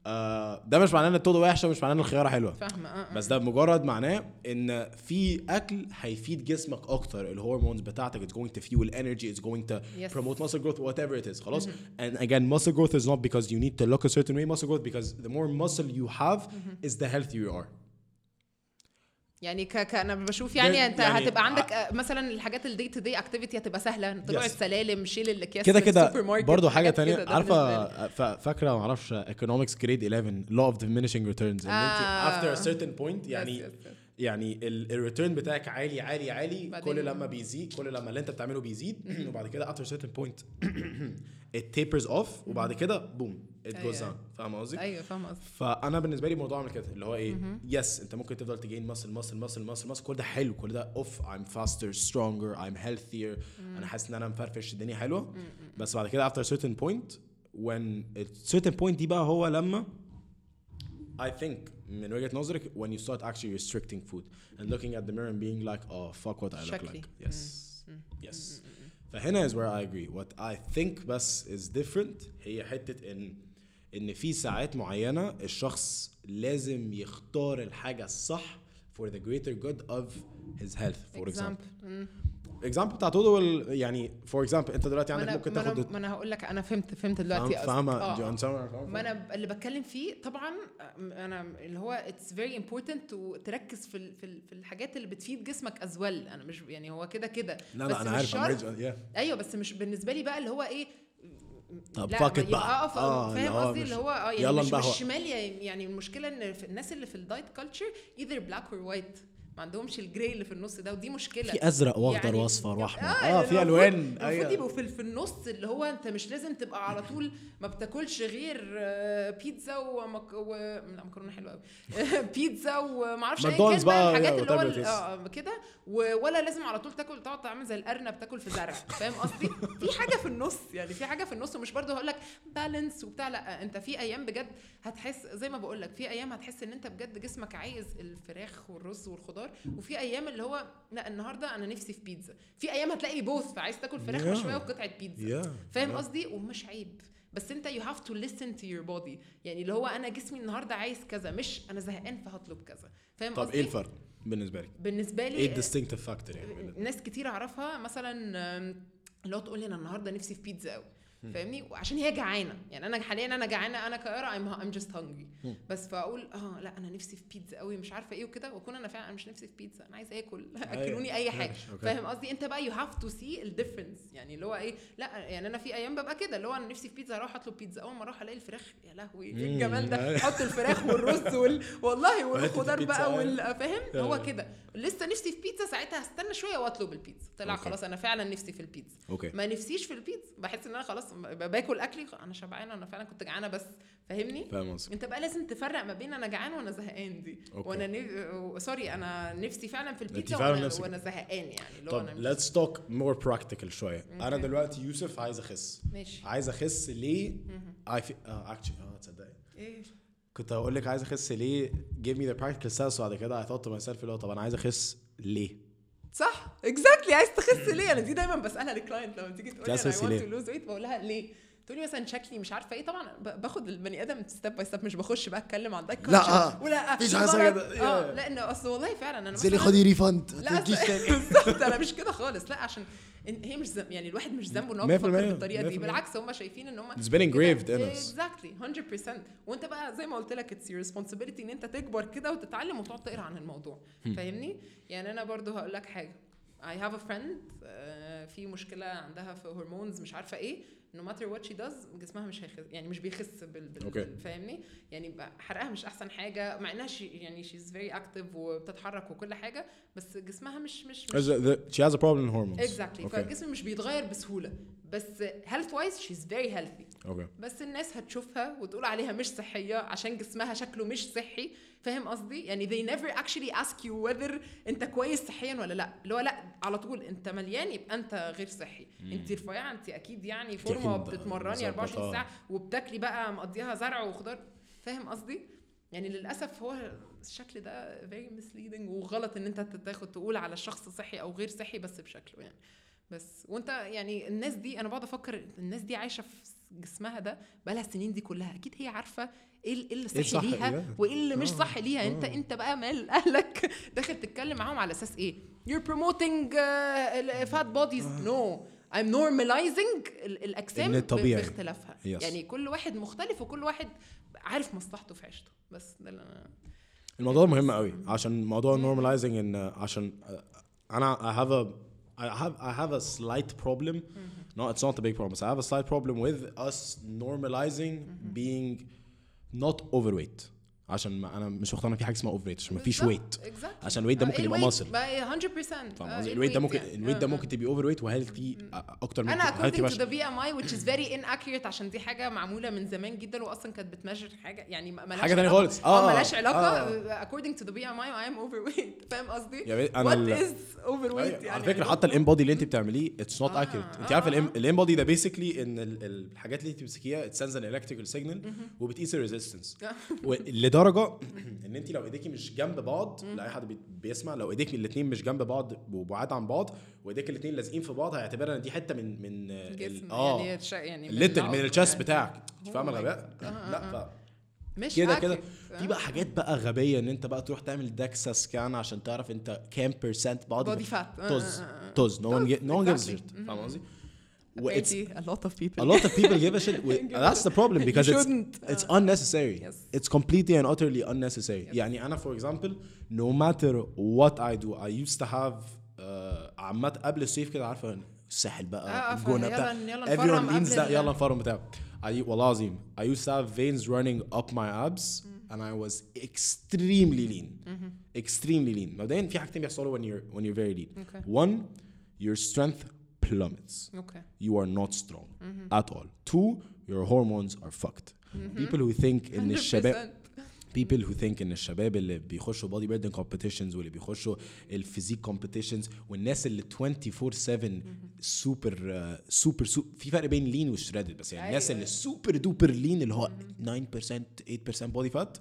آه. آه، ده مش معناه ان التودو وحشه مش معناه ان الخياره حلوة فاهمه آه آه. بس ده مجرد معناه ان في اكل هيفيد جسمك أكتر ال hormones بتاعتك it's going to fuel energy it's going to Yes. promote muscle growth whatever it is خلاص and again muscle growth is not because you need to look a certain way muscle growth because the more muscle you have is the healthier you are يعني ك... ك... أنا بشوف يعني أنت يعني هتبقى عندك آه، مثلا الحاجات ال day to day activity هتبقى سهلة. طلوع Yes. السلالم شيل الأكياس كده كده برضه حاجة تانية. عارفة فاكرة ما أعرفش economics grade 11 law of diminishing returns. إن أنت after a certain point يعني Yes, yes, yes. يعني ال return بتاعك عالي عالي عالي. بعدين- كل لما بيزيد كل لما اللي أنت بتعمله بيزيد وبعد كده after a certain point. it tapers off وبعد كده بوم it goes أيوة. down فاهم قصدي؟ ايوه فاهم قصدي فانا بالنسبه لي الموضوع عامل كده اللي هو ايه يس انت ممكن تفضل تجين ماسل ماسل ماسل ماسل ماسل كل ده حلو كل ده اوف I'm faster stronger I'm healthier انا حاسس ان انا مفرفش الدنيا حلوه بس بعد كده after a certain point when a certain point دي بقى هو لما I think من وجهة نظرك when you start actually restricting food and looking at the mirror and being like oh fuck what I look شكلي. like yes yes فهنا is where I agree what I think بس is different هي حتة ان ان في ساعات معينة الشخص لازم يختار الحاجة الصح for the greater good of his health for example example مم. Example بتاع تودو يعني for example أنت دلوقتي عندك أنا ممكن أنا, تاخد ما أنا هقول لك أنا فهمت فهمت دلوقتي. فاهمة آه. ما? أنا اللي بتكلم فيه طبعا أنا اللي هو اتس فيري امبورتنت وتركز في في في الحاجات اللي بتفيد جسمك از ويل أنا مش يعني هو كده كده لا بس لا أنا مش عارف yeah. أيوه بس مش بالنسبة لي بقى اللي هو إيه طب يبقى بقى. آه آه، فاهم قصدي مش- اللي هو آه يلا يعني مش, مش نبهوأ. شمال يعني المشكلة إن الناس اللي في ال diet culture either black or white ما عندهمش ال gray اللي في النص ده ودي مشكلة. في أزرق وأخضر يعني- وأصفر وأحمر. آه, يعني في ألوان. المفروض. يبقوا في, في النص اللي هو أنت مش لازم تبقى على طول ما بتاكلش غير آه، بيتزا ومك... و... لا مكرونة حلوة قوي بيتزا وما أعرفش إيه كان بقى الحاجات اللي هو is. آه كده. ولا لازم على طول تاكل تقعد تعمل زي الأرنب تاكل في زرع. فاهم قصدي؟ في حاجة في النص يعني في حاجة في النص ومش برضه هقول لك balance وبتاع لا أنت في أيام بجد هتحس زي ما بقول لك في أيام هتحس إن أنت بجد جسمك عايز الفراخ والرز والخضار وفي أيام اللي هو لا النهارده أنا نفسي في بيتزا في أيام هتلاقي both فعايز تاكل فراخ Yeah. مشوية وقطعة بيتزا Yeah. فاهم Yeah. قصدي ومش عيب بس أنت you have to listen to your body يعني اللي هو أنا جسمي النهارده عايز كذا مش أنا زهقان فهطلب كذا فاهم طب قصدي إيه الفرق بالنسبة لك؟ بالنسبة لي إيه ال distinctive factor يعني؟ ناس كتير أعرفها مثلا اللي هو تقول لي أنا النهارده نفسي في بيتزا قوي فاهمني؟ وعشان هي جعانة. يعني أنا حاليا أنا جعانة أنا كيارا I'm, I'm just hungry. بس فأقول آه لأ أنا نفسي في بيتزا قوي مش عارفة إيه وكده. وأكون أنا فعلا مش نفسي في بيتزا أنا عايزة آكل. أكلوني أي حاجة. ماشي، okay. فاهم قصدي؟ أنت بقى you have to see the difference يعني اللي هو إيه لأ يعني أنا في أيام ببقى كده. اللي هو أنا نفسي في بيتزا أروح أطلب بيتزا أول ما أروح ألاقي الفراخ يا لهوي إيه. الجمال ده؟ أيوة. حط الفراخ والرز وال... والله والخضار بقى أيوة. وال... فاهم؟ هو أيوة. كده. لسه نفسي في بيتزا ساعتها هستنى شوية وأطلب البيتزا طلع. خلاص أنا فعلا نفسي في البيتزا ما نفسيش في البيتزا بحس إن أنا خلاص باكل أكلي أنا شبعانة أنا فعلا كنت جعانة بس فاهمني؟ فاهم أنت بقى لازم تفرق ما بين أنا جعان وأنا زهقان دي. okay. وأنا نف... sorry أنا نفسي فعلا في البيتزا وأنا, نفسك- وأنا زهقان يعني هو طب أنا let's talk more practical شوية. أنا okay. دلوقتي يوسف عايز أخس. ماشي. عايز أخس ليه؟ uh, actually آه تصدقي. إيه؟ كنت هقول لك عايز أخس ليه؟ Give me the practical steps. وبعد كده I thought to myself اللي هو طب أنا عايز أخس ليه؟ صح. exactly عايز تخس ليه أنا دي دايما بسألها لل client لما تيجي تقول لي عايز أنا تخس I want ليه؟ to lose weight بقول لها ليه تقول لي مثلا شكلي مش عارفة إيه طبعا باخد البني آدم step by step مش بخش بقى أتكلم عن دايت لا، ولا مفيش غلط. كده. آه. لأن أصل والله فعلا أنا مثلاً- خدي ريفند لا بالظبط أنا مش كده خالص لا عشان هي مش ذنب يعني الواحد مش ذنبه إن هو 100% بيفكر بالطريقة دي 100%. بالعكس هم شايفين إن هم been engraved in us. exactly 100% وأنت بقى زي ما قلت لك it's your responsibility إن أنت تكبر كده وتتعلم وتقعد تقرأ عن الموضوع فاهمني يعني أنا برضو هقول لك حاجة I have a friend آه، في مشكلة عندها في hormones مش عارفة إيه. No matter what she does جسمها مش هيخس يعني مش بيخس بال, بال okay. فاهمني؟ يعني حرقها مش أحسن حاجة مع إنها she يعني she's very active وبتتحرك وكل حاجة بس جسمها مش مش, مش she has a problem in hormones. exactly Okay. فالجسم مش بيتغير بسهولة. بس health wise she's very healthy. أوكي بس الناس هتشوفها وتقول عليها مش صحية عشان جسمها شكله مش صحي. فاهم قصدي؟ يعني they never actually ask you whether انت كويس صحيا ولا لا. اللي هو لا على طول انت مليان يبقى انت غير صحي. انت رفيعة انت أكيد يعني فورمة أكيد وبتتمرني 24 مظبطة. ساعة وبتاكلي بقى مقضيها زرع وخضار. فاهم قصدي؟ يعني للأسف هو الشكل ده very misleading وغلط إن أنت تاخد تقول على الشخص صحي أو غير صحي بس بشكله يعني. بس وأنت يعني الناس دي أنا بقعد أفكر الناس دي عايشة في جسمها ده بقالها السنين دي كلها. أكيد هي عارفة إيه إيه اللي صحي صح ليها ليها. وإيه اللي مش آه، صح ليها. انت آه. أنت بقى مال أهلك داخل تتكلم معاهم على أساس إيه؟ You're promoting uh, fat bodies. no. I'm normalizing ال- الأجسام. باختلافها. Yes. يعني كل واحد مختلف وكل واحد عارف مصلحته في عيشته. بس ده اللي أنا الموضوع مهم قوي. عشان موضوع normalizing إن عشان أنا I have a I have I have a slight problem no it's not a big problem. So I have a slight problem with us normalizing mm-hmm. being not overweight عشان ما أنا مش مقتنع في حاجة اسمها overweight عشان ما فيش Exactly. عشان ال weight ده آه، ممكن يبقى. بقى 100% فاهم آه، قصدي ال weight ده ممكن. ال weight ده آه. ممكن تبقي overweight و healthy أكتر من أنا healthy according to مش- the BMI which is very inaccurate عشان دي حاجة معمولة من زمان جدا واصلا كانت بت measure حاجة يعني ما- ملهاش حاجة تانية علاقة- خالص. آه آه، ملهاش علاقة آه. according to the BMI I am overweight فاهم قصدي؟ يا بي- أنا what is overweight أيوة، يعني على فكرة حتى don't know. ال InBody اللي أنت بتعمليه it's not accurate أنت عارف آه. ال InBody ده basically إن ال- ال- الحاجات اللي أنت بتمسكيها it sends an electrical signal وبتقيس ال resistance لدرجة إن انت لو إيديكي مش جنب بعض لأي حد بي- بيسمع لو ايديك الاثنين مش جنب بعض وبعاد عن بعض وايديك الاثنين لازقين في بعض هيعتبرها إن دي حتة من من جسم آه يعني تش- يعني ال little من ال chest يعني. بتاعك Oh فاهمة my الغباء. آه، لا آه، ف مش كده كده. في بقى حاجات بقى غبية إن أنت بقى تروح تعمل DEXA scan عشان تعرف أنت كام percent body fat آه، طز آه، آه. طز a exactly. shit فاهم قصدي؟ و it's Apparently a lot of people a lot of people give a shit و- Give that's the problem You because it's shouldn't. it's آه. unnecessary Yes. it's completely and utterly unnecessary Yes. يعني انا for example no matter what I do I used to have uh, عامة قبل الصيف كده عارفة الساحل آه، بقى آه، الجونة يلا- بتاع يلا everyone نفرم leans قبل ده ال- يلا نفرم بتاع I والله العظيم I used to have veins running up my abs and I was extremely lean extremely lean مبدئيا في حاجتين بيحصلوا when you're when you're very lean Okay. one your strength plummets اوكي you are not strong at all. Two, your hormones are fucked. People who think ان الشباب 100%. people who think ان الشباب اللي بيخشوا body building competitions واللي بيخشوا الفيزيك competitions والناس اللي 24/7 سوبر سوبر في فرق بين لين وشريدد بس يعني الناس أيوة. اللي سوبر دوبر لين اللي هو 9% 8% body fat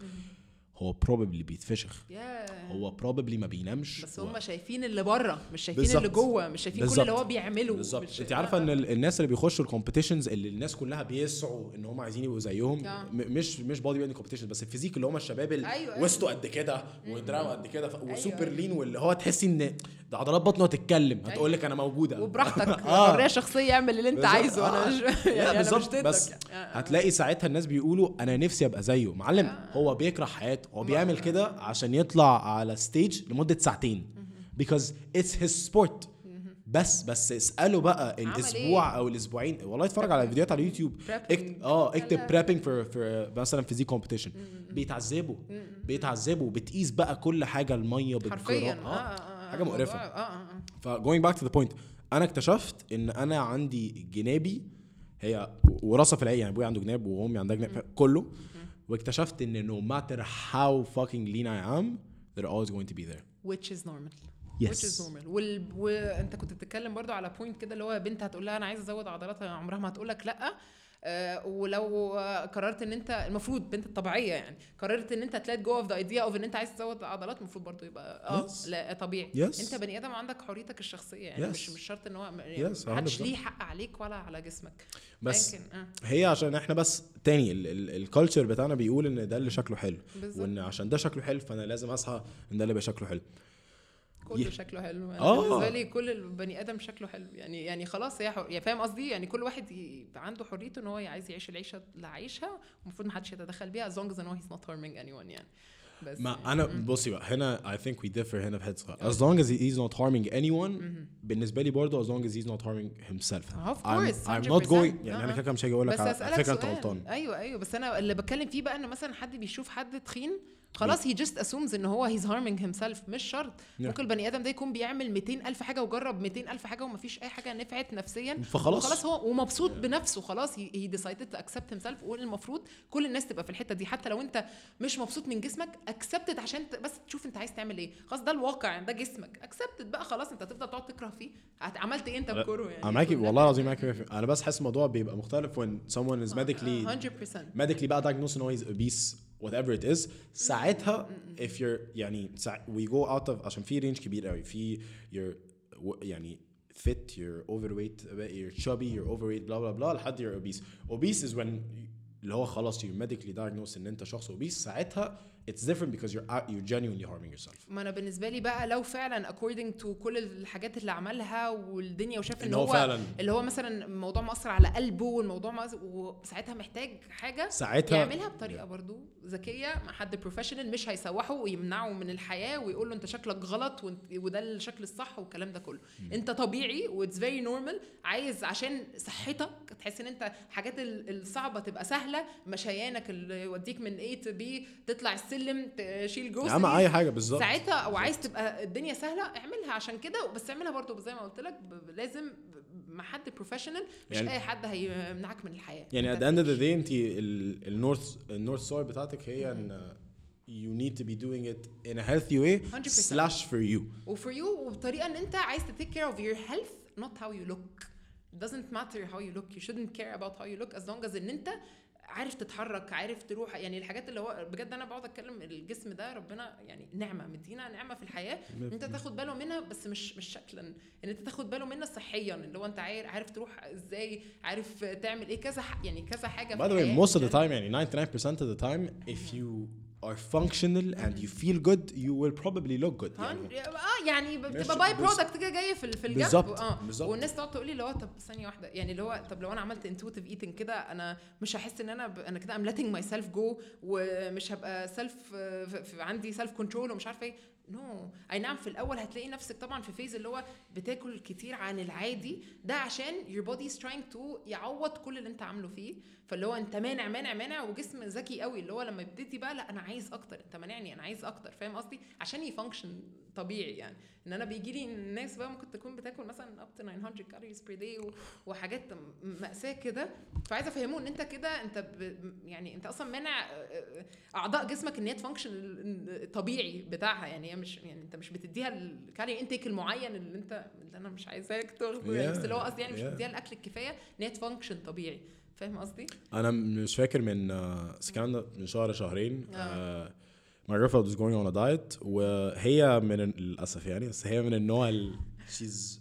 هو probably بيتفشخ Yeah. هو probably ما بينامش بس و- هم شايفين اللي بره مش شايفين بالظبط. اللي جوه مش شايفين كل بالظبط. اللي هو بيعمله بالظبط مش- انت عارفة ان ال- الناس اللي بيخشوا ال competitions اللي الناس كلها بيسعوا ان هم عايزين يبقوا زيهم. م- مش مش bodybuilding competition بس ال physique اللي هم الشباب اللي أيوة، أيوة. وسطه قد كده ودراعه قد كده ف- وسوبر أيوة. lean واللي هو تحسي ان ده عضلات بطنه هتتكلم هتقول لك أنا موجودة. وبراحتك آه. حريه شخصية اعمل اللي أنت. عايزه أنا آه. مش يعني بالظبط. بس يعني. آه، آه. هتلاقي ساعتها الناس بيقولوا أنا نفسي أبقى زيه. معلم هو بيكره حياته هو بيعمل كده عشان يطلع على stage لمدة ساعتين. because it's his sport. بس بس اسأله بقى الأسبوع أو الأسبوعين. والله اتفرج على فيديوهات على اليوتيوب. اكتب آه اكتب. prepping for for مثلا physique competition بيتعذبوا. بيتعذبوا. بتقيس بقى كل حاجة المية آه. آه آه، حاجة مقرفة. الموضوع- آه آه آه. ف going back to the point أنا اكتشفت إن أنا عندي جنابي هي وراثة في العيلة يعني أبويا عنده جناب وأمي عندها جناب كله. واكتشفت إن no matter how fucking lean I am they're always going to be there. Which is normal. Yes. which is normal. وال... وأنت كنت بتتكلم برضو على point كده اللي هو بنت هتقول لها أنا عايزة أزود عضلاتها عمرها ما هتقول لك لأ. آه ولو آه، قررت إن أنت المفروض بنت الطبيعية يعني قررت إن أنت to let go of the idea of إن أنت عايز تزود عضلات المفروض برضو يبقى آه Yes. لا طبيعي Yes. أنت بني آدم عندك حريتك الشخصية يعني Yes. مش مش شرط إن هو Yes, ما حدش 100%. ليه حق عليك ولا على جسمك بس آه هي عشان إحنا بس تاني ال culture بتاعنا بيقول إن ده اللي شكله حلو بالظبط وإن عشان ده شكله حلو فأنا لازم اسعى إن ده اللي يبقى شكله حلو كله. شكله حلو. أنا آه. بالنسبة لي كل البني آدم شكله حلو. يعني يعني خلاص هي حر... يعني فاهم قصدي؟ يعني كل واحد يبقى عنده حريته إن هو عايز يعيش العيشة اللي عايشها المفروض ما حدش يتدخل بيها as long as know he's not harming anyone يعني. بس ما يعني. أنا بصي بقى هنا I think we differ هنا في حتة as long as he's not harming anyone بالنسبة لي برضه as long as he's not harming himself. Of I'm, course, I'm 100%. not going يعني آه. أنا كده مش هاجي أقول لك على فكرة أنت غلطان. أيوه أيوه. بس أنا اللي بتكلم فيه بقى إن مثلا حد بيشوف حد تخين خلاص he just assumes إن هو he's harming himself مش شرط. ممكن البني آدم ده يكون بيعمل 200 ألف حاجة وجرب 200 ألف حاجة ومفيش أي حاجة نفعت نفسيا. فخلاص. خلاص هو ومبسوط بنفسه خلاص he decided to accept himself والمفروض كل الناس تبقى في الحتة دي. حتى لو أنت مش مبسوط من جسمك accept it عشان بس تشوف أنت عايز تعمل إيه. خلاص ده الواقع ده جسمك. accept it بقى خلاص أنت هتفضل تقعد تكره فيه. عملت إيه أنت بكره يعني؟ أنا معاكي والله العظيم معاكي 100%. أنا بس حاسس الموضوع بيبقى مختلف when someone is medically 100% medically بقى diagnosed إن هو is obese. Whatever it is ساعتها if you're يعني we go out of عشان في رينج كبير قوي في you're يعني fit you're overweight you're chubby you're overweight blah blah blah لحد you're obese obese is when اللي هو خلاص you medically diagnosed ان انت شخص obese ساعتها it's different because you're out- you're genuinely harming yourself. ما أنا بالنسبة لي بقى لو فعلا according to كل الحاجات اللي عملها والدنيا وشاف إن, هو فعلاً- اللي هو مثلا الموضوع مأثر على قلبه والموضوع وساعتها محتاج حاجة ساعتها يعملها بطريقة برضو ذكية مع حد professional مش هيسوحه ويمنعه من الحياة ويقول له أنت شكلك غلط وده الشكل الصح والكلام ده كله. أنت طبيعي و it's very normal عايز عشان صحتك تحس إن أنت الحاجات ال- الصعبة تبقى سهلة مشيانك اللي يوديك من A to B تطلع السلم تشيل ال grocery عم أي حاجة بالظبط. ساعتها أو عايز تبقى الدنيا سهلة اعملها عشان كده بس اعملها برضو زي ما قلت لك لازم مع حد professional مش يعني- أي حد هيمنعك من الحياة. يعني of the تعيش. day انت ال north ال north star بتاعتك هي إن you need to be doing it in a healthy way 100%. slash for you. و for you وبطريقه إن أنت عايز ت take care of your health not how you look. It doesn't matter how you look. You shouldn't care about how you look as long as إن أنت عارف تتحرك عارف تروح يعني الحاجات اللي هو بجد أنا بقعد أتكلم الجسم ده ربنا يعني نعمة مدينا نعمة في الحياة إن أنت تاخد باله منها بس مش مش شكلا إن أنت تاخد باله منها صحيا اللي هو أنت عارف تروح إزاي عارف تعمل إيه كذا يعني كذا حاجة by the way most of the time يعني 99% of the time if you are functional and you feel good you will probably look good. يعني. آه يعني بتبقى byproduct كده جاية في في الجنب. بالظبط، آه. والناس تقعد تقول لي اللي هو طب ثانية واحدة يعني اللي هو طب لو أنا عملت intuitive eating كده أنا مش هحس إن أنا ب... أنا كده I'm letting myself go ومش هبقى self عندي self control ومش عارفة إيه. no no. أي نعم في الأول هتلاقي نفسك طبعا في phase اللي هو بتاكل كتير عن العادي. ده عشان your body is trying to يعوض كل اللي أنت عامله فيه. فاللي هو أنت مانع مانع مانع وجسم ذكي قوي. اللي هو لما يبتدي بقى لأ أنا عايز أكتر. أنت مانعني أنا عايز أكتر. فاهم قصدي؟ عشان ي function طبيعي يعني. إن أنا بيجي لي ناس بقى ممكن تكون بتاكل مثلا up to 900 calories per day و- وحاجات م- مأساة كده. فعايزة أفهمه إن أنت كده أنت ب... يعني أنت أصلا مانع أعضاء جسمك إن هي ت function الطبيعي بتاعها. يعني هي مش يعني أنت مش بتديها ال calorie intake المعين اللي أنت اللي أنا مش عايزاك تاخده. يعني Yeah, بس اللي هو قصدي يعني مش yeah. بتديها الأكل الكفاية إن هي ت function طبيعي. فاهم قصدي؟ أنا مش فاكر من آه، ده من شهر شهرين آه. girlfriend was going on a diet وهي من للأسف يعني بس هي من النوع ال she's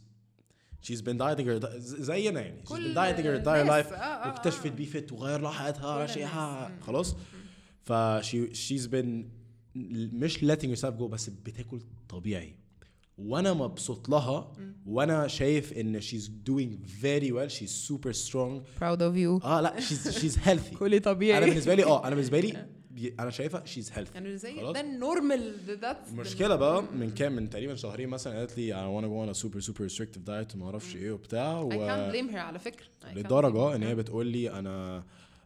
she's been dieting her زينا يعني she's been dieting her entire life آه، آه،. واكتشفت Be Fit وغير لها حياتها. مم. خلاص ف she she's been مش letting herself go بس بتاكل طبيعي وأنا مبسوط لها وأنا شايف إن she's doing very well she's super strong. Proud of you. آه لا she's she's healthy. كلي طبيعي. أنا بالنسبة لي آه أنا بالنسبة لي بي- أنا شايفها she's healthy. يعني زي خلاص. ده ال normal ده المشكلة بقى من كام من تقريبا شهرين مثلا قالت لي I wanna go on a super super restrictive diet وما أعرفش إيه وبتاع. I can't و blame her على فكرة. لدرجة. إن هي بتقول لي أنا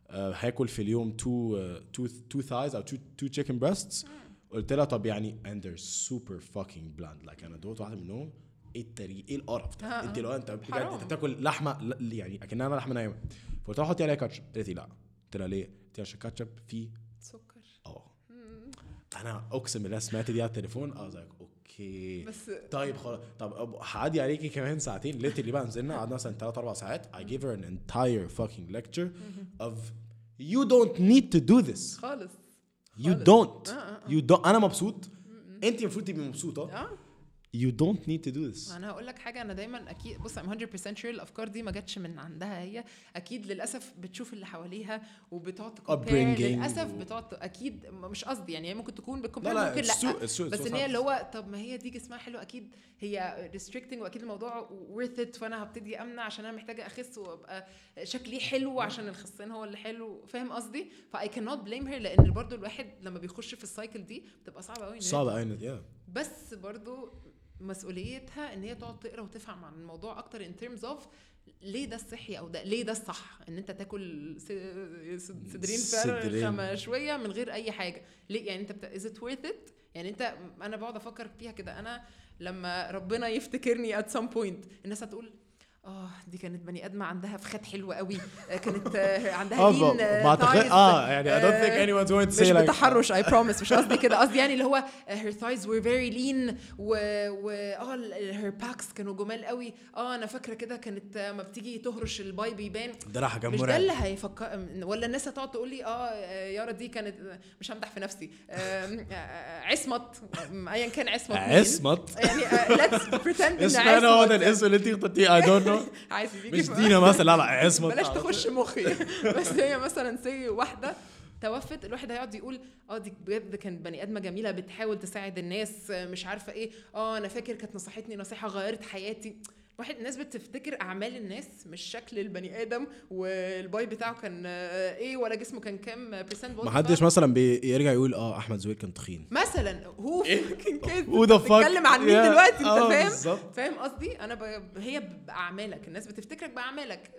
آه، هاكل في اليوم two two two thighs أو two two chicken breasts قلت لها طب يعني and they're super fucking bland like أنا دوت واحدة منهم. إيه التري إيه القرف آه، ده أنت آه. لو أنت بجد. أنت بتاكل لحمة يعني أكنها لحمة نايمه فقلت لها حطي عليها كاتشب. قالت لي لا. قلت لها ليه؟ قلت لها عشان الكاتشب فيه سكر. آه. أنا أقسم بالله سمعت دي على التليفون. آه زيك أوكي بس طيب خلاص. طب هعدي عليكي كمان ساعتين. literally بقى نزلنا قعدنا مثلا 3 4 ساعات. I gave her an entire fucking lecture of you don't need to do this. خالص. آه، آه، آه. you don't. أنا مبسوط. أنت المفروض تبقي مبسوطة. You don't need to do this. أنا هقول لك حاجة أنا دايما أكيد بص I'm 100% sure الأفكار دي ما جاتش من عندها هي. أكيد للأسف بتشوف اللي حواليها وبتقعد Upbringing. للأسف بتقعد أكيد مش قصدي يعني هي ممكن تكون لا بتكومبير لا ممكن لأ it's بس إن هي. اللي هو طب ما هي دي جسمها حلو أكيد هي ريستريكتنج وأكيد الموضوع worth it فأنا هبتدي أمنع عشان أنا محتاجة أخس وأبقى شكلي حلو عشان الخسان هو اللي حلو. فاهم قصدي؟ فاي كانوت بليم هير لأن برضو الواحد لما بيخش في ال cycle دي بتبقى صعبة قوي صعب قوي بس برضو مسؤوليتها إن هي تقعد تقرأ وتفهم عن الموضوع أكتر in terms of ليه ده الصحي أو ده ليه ده الصح؟ إن أنت تاكل صدرين. فرخه مشويه من غير أي حاجة. ليه؟ يعني أنت بت... is it worth it يعني انت أنا بقعد أفكر فيها كده. أنا لما ربنا يفتكرني at some point الناس هتقول آه دي كانت بني آدمة عندها فخاد حلوة قوي. آه، كانت آه، عندها آه لين ما اعتقد آه يعني I don't think anyone's going to مش say like بتحرش اي بروميس مش قصدي كده. قصدي يعني اللي هو هير ثايز were very lean و و آه هير باكس كانوا جمال قوي. آه أنا فاكرة كده كانت آه، ما بتيجي تهرش الباي بيبان. دراعها كان مش ده اللي هيفكر ولا الناس هتقعد تقول لي آه آه، يارا دي كانت مش همدح في نفسي. آه، آه، عصمت ايا كان عصمت. عصمت؟ يعني let's pretend ان اسمع أنا هو ده عصمت. الاسم اللي انت اخترتيه I don't know. دينا عايز بيجي مش دينا مثلا لا لا عصمت. بلاش تخش مخي. بس هي مثلا say واحدة توفت الواحد هيقعد يقول آه دي بجد كانت بني آدمة جميلة بتحاول تساعد الناس مش عارفة إيه. آه أنا فاكر كانت نصحتني نصيحة غيرت حياتي. واحد الناس بتفتكر أعمال الناس مش شكل البني آدم وال bi بتاعه كان آه، إيه ولا جسمه كان كام percent ما حدش مثلا بيرجع يقول آه أحمد زويل كان تخين. مثلا هو فاكين كده. Who the fuck؟ بتتكلم عن مين Yeah. دلوقتي؟ أنت آه، فاهم. فاهم قصدي؟ أنا ب... هي بأعمالك الناس بتفتكرك بأعمالك.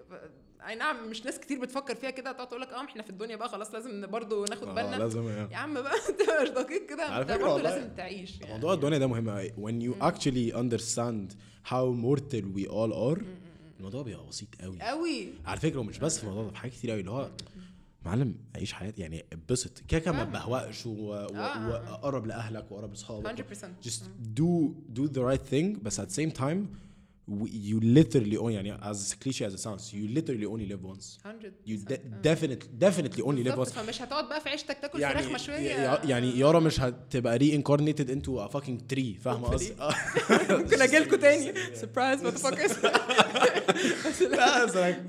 أي نعم مش ناس كتير بتفكر فيها كده تقعد تقول لك آه إحنا في الدنيا بقى خلاص لازم برضو ناخد آه، بالنا. لازم يعني. يا عم بقى انت مش دقيق كده انت والله لازم تعيش يعني. موضوع الدنيا ده مهم قوي when you actually understand how mortal we all are الموضوع بيبقى بسيط قوي قوي على فكرة ومش بس في الموضوع ده في حاجات كتير قوي اللي هو معلم عيش حياتي يعني اتبسط. كده كده ما. تبهوأش و- و- آه. وقرب لأهلك وقرب لأصحابك. 100% just do do the right thing بس at the same time you literally only يعني as cliche as it sounds you literally only live once. 100% you mm. definitely definitely only live once. فمش هتقعد بقى في عيشتك تاكل يعني فراخ مشويه يعني يارا مش هتبقى reincarnated into a fucking tree فاهمة قصدي؟ آه. ممكن أجي لكم تاني surprise what fuck لا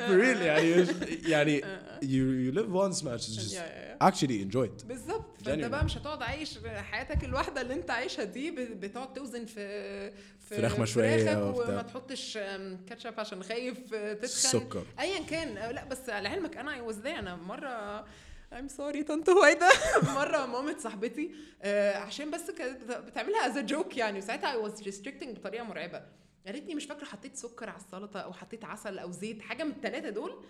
real يعني يعني آه. you you live once man. Just actually enjoy it. بالظبط فانت بقى مش هتقعد عايش حياتك الواحدة اللي انت عايشها دي بتقعد توزن في فراخ وبتاع. وما تحطش كاتشب عشان خايف آه، تتخن. سكر. ايا كان آه، لا بس لعلمك أنا I was أنا مرة I'm sorry طنط هويدا مرة مامة صاحبتي آه، عشان بس كانت بتعملها as joke يعني. وساعتها I was restricting بطريقة مرعبة. قالت لي مش فاكرة حطيت سكر على السلطة أو حطيت عسل أو زيت حاجة من الثلاثه دول.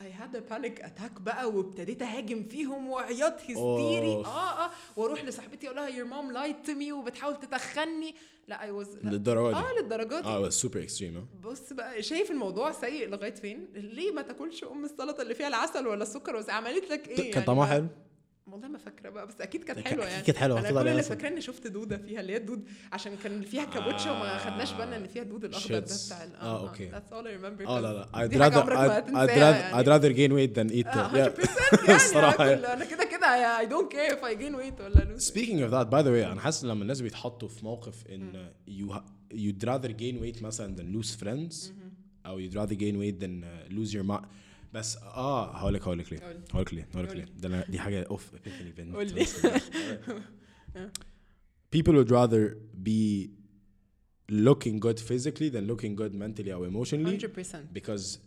I had a panic attack بقى وابتديت أهاجم فيهم وعياط هستيري. آه آه وأروح لصاحبتي أقول لها your mom lied to me وبتحاول تتخني لا I was لا. للدرجة دي آه للدرجة دي آه super extreme بص بقى شايف الموضوع سيء لغاية فين؟ ليه ما تاكلش أم السلطة اللي فيها العسل ولا السكر عملت لك إيه؟ كان طعمها حلو والله ما فاكرة بقى بس أكيد كانت حلوة يعني. كانت حلوة، أنا كل اللي فاكره إني شفت دودة فيها اللي هي الدود عشان كان فيها كابوتشا وما خدناش بالنا إن فيها دود الأخضر ده. بتاع آه، okay. that's all I remember. آه لا لا I'd rather عمرك ما I'd, I'd rather يعني. I'd rather gain weight than eat. آه، it 100% يعني كل- أنا كده كده I don't care if I gain weight ولا lose. Speaking of that by the way أنا حاسس لما الناس بيتحطوا في موقف إن you you'd rather gain weight مثلا than lose friends أو you'd rather gain weight than uh, lose your mind. بس آه هقول لك هقول لك ليه. هقول لك ليه هقول لك. ليه ده أنا- دي حاجة off قول لي. people would rather be looking good physically than looking good mentally or emotionally 100% because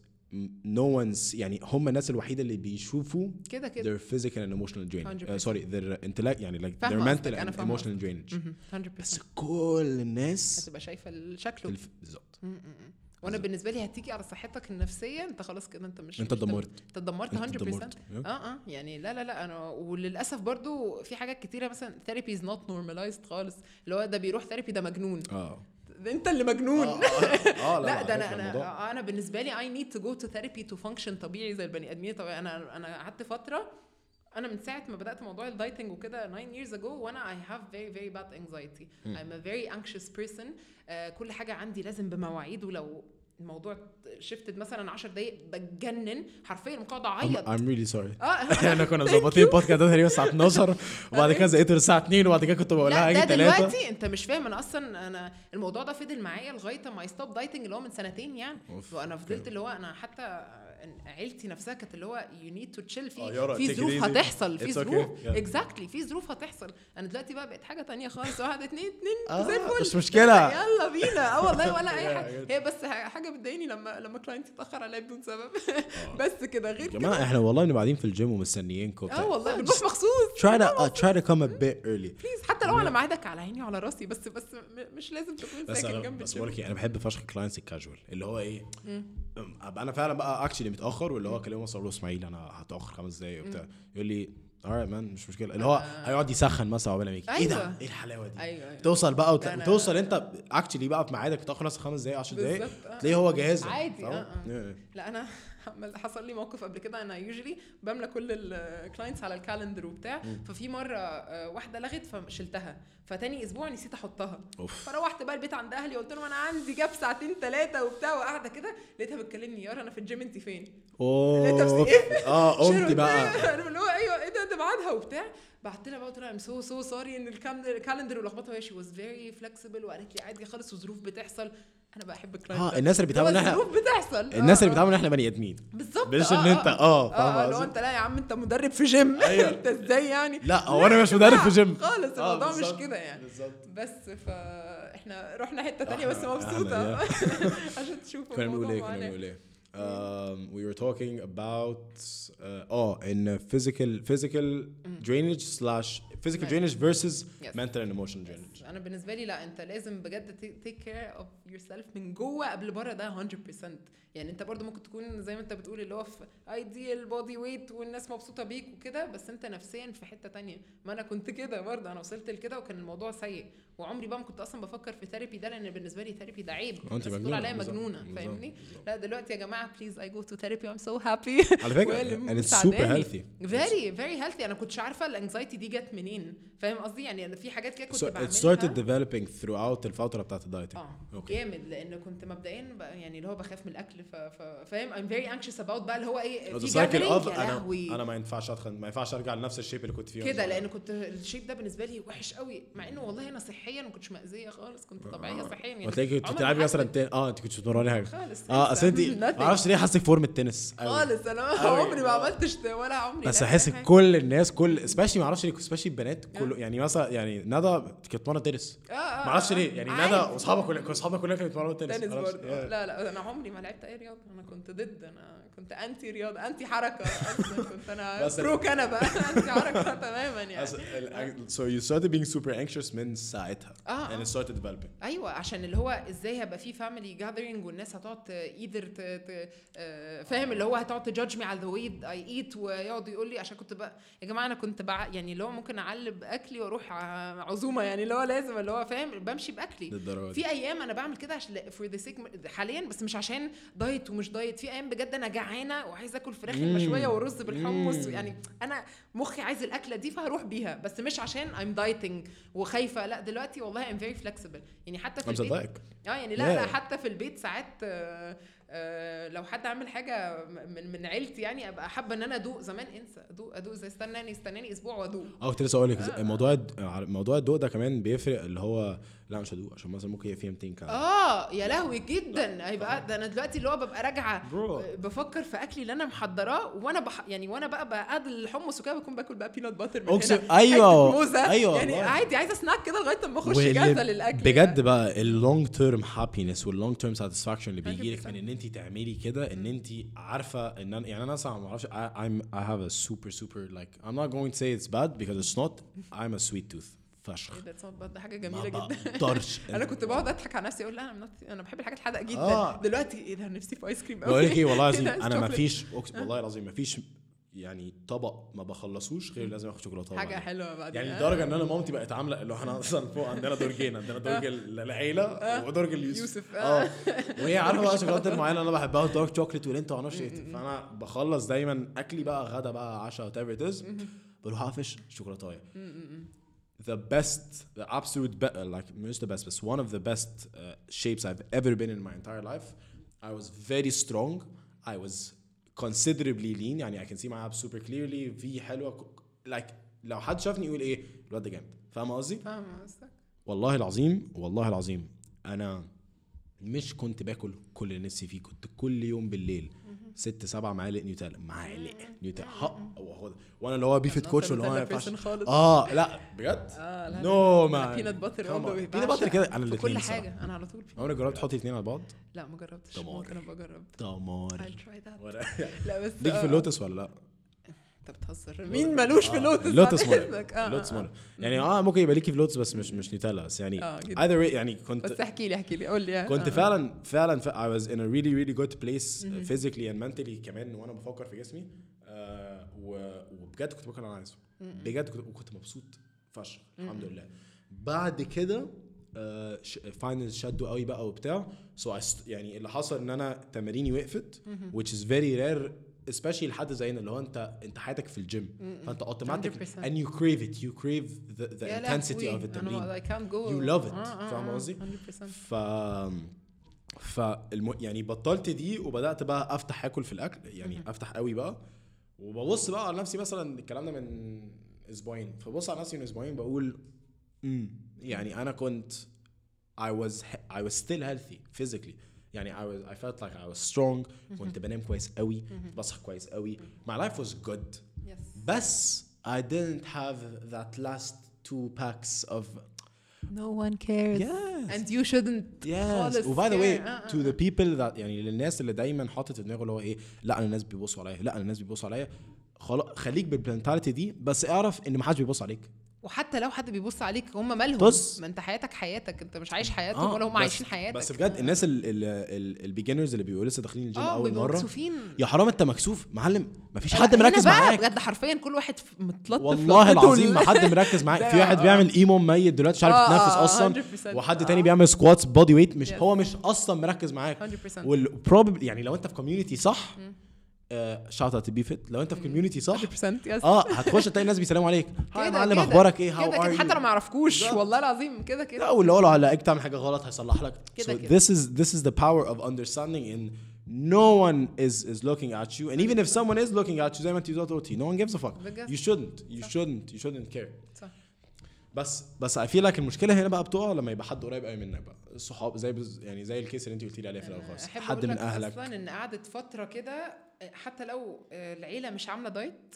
no one's يعني هم الناس الوحيده اللي بيشوفوا كده كده their physical and emotional drain 100%. uh, sorry their intellect يعني like their mental and emotional drainage مهم. 100% بس كل الناس هتبقى شايفه شكله. بالظبط. وأنا بالنسبة لي هتيجي على صحتك النفسية انت خلاص كده انت مش انت اتدمرت. انت اتدمرت 100% انت اتدمرت. آه آه. يعني لا لا لا أنا وللأسف برضو في حاجات كتيرة مثلا therapy is not normalized خالص. اللي هو ده بيروح therapy ده مجنون. آه. انت اللي مجنون. آه آه، لا. ده أنا أنا أنا بالنسبة لي I need to go to therapy to function طبيعي زي البني آدمين. طبيعي أنا أنا قعدت فترة أنا من ساعة ما بدأت موضوع ال dieting وكده 9 years ago وأنا I have very very bad anxiety. I'm a very anxious person. آه كل حاجة عندي لازم بمواعيد ولو الموضوع shifted مثلا 10 دقايق بتجنن. حرفيا مقعد I'm, اعيط I'm really sorry. آه إحنا كنا مظبطين البودكاست ده تقريبا الساعة 12 وبعد كده زقيت الساعة 2 وبعد كده كنت بقول لها لا هاجي ده 3 دلوقتي. أنت مش فاهم أنا أصلا أنا الموضوع ده فضل معايا لغاية ما stopped dieting اللي هو من سنتين يعني. وأنا فضلت. اللي هو أنا حتى عيلتي نفسها كانت اللي هو you need to chill آه، في يارا، في ظروف. هتحصل في. ظروف. exactly في ظروف هتحصل. أنا دلوقتي بقى بقت حاجة تانية خالص واحد اتنين اتنين آه، زي الفل. مش مشكلة. يلا بينا. آه والله ولا أي حاجة. هي بس حاجة بتضايقني لما لما client يتأخر عليا بدون سبب. بس كده غير كده. جماعة إحنا والله بنبقى قاعدين في الجيم ومستنيينكم آه والله بنروح مخصوص. Try to uh, try to come a bit early. please حتى لو على ميعادك على عيني وعلى راسي بس بس مش لازم تكون ساكن أنا جنب بس بقول لك إيه، أنا بحب فشخ clients ال casual اللي هو إيه أبقى أنا فعلا بقى actually متأخر واللي هو أقول له إسماعيل أنا هتأخر خمس دقايق وبتاع يقول لي alright man مش مشكلة. اللي هو هيقعد يسخن مثلا عقبال ما يجي. إيه ده؟ أيوة. إيه الحلاوة دي؟ أيوه أيوه. توصل بقى وت... وتوصل أنت actually بقى في ميعادك تاخر مثلا خمس دقايق 10 دقايق آه. تلاقيه هو جاهز عادي،؟ آه، آه. لا أنا حصل لي موقف قبل كده. أنا usually بملى كل ال clients على ال calendar وبتاع. ففي مرة آه، واحدة لغت فشلتها. فتاني أسبوع نسيت أحطها. أوف. فروحت بقى البيت عند أهلي قلت لهم أنا عندي gap ساعتين ثلاثة وبتاع. وقاعدة كده لقيتها بتكلمني يارا أنا في الجيم أنت فين؟ أوه؟ آه قمت بقى. أيوه إيه ده؟ ده ميعادها وبتاع. بعت لها بقى قلت لها I'm so so sorry إن ال calendar ولخبطها وهي she was very flexible وقالت لي عادي خالص وظروف بتحصل. أنا بحب ال client آه الناس اللي بيتعاملوا إحنا بتحصل. الناس آه، اللي آه. بيتعاملوا إحنا بني آدمين. بالظبط. مش إن انت آه آه فاهم لو؟ أنت لا يا عم أنت مدرب في جيم أيوة. أنت إزاي يعني؟ لا هو أنا مش مدرب في جيم خالص آه، الموضوع مش. كده يعني. بالظبط. بس فاحنا رحنا حتة تانية بس مبسوطة. عشان تشوفوا كنا بنقول إيه كنا. بنقول إيه؟ um, we were talking about uh, oh in physical physical drainage slash physical Right. drainage versus Yes. mental and emotional drainage انا بالنسبه لي لا انت لازم بجد تيك كير اوف يور سيلف من جوه قبل بره ده 100% يعني انت برضو ممكن تكون زي ما انت بتقول اللي هو في ideal body weight والناس مبسوطة بيك وكده بس انت نفسيا في حتة تانية. ما أنا كنت كده برضه أنا وصلت لكده وكان الموضوع سيء. وعمري بقى ما كنت أصلا بفكر في therapy ده لأن بالنسبة لي therapy ده عيب. الناس بتقول عليا مجنونة فاهمني. لا دلوقتي يا جماعة please I go to therapy I'm so happy على فكرة and it's super healthy. very very healthy أنا كنتش عارفة ال anxiety دي جت منين. فاهم قصدي؟ يعني في حاجات كده كنت so بعملها. it started developing throughout الفترة بتاعت ال dieting آه. جامد. لأن كنت مبدئيا يعني اللي هو بخاف من الأكل فاهم I'm very anxious about بقى اللي هو إيه في gathering اوف أنا لهوي أنا ما ينفعش ادخل ما ينفعش أرجع لنفس ال shape اللي كنت فيه كده. لأن كنت ال shape ده بالنسبة لي وحش قوي مع إنه والله أنا صحيا ما كنتش مأذية خالص كنت طبيعية صحيا يعني وتلاقي كنت بتلعبي مثلا. آه أنت كنت بتتمرني حاجة خالص آه أصل أنت. ما أعرفش ليه حاسك former tennis. خالص أنا. عمري ما عملتش ولا عمري بس أحس. كل الناس كل especially ما أعرفش ليه especially البنات كله يعني مثلا يعني ندى كانت بتتمرن تنس آه آه ما أعرفش آه. ليه يعني ندى. واصحابها كلها اصحابنا كلها كانوا بيتمرنوا tennis tennis. لا لا أنا عمري ما لعبت اي رياضه أنا كنت ضد أنا كنت انتي رياضه انتي حركة أصلا كنت أنا pro كنبة انتي حركة تماما يعني. so you started being super anxious من ساعتها آه، and it started developing. أيوه عشان اللي هو إزاي هيبقى في family gathering والناس هتقعد either فاهم؟ اللي هو هتقعد تـ judge me على the way I eat ويقعد يقول لي عشان كنت بقى يا جماعة أنا كنت بع... يعني اللي هو ممكن أعلب أكلي وأروح عزومة يعني اللي هو لازم اللي هو فاهم؟ بمشي بأكلي. في أيام أنا بعمل كده عشان for the sake حاليا بس مش عشان diet ومش diet في أيام بجد أنا جعانة وعايزة آكل فراخ مم. المشوية ورز بالحمص. يعني أنا مخي عايز الأكلة دي فهروح بيها بس مش عشان I'm dieting وخايفة لأ دلوقتي والله I'm very flexible يعني حتى في البيت آه يعني لأ لأ. حتى في البيت ساعات آه، آه، لو حد عامل حاجة من من عيلتي يعني أبقى حابة إن أنا أدوق زمان انسى أدوق أدوق زي استناني استناني أسبوع وأدوق آه كنت لسه أقول لك آه. موضوع موضوع الدوق ده كمان بيفرق اللي هو لا مش هدوق عشان مثلا ممكن يبقى فيها 200 كالوري آه يا لهوي جدا. هيبقى ده أنا دلوقتي اللي هو ببقى راجعة بفكر في أكلي اللي أنا محضراه وأنا بح يعني وأنا بقى بقعد الحمص وكده بكون باكل بقى بينات باتر من أقسم- هنا حتة موزة. أيوة يعني والله. عادي عايزة سناك كده لغاية ما أخش جاهزة للأكل بجد بقى ال long term happiness وال long term satisfaction اللي بيجي لك 100%. من إن انت تعملي كده إن انت عارفة إن أنا يعني أنا مثلا ما أعرفش I, I'm I have a super super like I'm not going to say it's bad because it's not. I'm a sweet tooth. فشخ. إيه ده ده حاجة جميلة جدا. بقدرش أنا كنت بقعد أضحك على نفسي أقول لا أنا أنا بحب الحاجات الحادقة جدا. آه. دلوقتي إيه ده نفسي في ice cream بقول لك إيه والله العظيم إيه ده، أنا ما. فيش أقسم- والله العظيم ما فيش يعني طبق ما بخلصوش غير لازم آخد شوكولاتة حاجة. حلوة بعد يعني لدرجة إن أنا مامتي بقت عاملة اللي هو إحنا أصلا فوق عندنا درجين عندنا درج العيلة ودرج اليوسف. يوسف، آه. وهي عارفة بقى شوكولاتة معينة أنا بحبها dark chocolate واللي ما أعرفش إيه فأنا بخلص دايما أكلي بقى غدا بقى عشاء whatever بروح أقفش شوكولاتاية. The best the absolute be- uh, like مش the best بس one of the best uh, shapes I've ever been in my entire life I was very strong I was considerably lean يعني I can see my abs super clearly في حلوة like لو حد شافني يقول إيه الواد ده جامد فاهم قصدي؟ فاهمه قصدك والله العظيم والله العظيم أنا مش كنت باكل كل اللي نفسي فيه كنت كل يوم بالليل ست سبع معالق نيوتيلا. معالق نيوتيلا. ها هو ده. وأنا اللي هو Be Fit coach واللي هو ما ينفعش. آه لا بجد؟ no man peanut butter peanut butter كده أنا الاثنين كل حاجة أنا على طول. عمرك جربت تحطي اثنين على بعض؟ لا ما جربتش. ممكن أبقى أجرب. دمار لا بس ليك في آه، اللوتس ولا لا؟ انت بتهزر. مين ملوش فيه بعد إذنك مرعب؟ آه، آه، مرعب يعني آه ممكن يبقى ليكي في اللوتس بس مش مش نيوتيلا بس يعني آه way يعني كنت بس احكي لي احكي لي. قول لي. كنت آه. فعلا فعلا ف- I was in a really really good place uh, physically and mentally كمان وأنا بفكر في جسمي. آه، وبجد كنت باكل اللي أنا عايزه. بجد كنت وكنت مبسوط فشخ الحمد لله. بعد كده finals شدوا قوي بقى وبتاع. so so يعني اللي حصل إن أنا تماريني وقفت which is very rare especially لحد زينا اللي هو انت انت حياتك في الجيم فانت اوتوماتيك 100%. and you crave it. You crave the, the يا intensity of التمرين I can't go. You love it. آه، آه، فاهم آه، قصدي؟ 100% ف فالم... يعني بطلت دي وبدأت بقى أفتح آكل في الأكل يعني أفتح قوي بقى. وببص بقى على نفسي مثلا الكلام ده من أسبوعين. فبص على نفسي من أسبوعين بقول امم يعني أنا كنت I was I was still healthy physically. يعني I was I felt like I was strong. كنت بنام كويس قوي بصحى كويس قوي. My life was good. Yes. بس I didn't have that last two packs of No one cares. yes. And you shouldn't Yes. خالص وباي ذا واي to the people that يعني للناس اللي دايما حاطط في دماغه اللي هو إيه لا أنا الناس بيبصوا عليا لا أنا الناس بيبصوا عليا. خلاص خليك بال mentality دي بس اعرف إن ما حدش بيبص عليك. وحتى لو حد بيبص عليك هم مالهم. طز. ما انت حياتك حياتك انت مش عايش حياتهم آه، ولا هم عايشين حياتك. بس بجد الناس ال beginners اللي بيبقوا لسه داخلين الجيم آه أول مرة مكسوفين. يا حرام انت مكسوف. معلم مفيش لا، حد مركز بقى معاك. بجد حرفيا كل واحد متلطف والله العظيم ما حد مركز معاك. في واحد آه. بيعمل هو ميت دلوقتي مش عارف آه، يتنفس آه، أصلا. 100% وحد آه. تاني بيعمل squats body weight مش. هو مش أصلا مركز معاك. 100% وال proper يعني لو أنت في community صح shout out Be Fit لو انت في community صح؟ 100% yes. آه هتخش تلاقي الناس بيسلموا عليك. hi يا كده- معلم كده- أخبارك إيه؟ how كده كده are حتى لو ما يعرفكوش بالظبط. والله العظيم كده لا كده واللي هو لو هلاقيك تعمل حاجة غلط هيصلح لك. كده so كده. this is this is the power of understanding in no one is is looking at you. And even if someone is looking at you زي ما انت قلتي no one gives a fuck. بجد. you shouldn't. You shouldn't. You shouldn't care. صح. بس بس feel like المشكلة هنا بقى بتقع لما يبقى حد قريب قوي منك بقى. الصحاب زي بز يعني زي الكيس اللي انت قلتي لي عليه في الأول خالص. حد من لك أهلك. أصلا إن قعدت فترة كده حتى لو العيلة مش عاملة دايت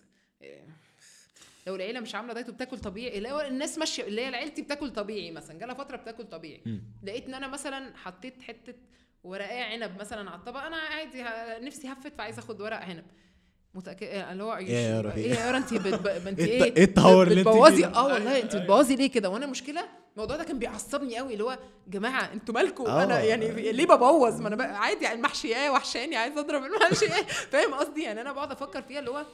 لو العيلة مش عاملة دايت وبتاكل طبيعي هو الناس ماشية اللي هي عيلتي بتاكل طبيعي مثلا جالها فترة بتاكل طبيعي. لقيت إن أنا مثلا حطيت حتة ورقايه عنب مثلا على الطبق أنا عادي نفسي هفت فعايز أخد ورق عنب. متأكد اللي هو إيه يا رفيق؟ إيه يا أنت انت إيه إيه إيه التهور اللي أنت بتبوظي؟ آه والله أنت. بتبوظي ليه كده وأنا المشكلة الموضوع ده كان بيعصبني قوي اللي هو جماعة أنتوا مالكم آه. أنا يعني ليه ببوظ ما أنا عادي يعني المحشي إيه وحشاني عايز أضرب المحشي إيه فاهم قصدي يعني أنا بقعد أفكر فيها اللي هو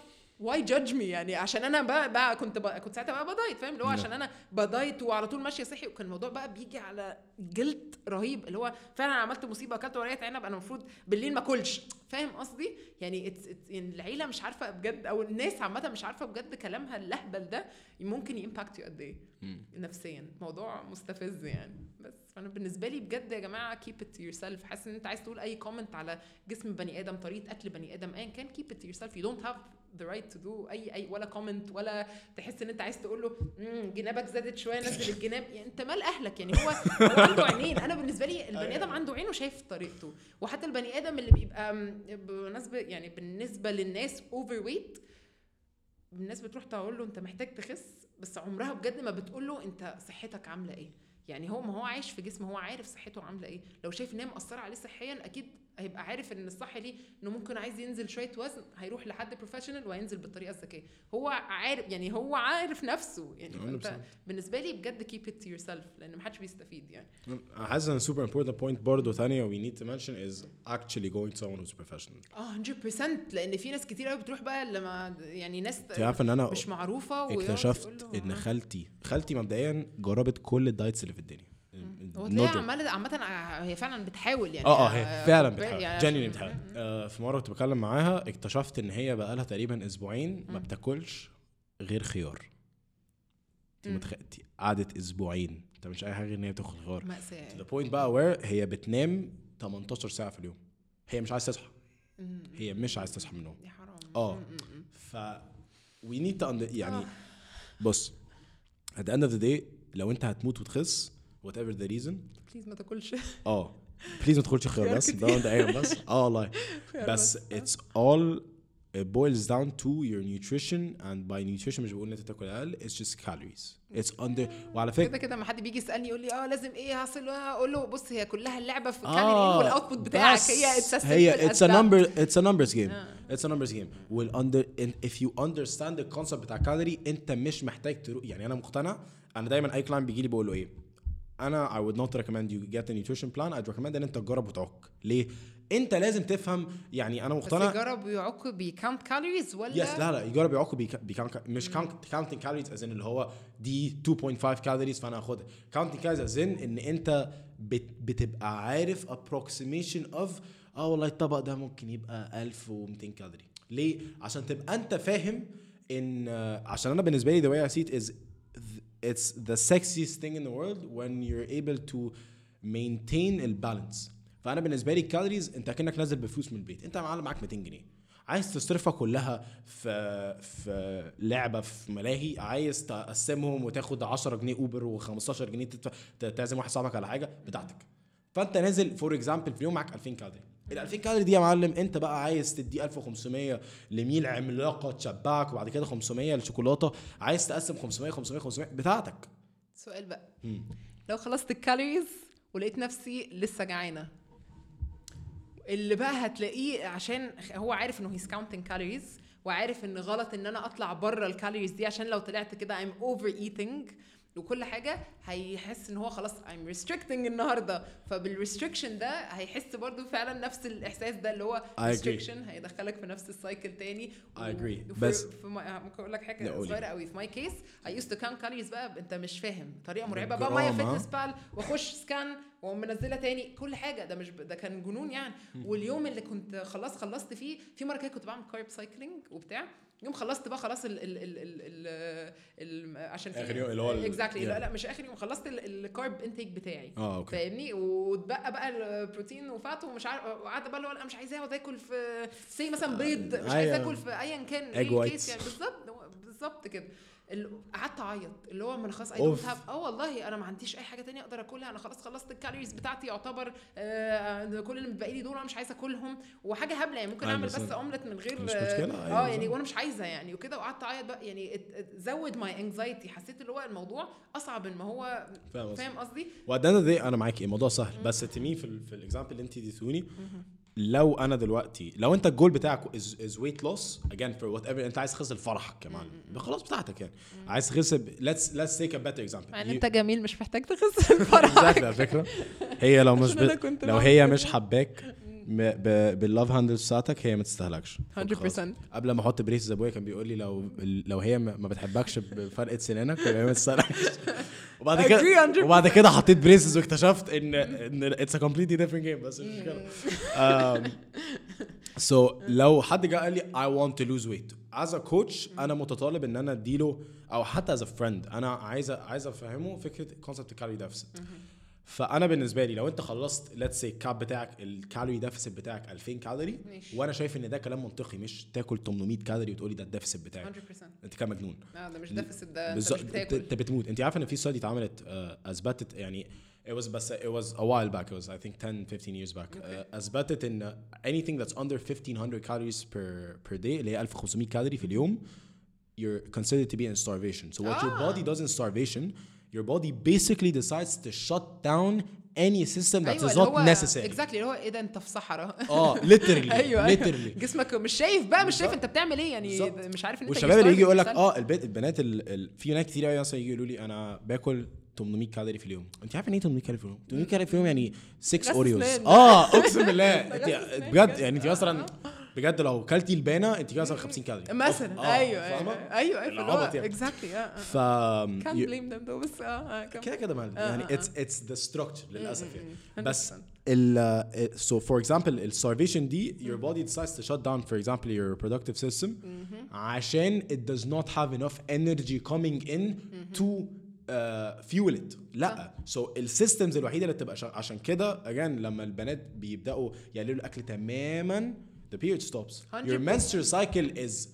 why judge me يعني عشان أنا بقى, بقى كنت بقى كنت ساعتها بقى ب diet فاهم؟ اللي هو نعم. عشان أنا ب diet وعلى طول ماشية صحي وكان الموضوع بقى بيجي على guilt رهيب اللي هو فعلا عملت مصيبة أكلت ورق عنب أنا المفروض بالليل ما أكلش. فاهم قصدي؟ يعني it's, it's يعني العيلة مش عارفة بجد أو الناس عامة مش عارفة بجد كلامها الأهبل ده ممكن ي impact you قد إيه. نفسيا. موضوع مستفز يعني. بس. فأنا بالنسبة لي بجد يا جماعة keep it to yourself. حاسس إن أنت عايز تقول أي comment على جسم بني آدم طريقة أكل بني آدم ايا كان keep it to yourself. You don't have the right to do أي أي ولا comment ولا تحس إن أنت عايز تقول له "مم، جنابك زادت شوية نزل الجناب. يعني أنت مال أهلك؟ يعني هو هو عنده عينين. أنا بالنسبة لي البني آدم عنده عين وشايف طريقته. وحتى البني آدم اللي بيبقى بالنسبة يعني بالنسبة للناس overweight الناس بتروح تقول له أنت محتاج تخس. بس عمرها بجد ما بتقول له أنت صحتك عاملة إيه؟ يعني هو ما هو عايش في جسم هو عارف صحته عاملة إيه. لو شايف إن هي مأثرة عليه صحيا أكيد هيبقى عارف إن الصح ليه إنه ممكن عايز ينزل شوية وزن هيروح لحد بروفيشنال وهينزل بالطريقة الذكية هو عارف يعني هو عارف نفسه يعني فأنت 100%. بالنسبة لي بجد keep it to yourself لأن محدش بيستفيد يعني حاسس ان super important point برضه ثانية need to mention is actually going to someone who's professional آه 100% لأن في ناس كتير قوي بتروح بقى لما يعني ناس انت عارفه إن أنا مش معروفة اكتشفت إن آه. خالتي خالتي مبدئيا جربت كل ال diets اللي في الدنيا joke. عماله عامة هي فعلا بتحاول يعني. آه آه هي فعلا خد بالك بتحاول. يعني genuinely بتحاول. آه، في مرة كنت بكلم معاها اكتشفت إن هي بقى لها تقريبا أسبوعين ما. بتاكلش غير خيار. أنت قعدت أسبوعين. انت مش أي حاجة غير إن هي بتاكل خيار. مأساة. The point بقى where هي بتنام 18 ساعة في اليوم. هي مش عايزة تصحى. هي مش عايزة تصحى من النوم. يا حرام. آه. مم. ف to under... يعني آه. بص at the end of the day لو أنت هتموت وتخس whatever the reason. بليز ما تاكلش. آه. please ما تاكلش خيار بس. كتير. ده مبدئيا بس. آه والله. بس it's all it boils down to your nutrition and by nutrition مش بقول إن أنت تاكل أقل. It's just calories. It's under وعلى فكره كده كده ما حد بيجي يسألني يقول لي آه لازم إيه هصل؟ أقول له بص هي كلها اللعبة في الكالوري آه. وال output بتاعك. هي it's هي it's a number it's a numbers game. آه. it's a numbers game. وال under if you understand the concept بتاع الكالوري أنت مش محتاج تروح يعني أنا مقتنع. أنا دايما أي client بيجي لي بقول له إيه؟ أنا I would not recommend you get a nutrition plan. I'd recommend ان انت تجرب وتعك. ليه؟ انت لازم تفهم يعني أنا بس مقتنع يجرب يعك بي count calories ولا yes لا لا يجرب بيك بي count مش counting calories is ان اللي هو دي 2.5 calories فأنا هاخدها. counting calories is ان إن أنت بت بتبقى عارف approximation of آه والله الطبق ده ممكن يبقى 1200 كالوري ليه؟ عشان تبقى أنت فاهم إن آه، عشان أنا بالنسبة لي I see it is th- it's the sexiest thing in the world when you're able to maintain ال balance فأنا بالنسبة لي ال calories أنت كأنك نازل بفلوس من البيت. أنت معلم معاك 200 جنيه. عايز تصرفها كلها في في لعبة في ملاهي عايز تقسمهم وتاخد 10 جنيه Uber و15 جنيه تعزم واحد صاحبك على حاجة بتاعتك. فأنت نازل for example في اليوم معاك 2000 كالوري ال 2000 كالوري دي يا معلم انت بقى عايز تدي 1500 ل meal عملاقه تشبعك وبعد كده 500 لشوكولاتة عايز تقسم 500 500 500 بتاعتك. سؤال بقى. لو خلصت ال calories ولقيت نفسي لسه جعانة اللي بقى هتلاقيه عشان هو عارف إنه he's counting calories وعارف إن غلط إن أنا أطلع بره ال calories دي عشان لو طلعت كده I'm overeating وكل حاجة هيحس إن هو خلاص I'm restricting النهارده. فبال restriction ده هيحس برضو فعلا نفس الإحساس ده اللي هو I restriction هيدخلك في نفس ال cycle تاني. I agree. بس- في ما- ممكن أقول لك حاجة. صغيرة قوي. في my case I used to count calories بقى أنت مش فاهم. طريقة مرعبة. بقى مايا؟ fitness pal وأخش scan وأقوم منزله تاني. كل حاجة. ده مش ب... ده كان جنون يعني. واليوم اللي كنت خلاص خلصت فيه في مرة كده كنت بعمل كارب سايكلينج وبتاع. يوم خلصت بقى خلاص ال ال ال ال ال عشان آخر يوم اللي هو اكزاكتلي لا. لا مش آخر يوم خلصت الكارب انتيك بتاعي آه أوكي فاهمني واتبقى بقى البروتين وفات ومش عارف وقعدت بقى اللي هو أنا مش عايزاه اقعد آكل في سي مثلا بيض مش عايزه أيوة. آكل في ايا كان إيه whites. كيس يعني بالظبط بالظبط كده قعدت أعيط. اللي هو من خلاص I. don't have آه والله أنا ما عنديش أي حاجة تانية أقدر أكلها. أنا خلاص خلصت ال calories بتاعتي يعتبر آه كل اللي متبقي لي دول أنا مش عايزة أكلهم. وحاجة هبلة يعني. ممكن I أعمل بس. اومليت من غير مش آه، مشكلة، أيوة آه يعني. وأنا مش عايزة يعني وكده. وقعدت أعيط بقى. يعني زود my anxiety حسيت اللي هو الموضوع أصعب من ما هو فاهم قصدي. and أنا معاك. الموضوع سهل. بس تمي في ال example اللي أنت اديتوني لو أنا دلوقتي لو أنت الجول بتاعك is weight loss again for whatever أنت عايز تخسر فرحك يبقى خلاص بتاعتك يعني. عايز تخسر let's let's take a better example إن أنت جميل مش محتاج تخسر الفرح على فكرة. هي لو مش ب... لو هي. مش حباك. بال love handles بتاعتك هي ما تستاهلكش. 100% قبل ما أحط braces ابويا كان بيقول لي لو لو هي ما بتحبكش بفرقة سنانك يبقى هي ما تستاهلكش. وبعد كده 100%. وبعد كده حطيت braces واكتشفت ان إن it's a completely different game بس مش مشكله so لو حد جه قال لي I want to lose weight as a coach أنا متطالب إن أنا أديله أو حتى as a friend أنا عايز عايز أفهمه فكرة concept ال calorie deficit فأنا بالنسبة لي لو أنت خلصت let's say ال cap بتاعك ال calorie deficit بتاعك 2000 كالوري ماشي. وأنا شايف إن ده كلام منطقي مش تاكل 800 كالوري وتقولي ده ال deficit بتاعك. 100% أنت كده مجنون. آه ده مش deficit ده مش انت بتاكل. أنت بتموت. أنت عارف إن في study اتعملت آه، أثبتت يعني it was بس it was a while back it was I think 10 15 years back. آه، أثبتت إن anything that's under 1500 calories per per day اللي هي 1500 كالوري في اليوم you're considered to be in starvation. So what your آه. body does in starvation your body basically decides to shut down any system that أيوه is not necessary. exactly اللي هو إيه ده أنت في صحراء. آه literally أيوه. literally. جسمك مش شايف بقى مش شايف. أنت بتعمل إيه يعني. مش عارف إن أنت والشباب اللي يجي يقول لك آه البنات البنات ال... ال... في بنات كتير قوي مثلا يجي يقولوا لي أنا باكل 800 كالوري في اليوم. أنت عارف يعني إيه 800 كالوري في اليوم؟ 800 كالوري في اليوم يعني 6 غسل اوريوز. آه أقسم بالله. بجد. يعني أنت مثلا بجد لو كلتي البانة انت كده مثلا 50 كالوري. مثلا. آه، أيوه؟ أيوه. أيوه أيوه العبط يعني. اكزاكتلي آه ف كان بليم ذم بس آه كمل. كده كده آه، يعني آه، اتس اتس ذا ستراكشر للأسف يعني. 100%. بس ال so for example ال starvation دي your body decides to shut down for example your reproductive system عشان it does not have enough energy coming in to uh, fuel it. لا. so ال systems الوحيدة اللي بتبقى شا- عشان كده again لما البنات بيبدأوا يقللوا الأكل تماما the period stops your 100%. menstrual cycle is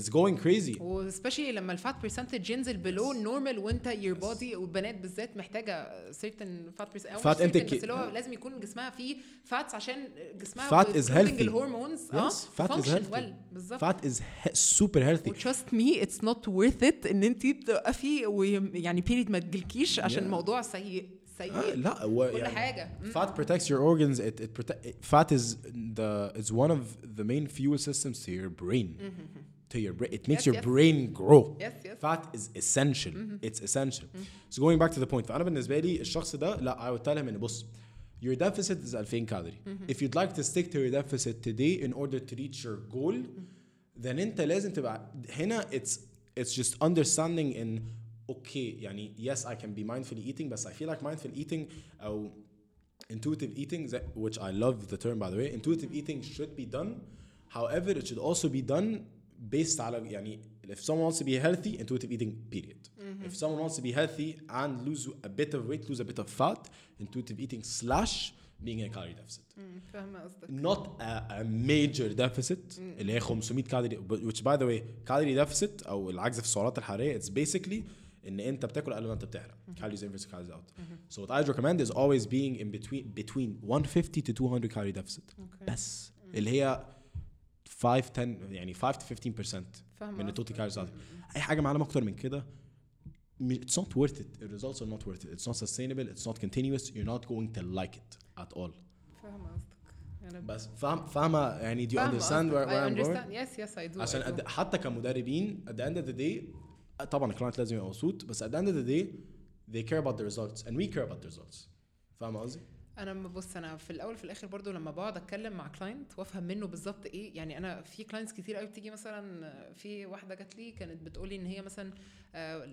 is going crazy و especially لما ال fat percentage ينزل below ال normal و your body والبنات بالذات محتاجة certain fat percentage intake. بس اللي هو لازم يكون جسمها فيه fats عشان جسمها Fat is healthy. ال hormones آه function healthy. well بالظبط is he- super healthy وتراست مي اتس نوت ورث ات إن انت توقفي ويعني بيريد ما تجيلكيش عشان Yeah. الموضوع سيء آه، سيء لا هو كل يعني حاجه مم. fat protects your organs it, it protect fat is the is one of the main fuel systems to your brain to your brain it makes Yes, your yes. brain grow Yes, yes. fat is essential it's essential so going back to the point فانا بالنسبه لي الشخص ده لا I would tell him ان بص your deficit is 2000 calorie if you'd like to stick to your deficit today in order to reach your goal then انت لازم تبقى هنا it's it's just understanding in okay يعني yes I can be mindfully eating بس I feel like mindful eating او intuitive eating that, which I love the term by the way intuitive eating should be done however it should also be done based على يعني if someone wants to be healthy intuitive eating period if someone wants to be healthy and lose a bit of weight lose a bit of fat intuitive eating slash being in a calorie deficit مم، فاهمه قصدك not a, a major deficit مم. اللي هي 500 كالوري which by the way calorie deficit او العجز في السعرات الحراريه it's basically إن أنت بتاكل أقل ما أنت بتحرق. calories in versus calories out so what I recommend is always being in between between 150 تو 200 calorie deficit بس اللي هي 5 10 يعني 5 to 15% من ال total calories out أي حاجة more أكتر من كده it's not worth it. The results are not worth it. It's not sustainable. It's not continuous. You're not going to like it at all. فاهم قصدك. بس فاهم فاهمة يعني do you understand where, where I'm going؟ yes yes I do. عشان حتى كمدربين at the end of the day طبعا ال client لازم يبقى مبسوط بس at the end of the day they care about the results and we care about the results فاهم قصدي؟ أنا بص أنا في الأول في الآخر برضو لما بقعد أتكلم مع client وأفهم منه بالظبط إيه يعني أنا في clients كتير قوي بتيجي مثلا في واحدة جات لي كانت بتقول لي إن هي مثلا آه،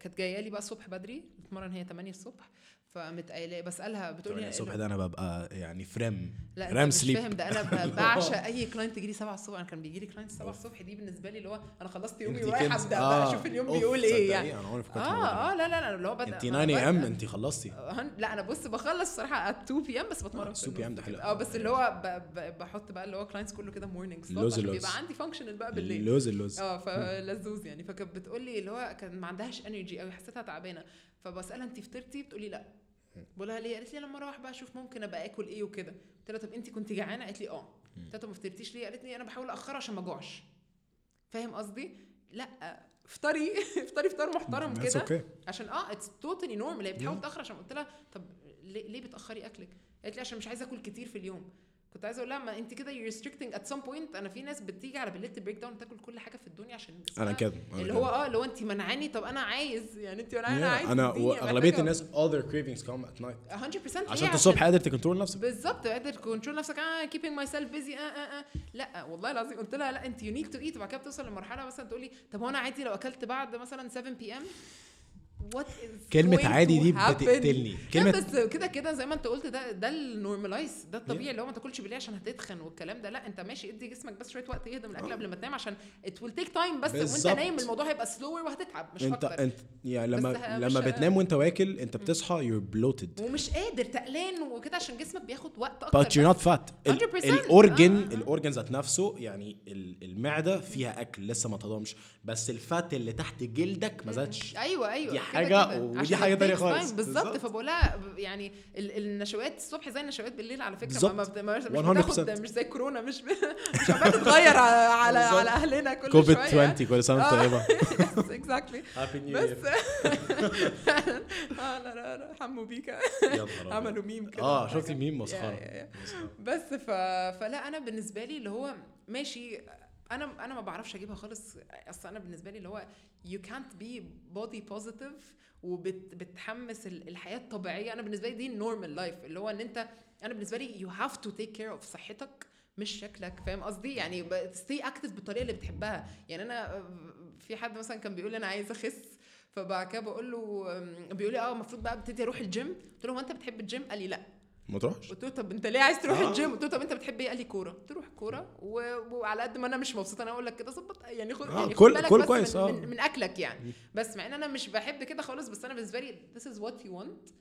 كانت جاية لي بقى الصبح بدري بتمرن هي 8 الصبح فقامت قايله بسألها بتقول لي الصبح ده أنا ببقى يعني فريم. لا رام سليب فاهم ده أنا بعشق أي كلاينت يجي لي 7 الصبح. أنا كان بيجي لي كلاينت 7 الصبح دي بالنسبة لي اللي هو أنا خلصت يومي ورايح أبدأ آه، بقى أشوف اليوم بيقول إيه يعني. أنا فكرت آه آه لا لا لا اللي هو بدا انت 9 اي أم؟ انت خلصتي. هن- لا أنا بص بخلص الصراحة at 2 بي ام بس بتمرن آه، في 2 PM ده النص حلو. آه بس اللي هو بحط بقى اللي هو كلاينتس كله كده مورنينج عشان اللوز. بيبقى عندي فانكشنال بقى بالليل. اللوز اللوز. آه فلزوز يعني. فكانت بتقول لي اللي هو كان ما عندهاش انرجي قوي حسيتها تعبانة. فبسألها انت فطرتي؟ بتقول لي لأ. بقول لها ليه؟ قالت لي لما أروح بقى أشوف ممكن أبقى آكل إيه وكده. قلت لها طب انت كنت جعانة؟ قالت لي آه. قلت لها طب ما فطرتيش ليه؟ قالت لي أنا بحاول أأخر عشان ما أجوعش. فاهم قصدي؟ لأ افطري افطري فطار محترم كده. okay. عشان آه it's totally normal هي بتحاول Yeah. تأخر عشان قلت لها طب ليه بتأخري أكلك؟ قالت لي عشان مش عايزة آكل كتير في اليوم. كنت عايزة أقول لها ما أنت كده you restricting at some point أنا في ناس بتيجي على بالليل ت break down تاكل كل حاجة في الدنيا عشان أنا كده اللي. هو آه اللي هو أنت منعاني طب أنا عايز يعني أنت منعاني أنا Yeah. عايز أنا محتاجة- الناس all their cravings come at night. 100% عشان؟ انت الصبح قادر ت control نفسك. بالظبط قادر control نفسك. آه keeping myself busy آه آه آه. لا والله العظيم قلت لها لا أنت you need to eat وبعد كده بتوصل لمرحلة مثلا تقول لي طب هو أنا عادي لو أكلت بعد مثلا 7 PM كلمة عادي دي بتقتلني كلمة بس كده كده زي ما انت قلت ده ده ال normal is ده الطبيعي اللي هو ما تاكلش بالليل عشان هتتخن والكلام ده لا انت ماشي ادي جسمك بس شوية وقت يهدى من الأكل آه. قبل ما تنام عشان it will take time بس وانت. نايم الموضوع هيبقى slower وهتتعب مش انت أكتر انت يعني لما لما بتنام وانت واكل انت بتصحى you're bloated ومش قادر تقلان وكده عشان جسمك بياخد وقت أكتر but you're not بس. fat 100%. ال organ آه، آه. ال organ ذات نفسه يعني ال- المعدة فيها أكل لسه ما اتهضمش بس ال fat اللي تحت جلدك ما زادش أيوه أيوه دي كده كده. ودي تانية takes خالص. بالظبط. فبقولها يعني ال- النشويات الصبح زي النشويات بالليل على فكرة. ما مش 100%. بتاخد مش زي كورونا مش ب... مش عمال تتغير على على, أهلنا كل كوفيد شوية 20 كل سنة وانت آه. طيبة اكزاكتلي هابي نيو بس آه حمو بيكا. عملوا ميم كده آه. شفتي يا- مسخره. بس. فلا أنا بالنسبة لي اللي هو ماشي أنا أنا ما بعرفش أجيبها خالص. أصل أنا بالنسبة لي اللي هو you can't be body positive وبتحمس الحياة الطبيعية. أنا بالنسبة لي دي النورمال لايف اللي هو إن أنت أنا بالنسبة لي you have to take care of صحتك مش شكلك. فاهم قصدي؟ يعني stay active بالطريقة اللي بتحبها. يعني أنا في حد مثلا كان بيقول أنا عايز أخس فبعد كده بقول له بيقول لي آه المفروض بقى ابتدي أروح الجيم قلت له هو أنت بتحب الجيم قال لي لأ. ما تروحش؟ قلت له طب انت ليه عايز تروح آه. الجيم؟ قلت له طب انت بتحب إيه؟ قال لي كورة. قلت له روح كورة. و... وعلى قد ما أنا مش مبسوطة أنا أقول لك كده ظبط يعني خد آه، يعني كل- بالك كل بس كويس، من, آه. من, من أكلك يعني. بس مع إن أنا مش بحب كده خالص بس أنا بالنسبة لي this is what you want.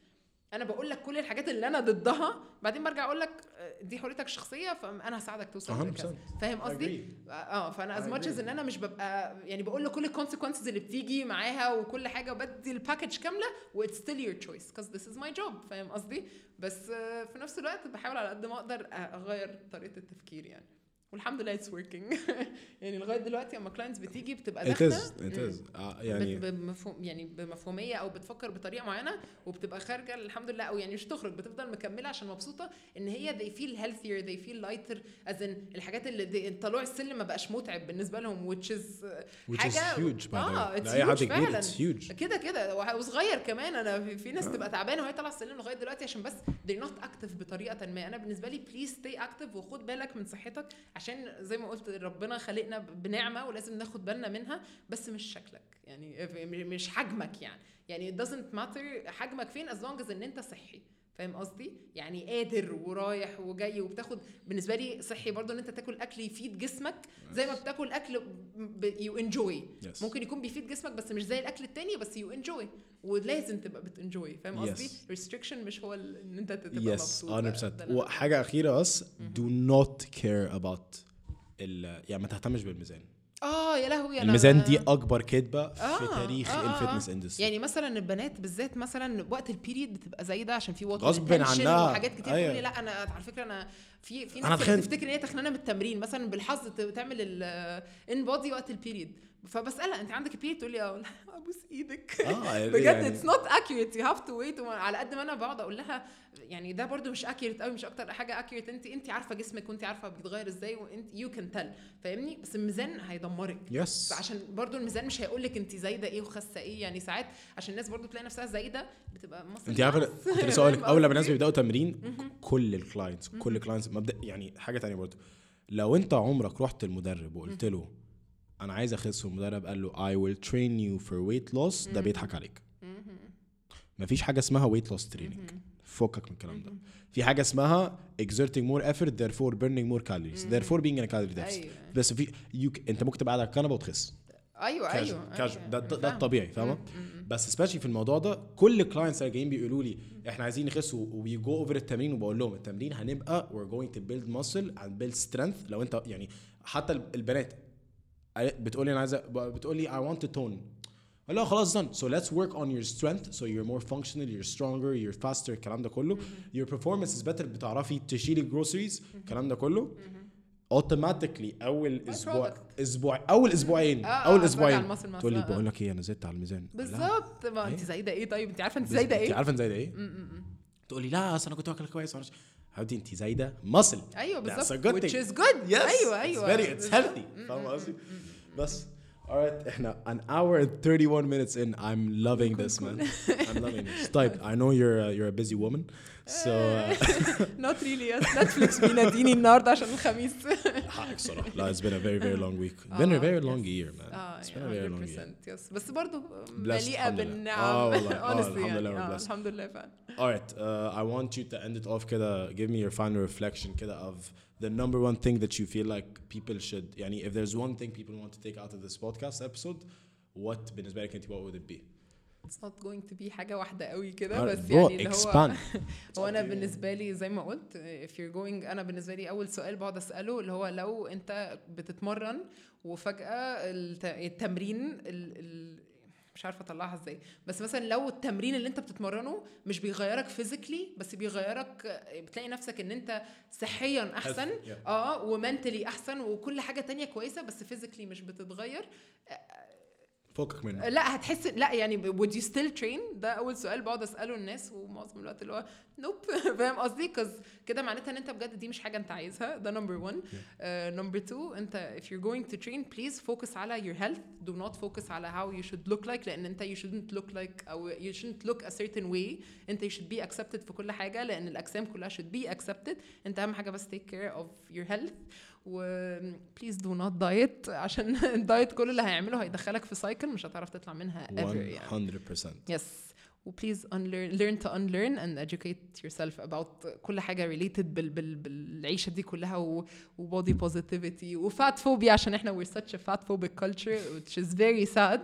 أنا بقول لك كل الحاجات اللي أنا ضدها بعدين برجع أقول لك آه، دي حريتك الشخصية فانا هساعدك توصل 100% لكذا. فاهم قصدي؟ Agree. آه فأنا as much إن أنا مش ببقى يعني بقول له كل ال consequences اللي بتيجي معاها وكل حاجة وبدي ال package كاملة و it's still your choice cause this is my job فاهم قصدي؟ بس آه، في نفس الوقت بحاول على قد ما أقدر أغير طريقة التفكير يعني. والحمد لله it's working يعني لغاية دلوقتي لما clients بتيجي بتبقى داخلة is is. آه، يعني بمفهوم يعني بمفهومية أو بتفكر بطريقة معينة وبتبقى خارجة الحمد لله أو يعني مش تخرج بتفضل مكملة عشان مبسوطة إن هي they feel healthier they feel lighter as in الحاجات اللي طلوع السلم ما بقاش متعب بالنسبة لهم which is which is حاجة- huge by the way. it's لأي حد huge كبير فعلاً. كده كده. وصغير كمان أنا في, في ناس آه. تبقى تعبانة وهي طالعة السلم لغاية دلوقتي عشان بس they're not active بطريقة ما. أنا بالنسبة لي بليز stay active وخد بالك من صحتك عشان زي ما قلت ربنا خلقنا بنعمة ولازم ناخد بالنا منها بس مش شكلك. يعني مش حجمك يعني. يعني it doesn't matter حجمك فين as long as ان انت صحي. فاهم قصدي؟ يعني قادر ورايح وجاي وبتاخد بالنسبة لي صحي برضو إن أنت تاكل أكل يفيد جسمك زي ما بتاكل أكل you enjoy Yes. ممكن يكون بيفيد جسمك بس مش زي الأكل التاني بس you enjoy ولازم تبقى بت enjoy فاهم قصدي؟ Yes. restriction مش هو إن أنت تبقى yes مبسوط. 100% ده- ده اللي أنا وحاجة أخيرة بس not care about ال يعني ما تهتمش بالميزان. آه يا لهوي الميزان دي أكبر كدبه في آه، تاريخ آه، آه، ال fitness آه. industry يعني مثلا البنات بالذات مثلا وقت ال period بتبقى زايده عشان في water غصب عنها. وحاجات كتير أيوة. لي لا أنا على فكرة أنا في في ناس تفتكر إن هي تخنت من التمرين مثلا بالظبط تعمل ال InBody وقت ال period فبسألها أنت عندك ال period تقول لي آه. أبوس إيدك. بجد يعني it's not accurate you have to wait على قد ما أنا بقعد أقول لها يعني ده برضو مش accurate قوي مش أكتر حاجة accurate انت أنت عارفة جسمك وأنت عارفة بيتغير إزاي وانت you can tell فاهمني؟ بس الميزان هيدمرك. yes فعشان برضو الميزان مش هيقول لك أنت زايدة إيه وخاسة إيه. يعني ساعات عشان الناس برضو تلاقي نفسها زايدة بتبقى مصر أنت عارفة. كنت لسه أقول لك أول لما الناس؟ بيبدأوا تمرين كل ال clients كل ال clients مبدا يعني حاجة تانية برضو. لو أنت عمرك رحت لمدرب وقلت له أنا عايز اخس والمدرب قال له I will train you for weight loss. ده بيضحك عليك. مفيش حاجة اسمها weight loss training. فكك من الكلام ده. في حاجة اسمها exerting more effort therefore burning more calories. therefore being in a calorie deficit. أيوه. بس في you, c- انت ممكن تبقى قاعد على الكنبة وتخس. أيوه كاجوال أيوه كاجوال ده, أيوة. ده, ده. الطبيعي فاهمة؟ بس specially في الموضوع ده كل ال clients اللي جايين بيقولوا لي إحنا عايزين نخس we go over التمرين وبقول لهم التمرين هنبقى we're going to build muscle and build strength. لو انت يعني حتى البنات بتقول لي أنا عايزه بتقول لي I want to tone. لا خلاص done. So let's work on your strength. So you're more functional you're stronger you're faster الكلام ده كله. your performance is better. بتعرفي تشيلي ال groceries الكلام ده كله. automatically أول أسبوع. أسبوع أول أسبوعين. آه، أول آه، أسبوعين. على ال muscle تقول لي آه. بقول لك إيه أنا زدت على الميزان. بالظبط. ما أنت إيه؟ زايدة إيه طيب؟ أنت عارفة أنت زايدة أنت إيه عارفة أنت زايدة إيه؟ تقول لي لا أصل أنا كنت واكل كويس معرفش حبيبتي انت زايده مصل ايوه That's بالظبط a good which thing. is good Yes. ايوه It's ايوه very it's بالظبط. healthy فاهم قصدي؟ بس alright احنا an hour and 31 minutes in I'm loving this man I'm loving this طيب I know you're a, you're a busy woman so uh, not really yes نتفليكس بيناديني النهارده عشان الخميس حقك صراحة لا it's been a very very long week been a آه، very yes. long year man اه it's been a very long year 100% يس بس برضه Blessed، مليئه الحمد لله. بالنعم آه والله، آه، honestly الحمد لله يعني we're آه، blessed. الحمد لله فعلا Alright, uh, I want you to end it off كده give me your final reflection كده of the number one thing that you feel like people should يعني if there's one thing people want to take out of this podcast episode what بالنسبة لك انت what would it be؟ It's not going to be حاجة واحدة قوي كده Alright, بس يعني اللي هو expand. هو أنا. بالنسبة لي زي ما قلت if you're going أنا بالنسبة لي أول سؤال بقعد أسأله اللي هو لو أنت بتتمرن وفجأة الت- التمرين ال ال مش عارفة أطلعها إزاي بس مثلا لو التمرين اللي أنت بتتمرنه مش بيغيرك physically بس بيغيرك بتلاقي نفسك إن أنت صحيا أحسن. آه و mentally أحسن وكل حاجة تانية كويسة بس physically مش بتتغير فكك منه لا هتحس لا يعني would you still train ده اول سؤال بقعد اساله الناس ومعظم الوقت اللي هو nope فاهم قصدي cause كده معناتها ان انت بجد دي مش حاجة انت عايزها ده number 1 number 2 انت if you're going to train please focus على your health do not focus على how you should look like لأن انت you shouldn't look like أو you shouldn't look a certain way انت you should be accepted في كل حاجة لأن الاجسام كلها should be accepted انت اهم حاجة بس take care of your health و please do not diet عشان الدايت كل اللي هيعمله هيدخلك في سايكل مش هتعرف تطلع منها ever يعني 100% yes وبليز unlearn learn to unlearn and educate yourself about كل حاجة related بال بال بالعيشة دي كلها و, و body positivity و fat phobia عشان إحنا we're such a fat phobic culture which is very sad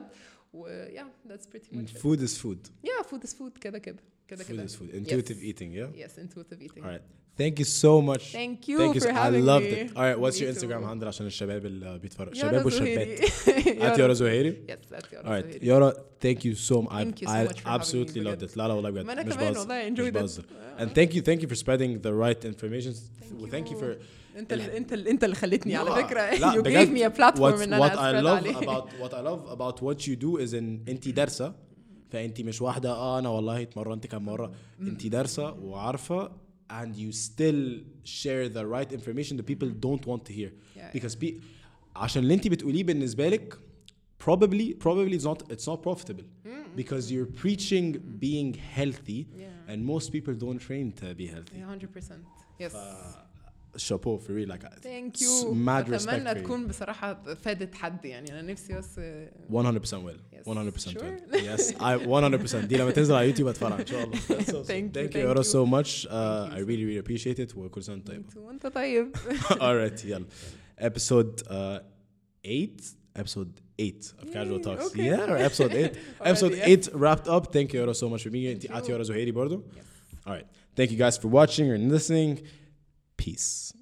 و yeah that's pretty much it. food is food yeah food is food كده كده كده food كده is food intuitive Yes. eating yeah yes intuitive eating alright thank you so much thank you thank you for so- I having loved me it alright what's Me your too. Instagram handle عشان الشباب اللي بيتفرجوا يارا الشباب زهيري. والشابات at يارا زهيري yes at يارا alright زهيري يارا thank you so much I, Thank you so I much for having absolutely me loved بجد. it لا لا والله بجد ما انا مش كمان بهزر والله مش enjoyed it بهزر and thank you thank you for spreading the right information و thank you for انت اللي انت اللي انت اللي خلتني على لا، فكره لا، you بجد. gave me a platform What's- ان انا what I اسبرد love عليه about what I love about what you do is ان انت دارسه فانت مش واحده اه انا والله اتمرنت كام مره انت دارسه وعارفه and you still share the right information that people don't want to hear Yeah, because pe- عشان اللي انت بتقوليه بالنسبه لك probably probably it's not it's not profitable because you're preaching being healthy Yeah. and most people don't train to be healthy Yeah, 100% yes شابو for real like ثانك s- يو mad respect اتمنى for you. تكون بصراحه فادت حد يعني أنا نفسي بس 100% will Yes. 100% Sure. will yes I 100% دي لما تنزل على يوتيوب اتفرج ان شاء الله so, so, Thank you, thank you thank يورا you. so much uh, Thank I you. really really appreciate it وكل سنه وانت طيب وانت طيب alright يلا episode uh, 8 episode 8 of casual Yay, talks okay. yeah or episode 8 episode Already, 8 wrapped up thank you Yora so much for being here Thank انت you. at Yora Zuhairi برضو Yes. alright thank you guys for watching and listening peace